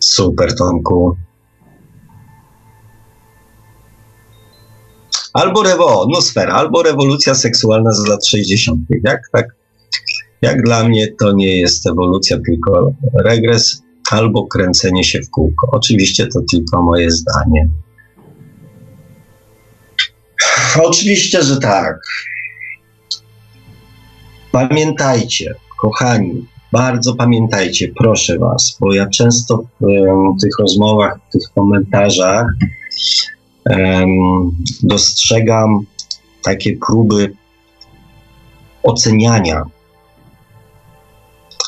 B: Super, Tomku. Albo rewo, no sfera, albo rewolucja seksualna z lat 60. Jak tak? Jak dla mnie to nie jest ewolucja, tylko regres albo kręcenie się w kółko. Oczywiście to tylko moje zdanie. Oczywiście, że tak. Pamiętajcie, kochani, bardzo pamiętajcie, proszę Was, bo ja często w tych rozmowach, w tych komentarzach dostrzegam takie próby oceniania,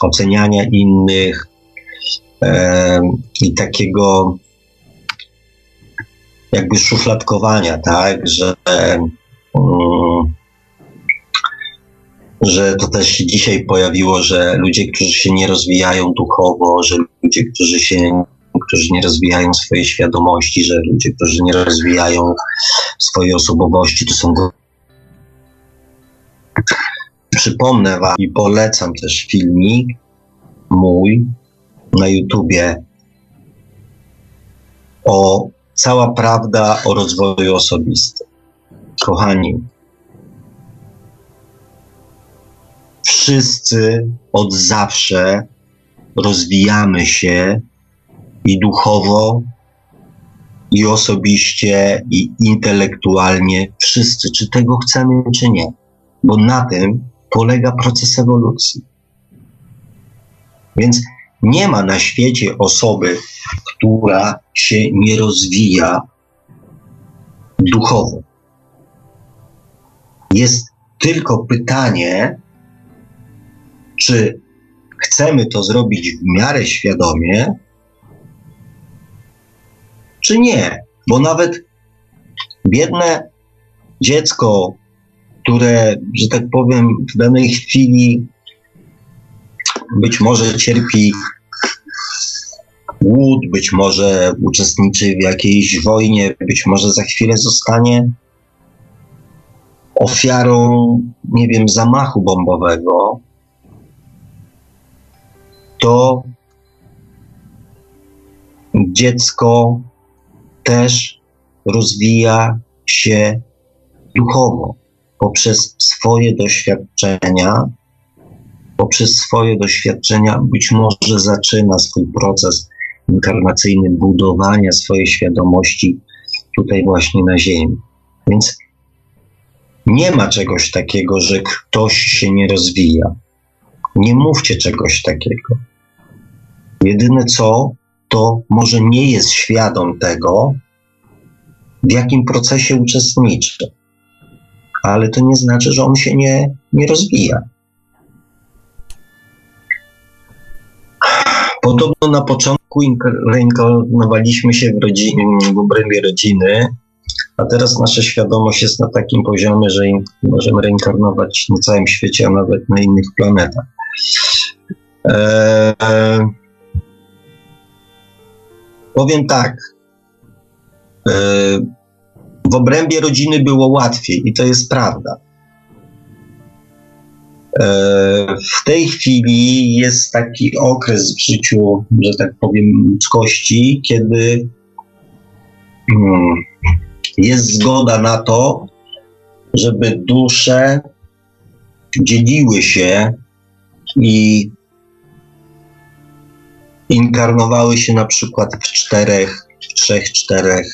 B: oceniania innych i takiego jakby szufladkowania, tak, że um, że to też się dzisiaj pojawiło, że ludzie, którzy się nie rozwijają duchowo, że ludzie, którzy się którzy nie rozwijają swojej świadomości, że ludzie, którzy nie rozwijają swojej osobowości, to są Przypomnę Wam i polecam też filmik mój na YouTubie o cała prawda o rozwoju osobistym. Kochani, wszyscy od zawsze rozwijamy się i duchowo, i osobiście, i intelektualnie. Wszyscy, czy tego chcemy, czy nie. Bo na tym polega proces ewolucji. Więc nie ma na świecie osoby, która się nie rozwija duchowo. Jest tylko pytanie, czy chcemy to zrobić w miarę świadomie, czy nie. Bo nawet biedne dziecko, które, że tak powiem, w danej chwili być może cierpi głód, być może uczestniczy w jakiejś wojnie, być może za chwilę zostanie ofiarą, nie wiem, zamachu bombowego, to dziecko też rozwija się duchowo poprzez swoje doświadczenia, poprzez swoje doświadczenia być może zaczyna swój proces inkarnacyjny budowania swojej świadomości tutaj właśnie na Ziemi. Więc nie ma czegoś takiego, że ktoś się nie rozwija. Nie mówcie czegoś takiego. Jedyne co, to może nie jest świadom tego, w jakim procesie uczestniczy. Ale to nie znaczy, że on się nie, nie rozwija. Podobno na początku reinkarnowaliśmy się w, rodzinie, w obrębie rodziny, a teraz nasza świadomość jest na takim poziomie, że możemy reinkarnować na całym świecie, a nawet na innych planetach. Eee, powiem tak. Eee, w obrębie rodziny było łatwiej i to jest prawda. Eee, w tej chwili jest taki okres w życiu, że tak powiem, ludzkości, kiedy hmm, jest zgoda na to, żeby dusze dzieliły się i inkarnowały się na przykład w czterech, w trzech, czterech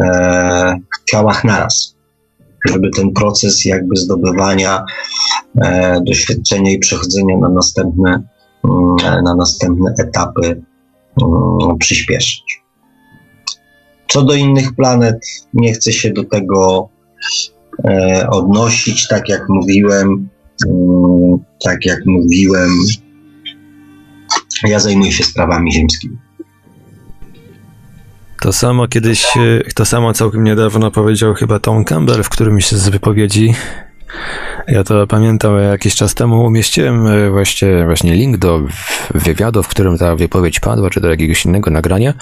B: e, ciałach naraz. Żeby ten proces jakby zdobywania e, doświadczenia i przechodzenia na następne, mm, na następne etapy mm, przyspieszyć. Co do innych planet, nie chcę się do tego e, odnosić, tak jak mówiłem, mm, tak jak mówiłem, ja zajmuję się sprawami ziemskimi.
A: To samo kiedyś, e, to samo całkiem niedawno powiedział chyba Tom Campbell w którymś z wypowiedzi, Ja to pamiętam, jakiś czas temu umieściłem e, właśnie, właśnie link do wywiadu, w którym ta wypowiedź padła, czy do jakiegoś innego nagrania.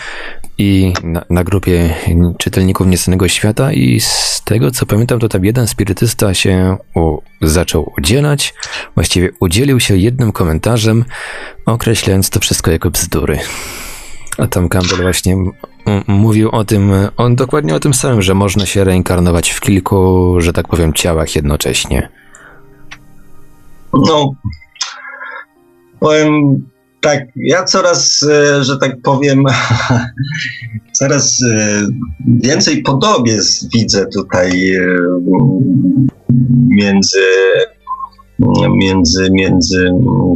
A: I na, na grupie czytelników Niesnego Świata i z tego, co pamiętam, to tam jeden spirytysta się u, zaczął udzielać, właściwie udzielił się jednym komentarzem, określając to wszystko jako bzdury. A tam Campbell właśnie mówił o tym, on dokładnie o tym samym, że można się reinkarnować w kilku, że tak powiem, ciałach jednocześnie.
B: No, powiem tak, ja coraz, e, że tak powiem, coraz e, więcej podobieństw widzę tutaj e, między, między, między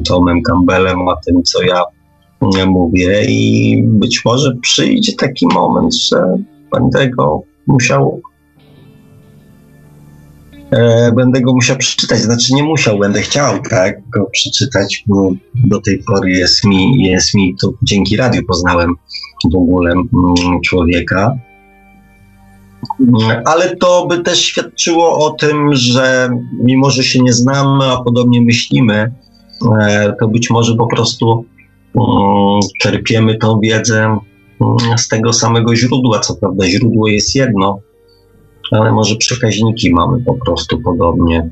B: Tomem Campbellem a tym, co ja mówię i być może przyjdzie taki moment, że będę go musiał e, będę go musiał przeczytać, znaczy nie musiał, będę chciał tak go przeczytać, bo do tej pory jest mi, jest mi to dzięki radiu poznałem w ogóle mm, człowieka. Ale to by też świadczyło o tym, że mimo, że się nie znamy, a podobnie myślimy, e, to być może po prostu Mm, czerpiemy tą wiedzę mm, z tego samego źródła. Co prawda, źródło jest jedno, ale może przekaźniki mamy po prostu podobnie,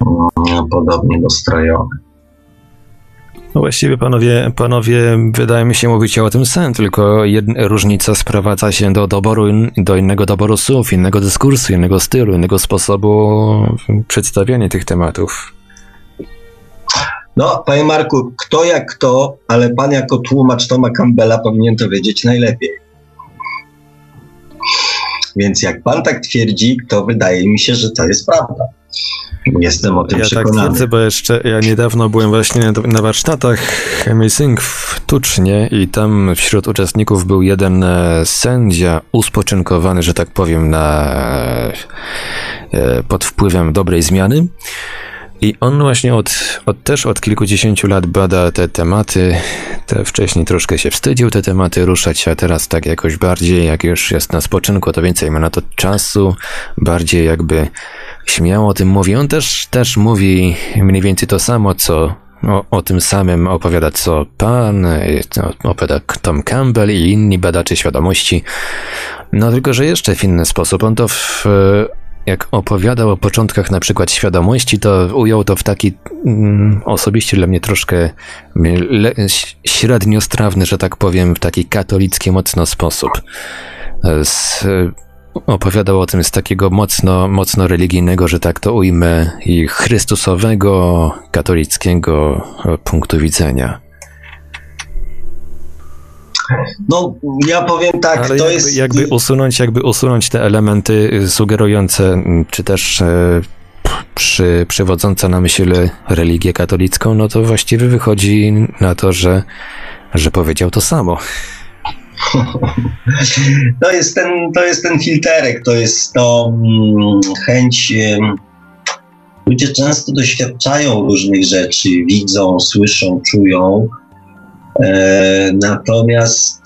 B: mm, podobnie dostrojone.
A: No właściwie panowie, panowie, wydaje mi się mówić o tym sen, tylko jedna różnica sprowadza się do doboru, do innego doboru słów, innego dyskursu, innego stylu, innego sposobu przedstawiania tych tematów.
B: No, panie Marku, kto jak kto, ale pan jako tłumacz Toma Campbella powinien to wiedzieć najlepiej. Więc jak pan tak twierdzi, to wydaje mi się, że to jest prawda. Jestem o tym
A: ja
B: tak przekonany.
A: tak twierdzę, bo jeszcze ja niedawno byłem właśnie na warsztatach Chemii w Tucznie i tam wśród uczestników był jeden e, sędzia uspoczynkowany, że tak powiem, na, e, pod wpływem dobrej zmiany. I on właśnie od, od, też od kilkudziesięciu lat bada te tematy. Te wcześniej troszkę się wstydził te tematy ruszać, a teraz tak jakoś bardziej, jak już jest na spoczynku, to więcej ma na to czasu, bardziej jakby śmiało o tym mówi. On też, też mówi mniej więcej to samo, co o, o tym samym opowiada co pan, opowiada Tom Campbell i inni badacze świadomości. No tylko, że jeszcze w inny sposób. On to w jak opowiadał o początkach na przykład świadomości, to ujął to w taki mm, osobiście dla mnie troszkę le, średniostrawny, że tak powiem, w taki katolicki mocno sposób. Z, opowiadał o tym z takiego mocno, mocno religijnego, że tak to ujmę, i chrystusowego, katolickiego punktu widzenia.
B: No, ja powiem tak,
A: Ale
B: to
A: jakby,
B: jest...
A: Jakby usunąć, jakby usunąć te elementy sugerujące, mm, czy też e, przy, przywodzące na myśl religię katolicką, no to właściwie wychodzi na to, że, że powiedział to samo.
B: To jest ten, to jest ten filterek, to jest to hmm, chęć. Ludzie często doświadczają różnych rzeczy, widzą, słyszą, czują, natomiast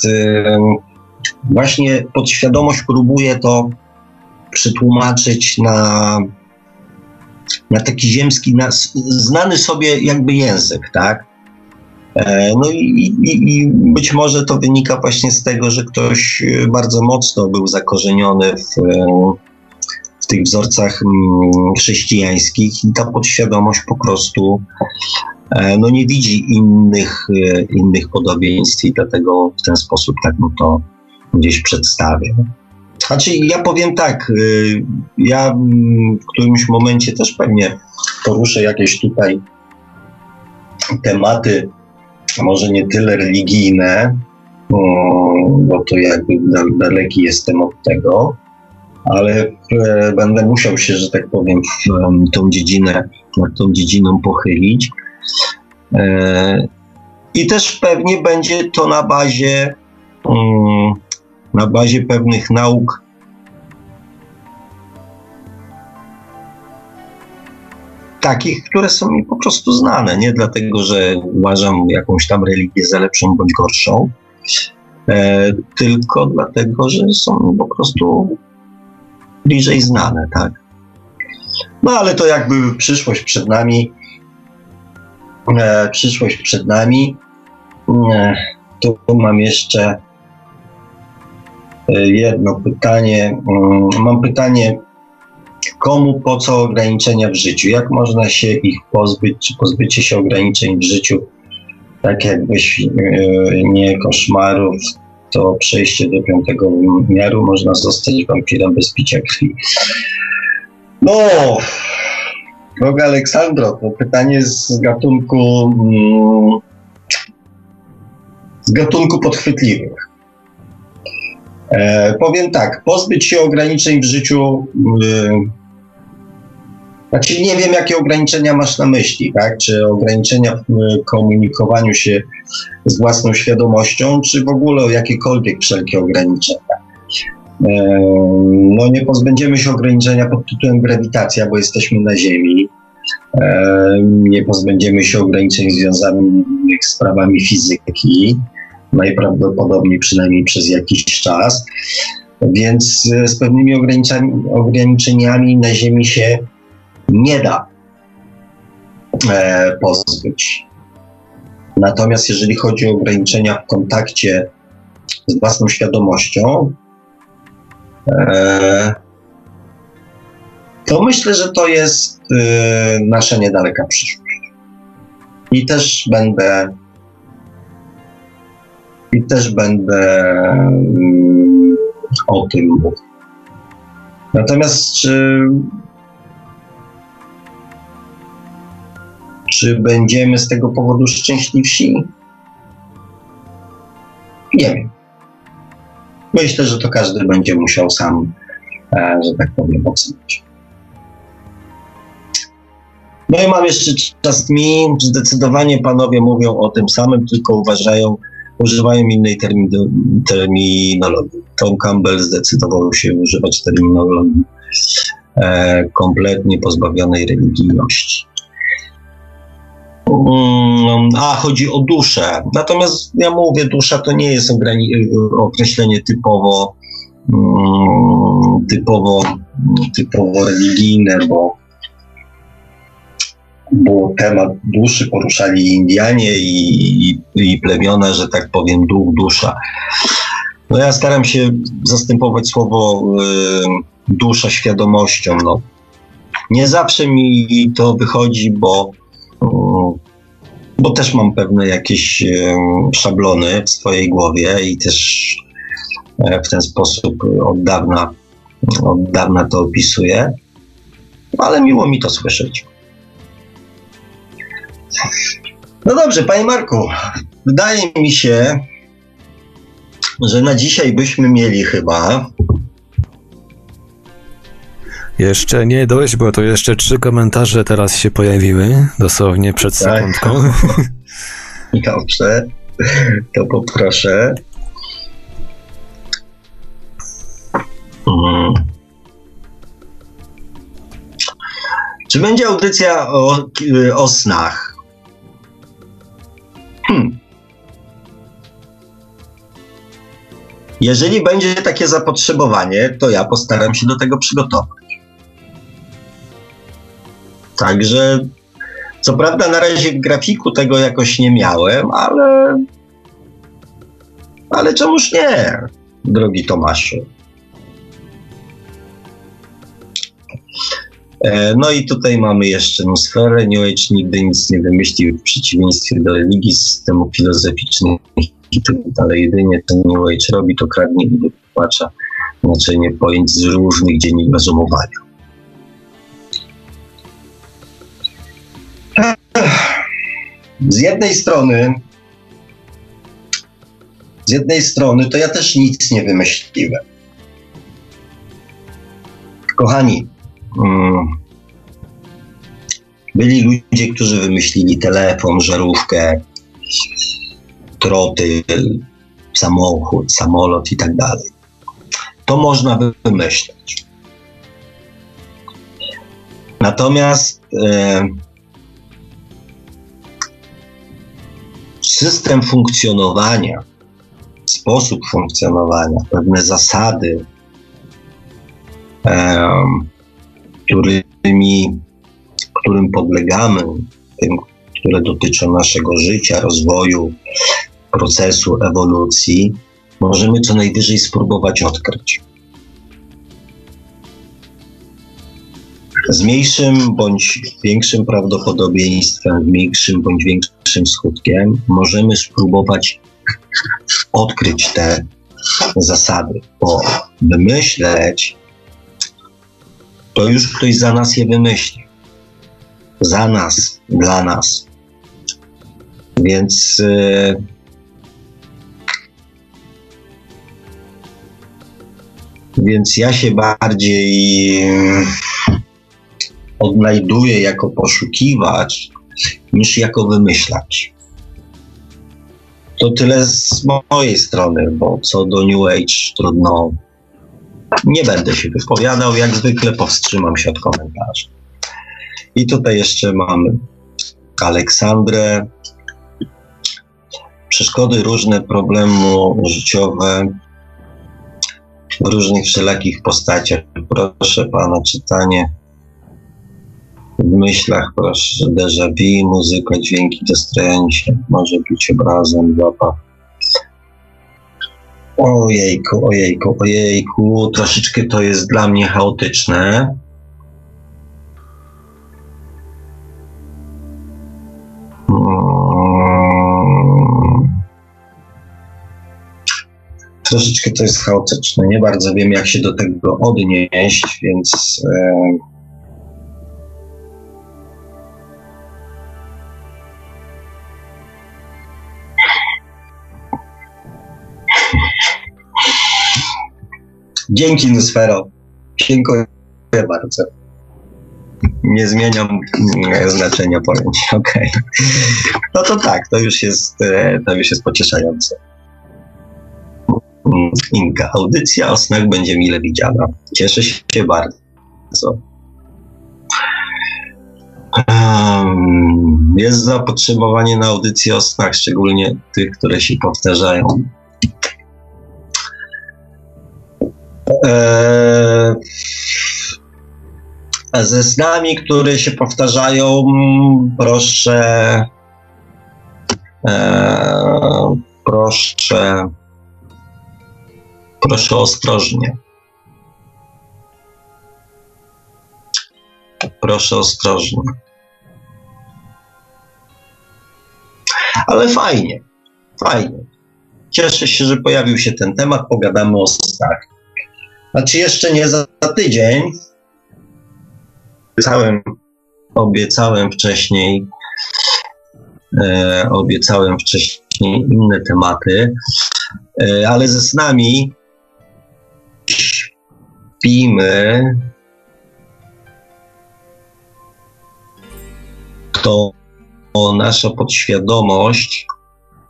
B: właśnie podświadomość próbuje to przetłumaczyć na, na taki ziemski, na znany sobie jakby język, tak? E, no i, i, i, być może to wynika właśnie z tego, że ktoś bardzo mocno był zakorzeniony w, w tych wzorcach mm, chrześcijańskich i ta podświadomość po prostu E, no nie widzi innych, e, innych podobieństw i dlatego w ten sposób tak mu to gdzieś przedstawię. Znaczy, ja powiem tak, e, ja w którymś momencie też pewnie poruszę jakieś tutaj tematy, może nie tyle religijne, bo to jakby daleki jestem od tego, ale będę musiał się, że tak powiem, w tą dziedzinę, nad tą dziedziną pochylić. E, I też pewnie będzie to na bazie, mm, na bazie pewnych nauk takich, które są mi po prostu znane. Nie dlatego, że uważam jakąś tam religię za lepszą bądź gorszą, e, tylko dlatego, że są mi po prostu bliżej znane, tak. No ale to jakby przyszłość przed nami. E, przyszłość przed nami. E, tu mam jeszcze e, jedno pytanie. Mm, mam pytanie, komu po co ograniczenia w życiu? Jak można się ich pozbyć? Czy pozbycie się ograniczeń w życiu, tak jakbyś nie koszmarów, to przejście do piątego wymiaru można zostać wampirem bez picia krwi. No, droga Aleksandro, to pytanie z gatunku mm, z gatunku podchwytliwych. E, powiem tak, pozbyć się ograniczeń w życiu. Y, znaczy nie wiem, jakie ograniczenia masz na myśli, tak? Czy ograniczenia w komunikowaniu się z własną świadomością, czy w ogóle jakiekolwiek wszelkie ograniczenia. E, no nie pozbędziemy się ograniczenia pod tytułem grawitacja, bo jesteśmy na Ziemi. Nie pozbędziemy się ograniczeń związanych z sprawami fizyki, najprawdopodobniej przynajmniej przez jakiś czas. Więc z pewnymi ograniczeniami na Ziemi się nie da e, pozbyć. Natomiast jeżeli chodzi o ograniczenia w kontakcie z własną świadomością, e, to myślę, że to jest e, nasza niedaleka przyszłość. I też będę i też będę mm, o tym mówił. Natomiast czy Czy będziemy z tego powodu szczęśliwsi? Nie wiem. Myślę, że to każdy będzie musiał sam, e, że tak powiem, ocenić. No i mam jeszcze czas mi. Zdecydowanie panowie mówią o tym samym, tylko uważają, używają innej termin, terminologii. Tom Campbell zdecydował się używać terminologii e, kompletnie pozbawionej religijności. Mm, a, chodzi o duszę. Natomiast ja mówię, dusza to nie jest określenie typowo, mm, typowo, typowo religijne, bo, bo temat duszy poruszali Indianie i, i, i plemiona, że tak powiem, duch, dusza. No ja staram się zastępować słowo y, dusza świadomością. No. Nie zawsze mi to wychodzi, bo bo też mam pewne jakieś szablony w swojej głowie i też e, w ten sposób od dawna, od dawna to opisuję, ale miło mi to słyszeć. No dobrze, panie Marku, wydaje mi się, że na dzisiaj byśmy mieli chyba
A: jeszcze nie dość, bo to jeszcze trzy komentarze teraz się pojawiły, dosłownie przed tak. sekundką.
B: Dobrze, to poproszę. Hmm. Czy będzie audycja o, o snach? Hmm. Jeżeli będzie takie zapotrzebowanie, to ja postaram się do tego przygotować. Także co prawda na razie grafiku tego jakoś nie miałem, ale ale czemuż nie, drogi Tomaszu. No i tutaj mamy jeszcze atmosferę. New Age nigdy nic nie wymyślił w przeciwieństwie do religii, systemu filozoficznych i tak dalej. Jedynie ten New Age robi, to kradnie i wypłacza znaczenie pojęć z różnych dziedzin rozumowania. Z jednej strony, z jednej strony, to ja też nic nie wymyśliłem. Kochani, byli ludzie, którzy wymyślili telefon, żarówkę, troty, samochód, samolot i tak dalej. To można wymyśleć. Natomiast e, system funkcjonowania, sposób funkcjonowania, pewne zasady, który którymi, którym podlegamy, tym, które dotyczą naszego życia, rozwoju, procesu, ewolucji, możemy co najwyżej spróbować odkryć. Z mniejszym bądź większym prawdopodobieństwem, mniejszym bądź większym skutkiem, możemy spróbować odkryć te zasady, bo wymyśleć to już ktoś za nas je wymyśli. Za nas, dla nas. Więc yy, więc ja się bardziej odnajduję jako poszukiwać niż jako wymyślać. To tyle z mojej strony, bo co do New Age trudno. Nie będę się wypowiadał, jak zwykle powstrzymam się od komentarzy. I tutaj jeszcze mamy Aleksandrę. Przeszkody różne, problemy życiowe w różnych wszelakich postaciach. Proszę pana, czytanie w myślach, proszę, déjà vu, muzyka, dźwięki, dostrojenie się, może być obrazem, zapach. Ojejku, ojejku, ojejku, troszeczkę to jest dla mnie chaotyczne. troszeczkę to jest chaotyczne. Nie bardzo wiem, jak się do tego odnieść, więc. E, Dzięki, Nusfero. Dziękuję bardzo. Nie zmieniam mm, znaczenia pojęć. Okej. Okay. No to tak, to już jest, e, to już jest pocieszające. Inka. Audycja o snach będzie mile widziana. Cieszę się bardzo. Jest zapotrzebowanie na audycje o snach, szczególnie tych, które się powtarzają. Ze snami, które się powtarzają, proszę, eee, proszę Proszę ostrożnie. Proszę ostrożnie. Ale fajnie, fajnie. Cieszę się, że pojawił się ten temat. Pogadamy o snach. Znaczy, jeszcze nie za, tydzień. Obiecałem, obiecałem wcześniej, e, obiecałem wcześniej inne tematy, e, ale ze snami śpimy, to nasza podświadomość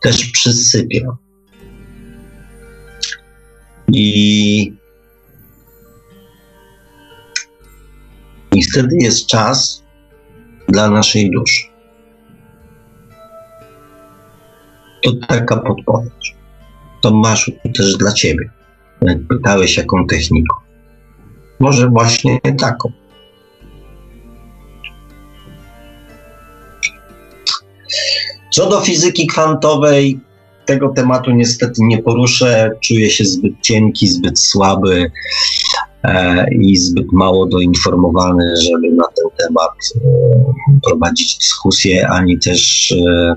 B: też przysypia. I, I wtedy jest czas dla naszej duszy. To taka podpowiedź. To masz też dla ciebie. Pytałeś, jaką techniką. Może właśnie taką. Co do fizyki kwantowej, tego tematu niestety nie poruszę. Czuję się zbyt cienki, zbyt słaby i zbyt mało doinformowany, żeby na ten temat e, prowadzić dyskusję, ani też, e,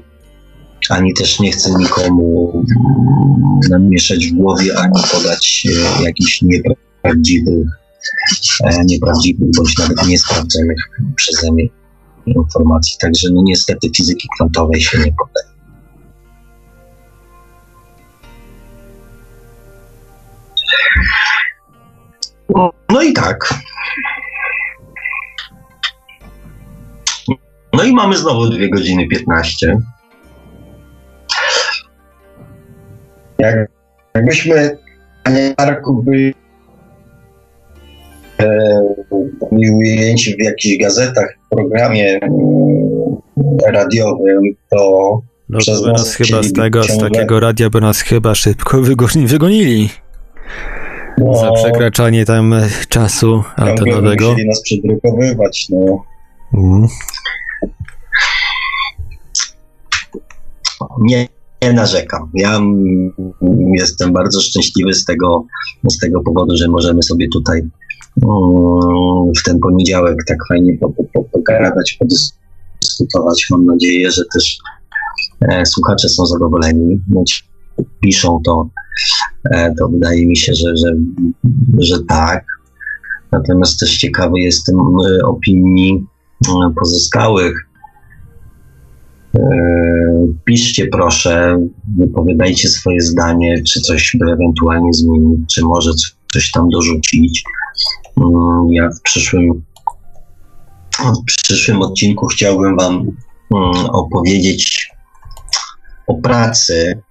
B: ani też nie chcę nikomu namieszać w głowie, ani podać e, jakichś nieprawdziwych E, nieprawdziwych bądź nawet niesprawdzonych przeze mnie informacji. Także no niestety fizyki kwantowej się nie poddaje. No i tak. No i mamy znowu 2 godziny 15. Jak, jakbyśmy, panie Marku, byli byli ujęci w jakichś gazetach, w programie mm, radiowym, to
A: no przez by nas chyba z tego, z takiego radia by nas chyba szybko wygonili.
B: No,
A: za przekraczanie tam e, czasu antenowego.
B: Musieli nas przedrukowywać, no.
A: Mhm.
B: Nie, nie narzekam. Ja mm, jestem bardzo szczęśliwy z tego, z tego powodu, że możemy sobie tutaj mm, w ten poniedziałek tak fajnie po- po- po- pogadać, podyskutować. Mam nadzieję, że też e, słuchacze są zadowoleni. No, piszą to, to wydaje mi się, że, że, że tak. Natomiast też ciekawy jestem e, opinii e, pozostałych E, Piszcie proszę, wypowiadajcie swoje zdanie, czy coś by ewentualnie zmienić, czy może coś tam dorzucić. Mm, Ja w przyszłym, w przyszłym odcinku chciałbym Wam mm, opowiedzieć o pracy.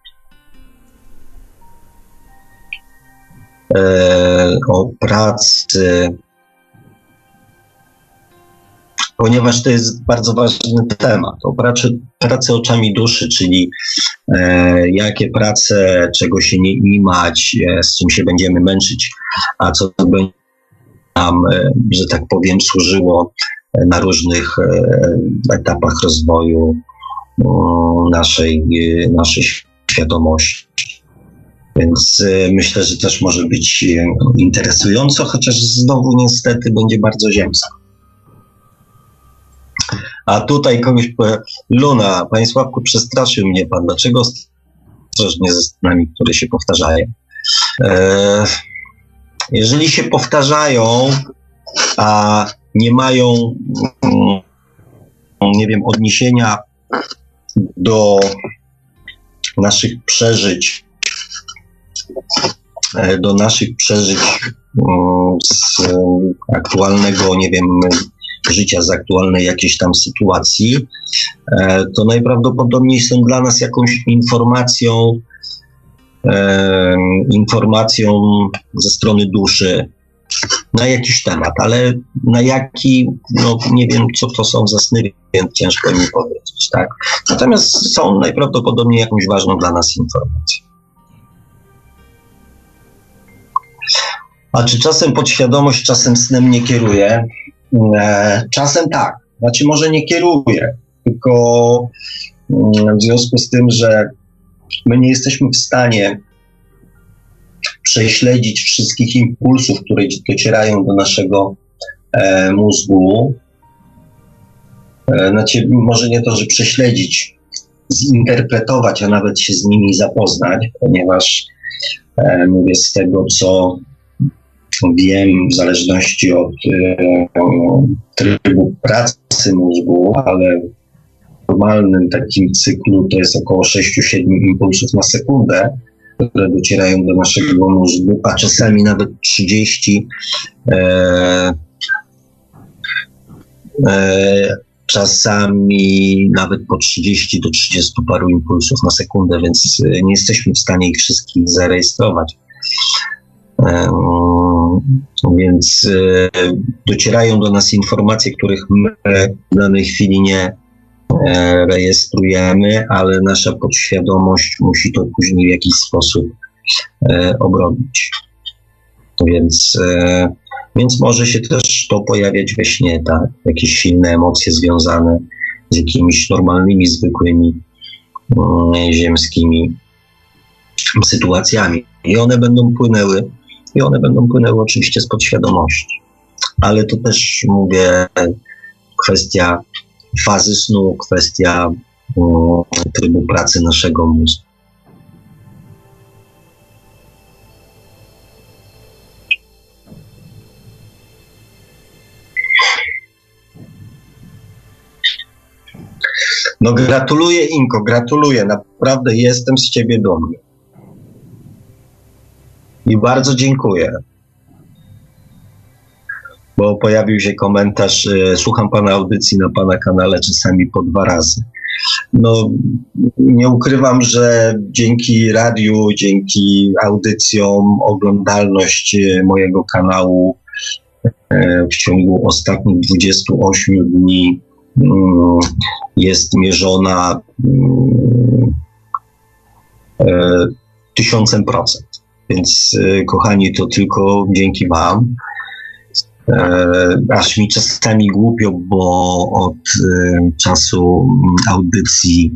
B: O pracy ponieważ to jest bardzo ważny temat. O pracy, pracy oczami duszy, czyli e, jakie prace, czego się nie imać, e, z czym się będziemy męczyć, a co będzie nam, e, że tak powiem, służyło e, na różnych e, etapach rozwoju e, naszej, e, naszej świadomości. Więc e, myślę, że też może być e, interesująco, chociaż znowu niestety będzie bardzo ziemsko. A tutaj kogoś powie, Luna, panie Sławku, przestraszył mnie pan. Dlaczego ostrożnie ze scenami, które się powtarzają? E, jeżeli się powtarzają, a nie mają, mm, nie wiem, odniesienia do naszych przeżyć, do naszych przeżyć z e, aktualnego, nie wiem, życia, z aktualnej jakiejś tam sytuacji, e, to najprawdopodobniej są dla nas jakąś informacją, e, informacją ze strony duszy na jakiś temat, ale na jaki, no nie wiem, co to są za sny, więc ciężko mi powiedzieć, tak? Natomiast są najprawdopodobniej jakąś ważną dla nas informacją. A czy czasem podświadomość, czasem snem nie kieruje? E, Czasem tak, znaczy może nie kieruje, tylko mm, w związku z tym, że my nie jesteśmy w stanie prześledzić wszystkich impulsów, które docierają do naszego e, mózgu. E, znaczy, może nie to, że prześledzić, zinterpretować, a nawet się z nimi zapoznać, ponieważ e, mówię z tego, co wiem, w zależności od e, trybu pracy mózgu, ale w normalnym takim cyklu to jest około 6-7 impulsów na sekundę, które docierają do naszego mózgu, a czasami nawet 30. E, e, czasami nawet po 30 do 30 paru impulsów na sekundę, więc e, nie jesteśmy w stanie ich wszystkich zarejestrować. Więc e, docierają do nas informacje, których my w danej chwili nie e, rejestrujemy, ale nasza podświadomość musi to później w jakiś sposób e, obronić. Więc, więc może się też to pojawiać we śnie, tak? Jakieś silne emocje związane z jakimiś normalnymi, zwykłymi, mm, ziemskimi sytuacjami. I one będą płynęły i one będą płynęły oczywiście z podświadomości. Ale to też mówię kwestia fazy snu, kwestia mm, trybu pracy naszego mózgu. No gratuluję Inko, gratuluję. Naprawdę jestem z ciebie dumny. I bardzo dziękuję. Bo pojawił się komentarz, y, słucham pana audycji na pana kanale czasami po dwa razy. No, nie ukrywam, że dzięki radiu, dzięki audycjom, oglądalność y, mojego kanału y, w ciągu ostatnich 28 dni mm, jest mierzona mm, tysiącem procent Więc e, kochani, to tylko dzięki Wam. E, aż mi czasami głupio, bo od e, czasu audycji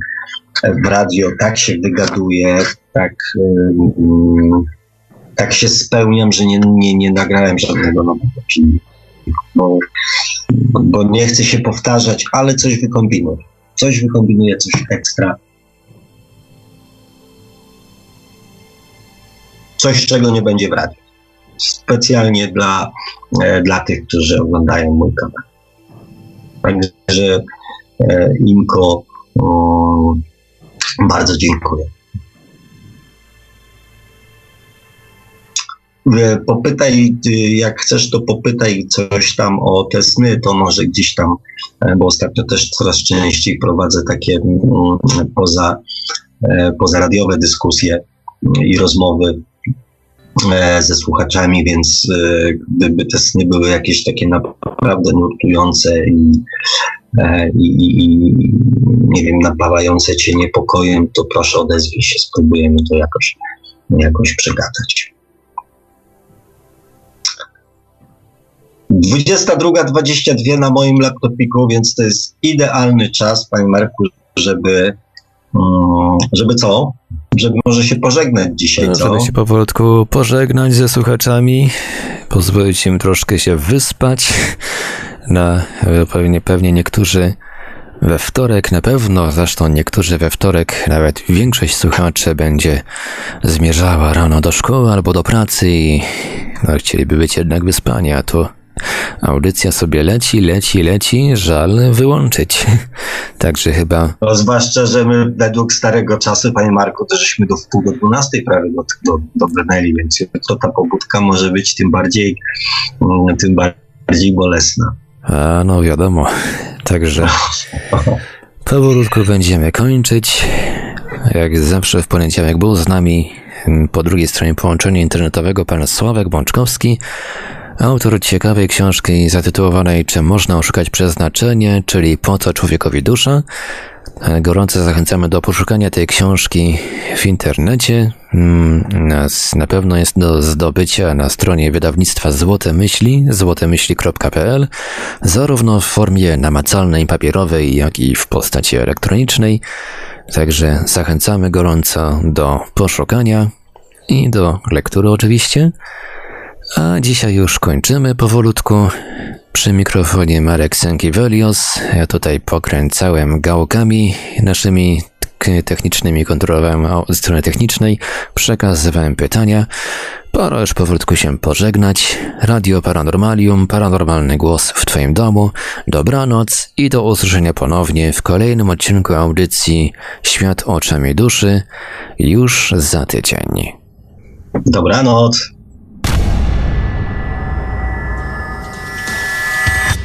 B: w radio tak się wygaduję, tak, e, tak się spełniam, że nie, nie, nie nagrałem żadnego nowego filmu. Bo, bo nie chcę się powtarzać, ale coś wykombinuję. Coś wykombinuję, coś ekstra. Coś, czego nie będzie w radiu. Specjalnie dla, e, dla tych, którzy oglądają mój kanał. Także e, Inko, bardzo dziękuję. E, Popytaj, jak chcesz, to popytaj coś tam o te sny, to może gdzieś tam, bo ostatnio też coraz częściej prowadzę takie mm, poza, pozaradiowe dyskusje i rozmowy ze słuchaczami, więc e, gdyby te sny były jakieś takie naprawdę nurtujące i, e, i, i, nie wiem, napawające cię niepokojem, to proszę odezwij się, spróbujemy to jakoś, jakoś przegadać. 22.22 na moim laptopiku, więc to jest idealny czas, panie Marku, żeby, żeby co? Żeby może się pożegnać dzisiaj, co?
A: Żeby się powolutku pożegnać ze słuchaczami, pozwolić im troszkę się wyspać. Na, pewnie, pewnie niektórzy we wtorek, na pewno, zresztą niektórzy we wtorek, nawet większość słuchaczy będzie zmierzała rano do szkoły albo do pracy i no, chcieliby być jednak wyspani, a tu audycja sobie leci, leci, leci, żal wyłączyć. Także chyba
B: No, zwłaszcza, że my według starego czasu, panie Marku, to żeśmy do wpół do 12 prawie do, do, dobrnęli, więc jutro ta pobudka może być tym bardziej, mm, tym bardziej bolesna.
A: A no wiadomo. Także powolutku będziemy kończyć. Jak zawsze w poniedziałek był z nami mm, po drugiej stronie połączenia internetowego pan Sławek Bączkowski, autor ciekawej książki zatytułowanej Czy można oszukać przeznaczenie, czyli Po co człowiekowi dusza. Gorąco zachęcamy do poszukania tej książki w internecie. Mm, na pewno jest do zdobycia na stronie wydawnictwa Złote Myśli, złotemyśli.pl, zarówno w formie namacalnej, papierowej, jak i w postaci elektronicznej. Także zachęcamy gorąco do poszukania i do lektury oczywiście. A dzisiaj już kończymy powolutku. Przy mikrofonie Marek Sękiewelios. Ja tutaj pokręcałem gałkami naszymi technicznymi, kontrolowałem strony technicznej, przekazywałem pytania. Pora już powolutku się pożegnać. Radio Paranormalium, paranormalny głos w Twoim domu. Dobranoc i do usłyszenia ponownie w kolejnym odcinku audycji Świat oczami duszy już za tydzień.
B: Dobranoc.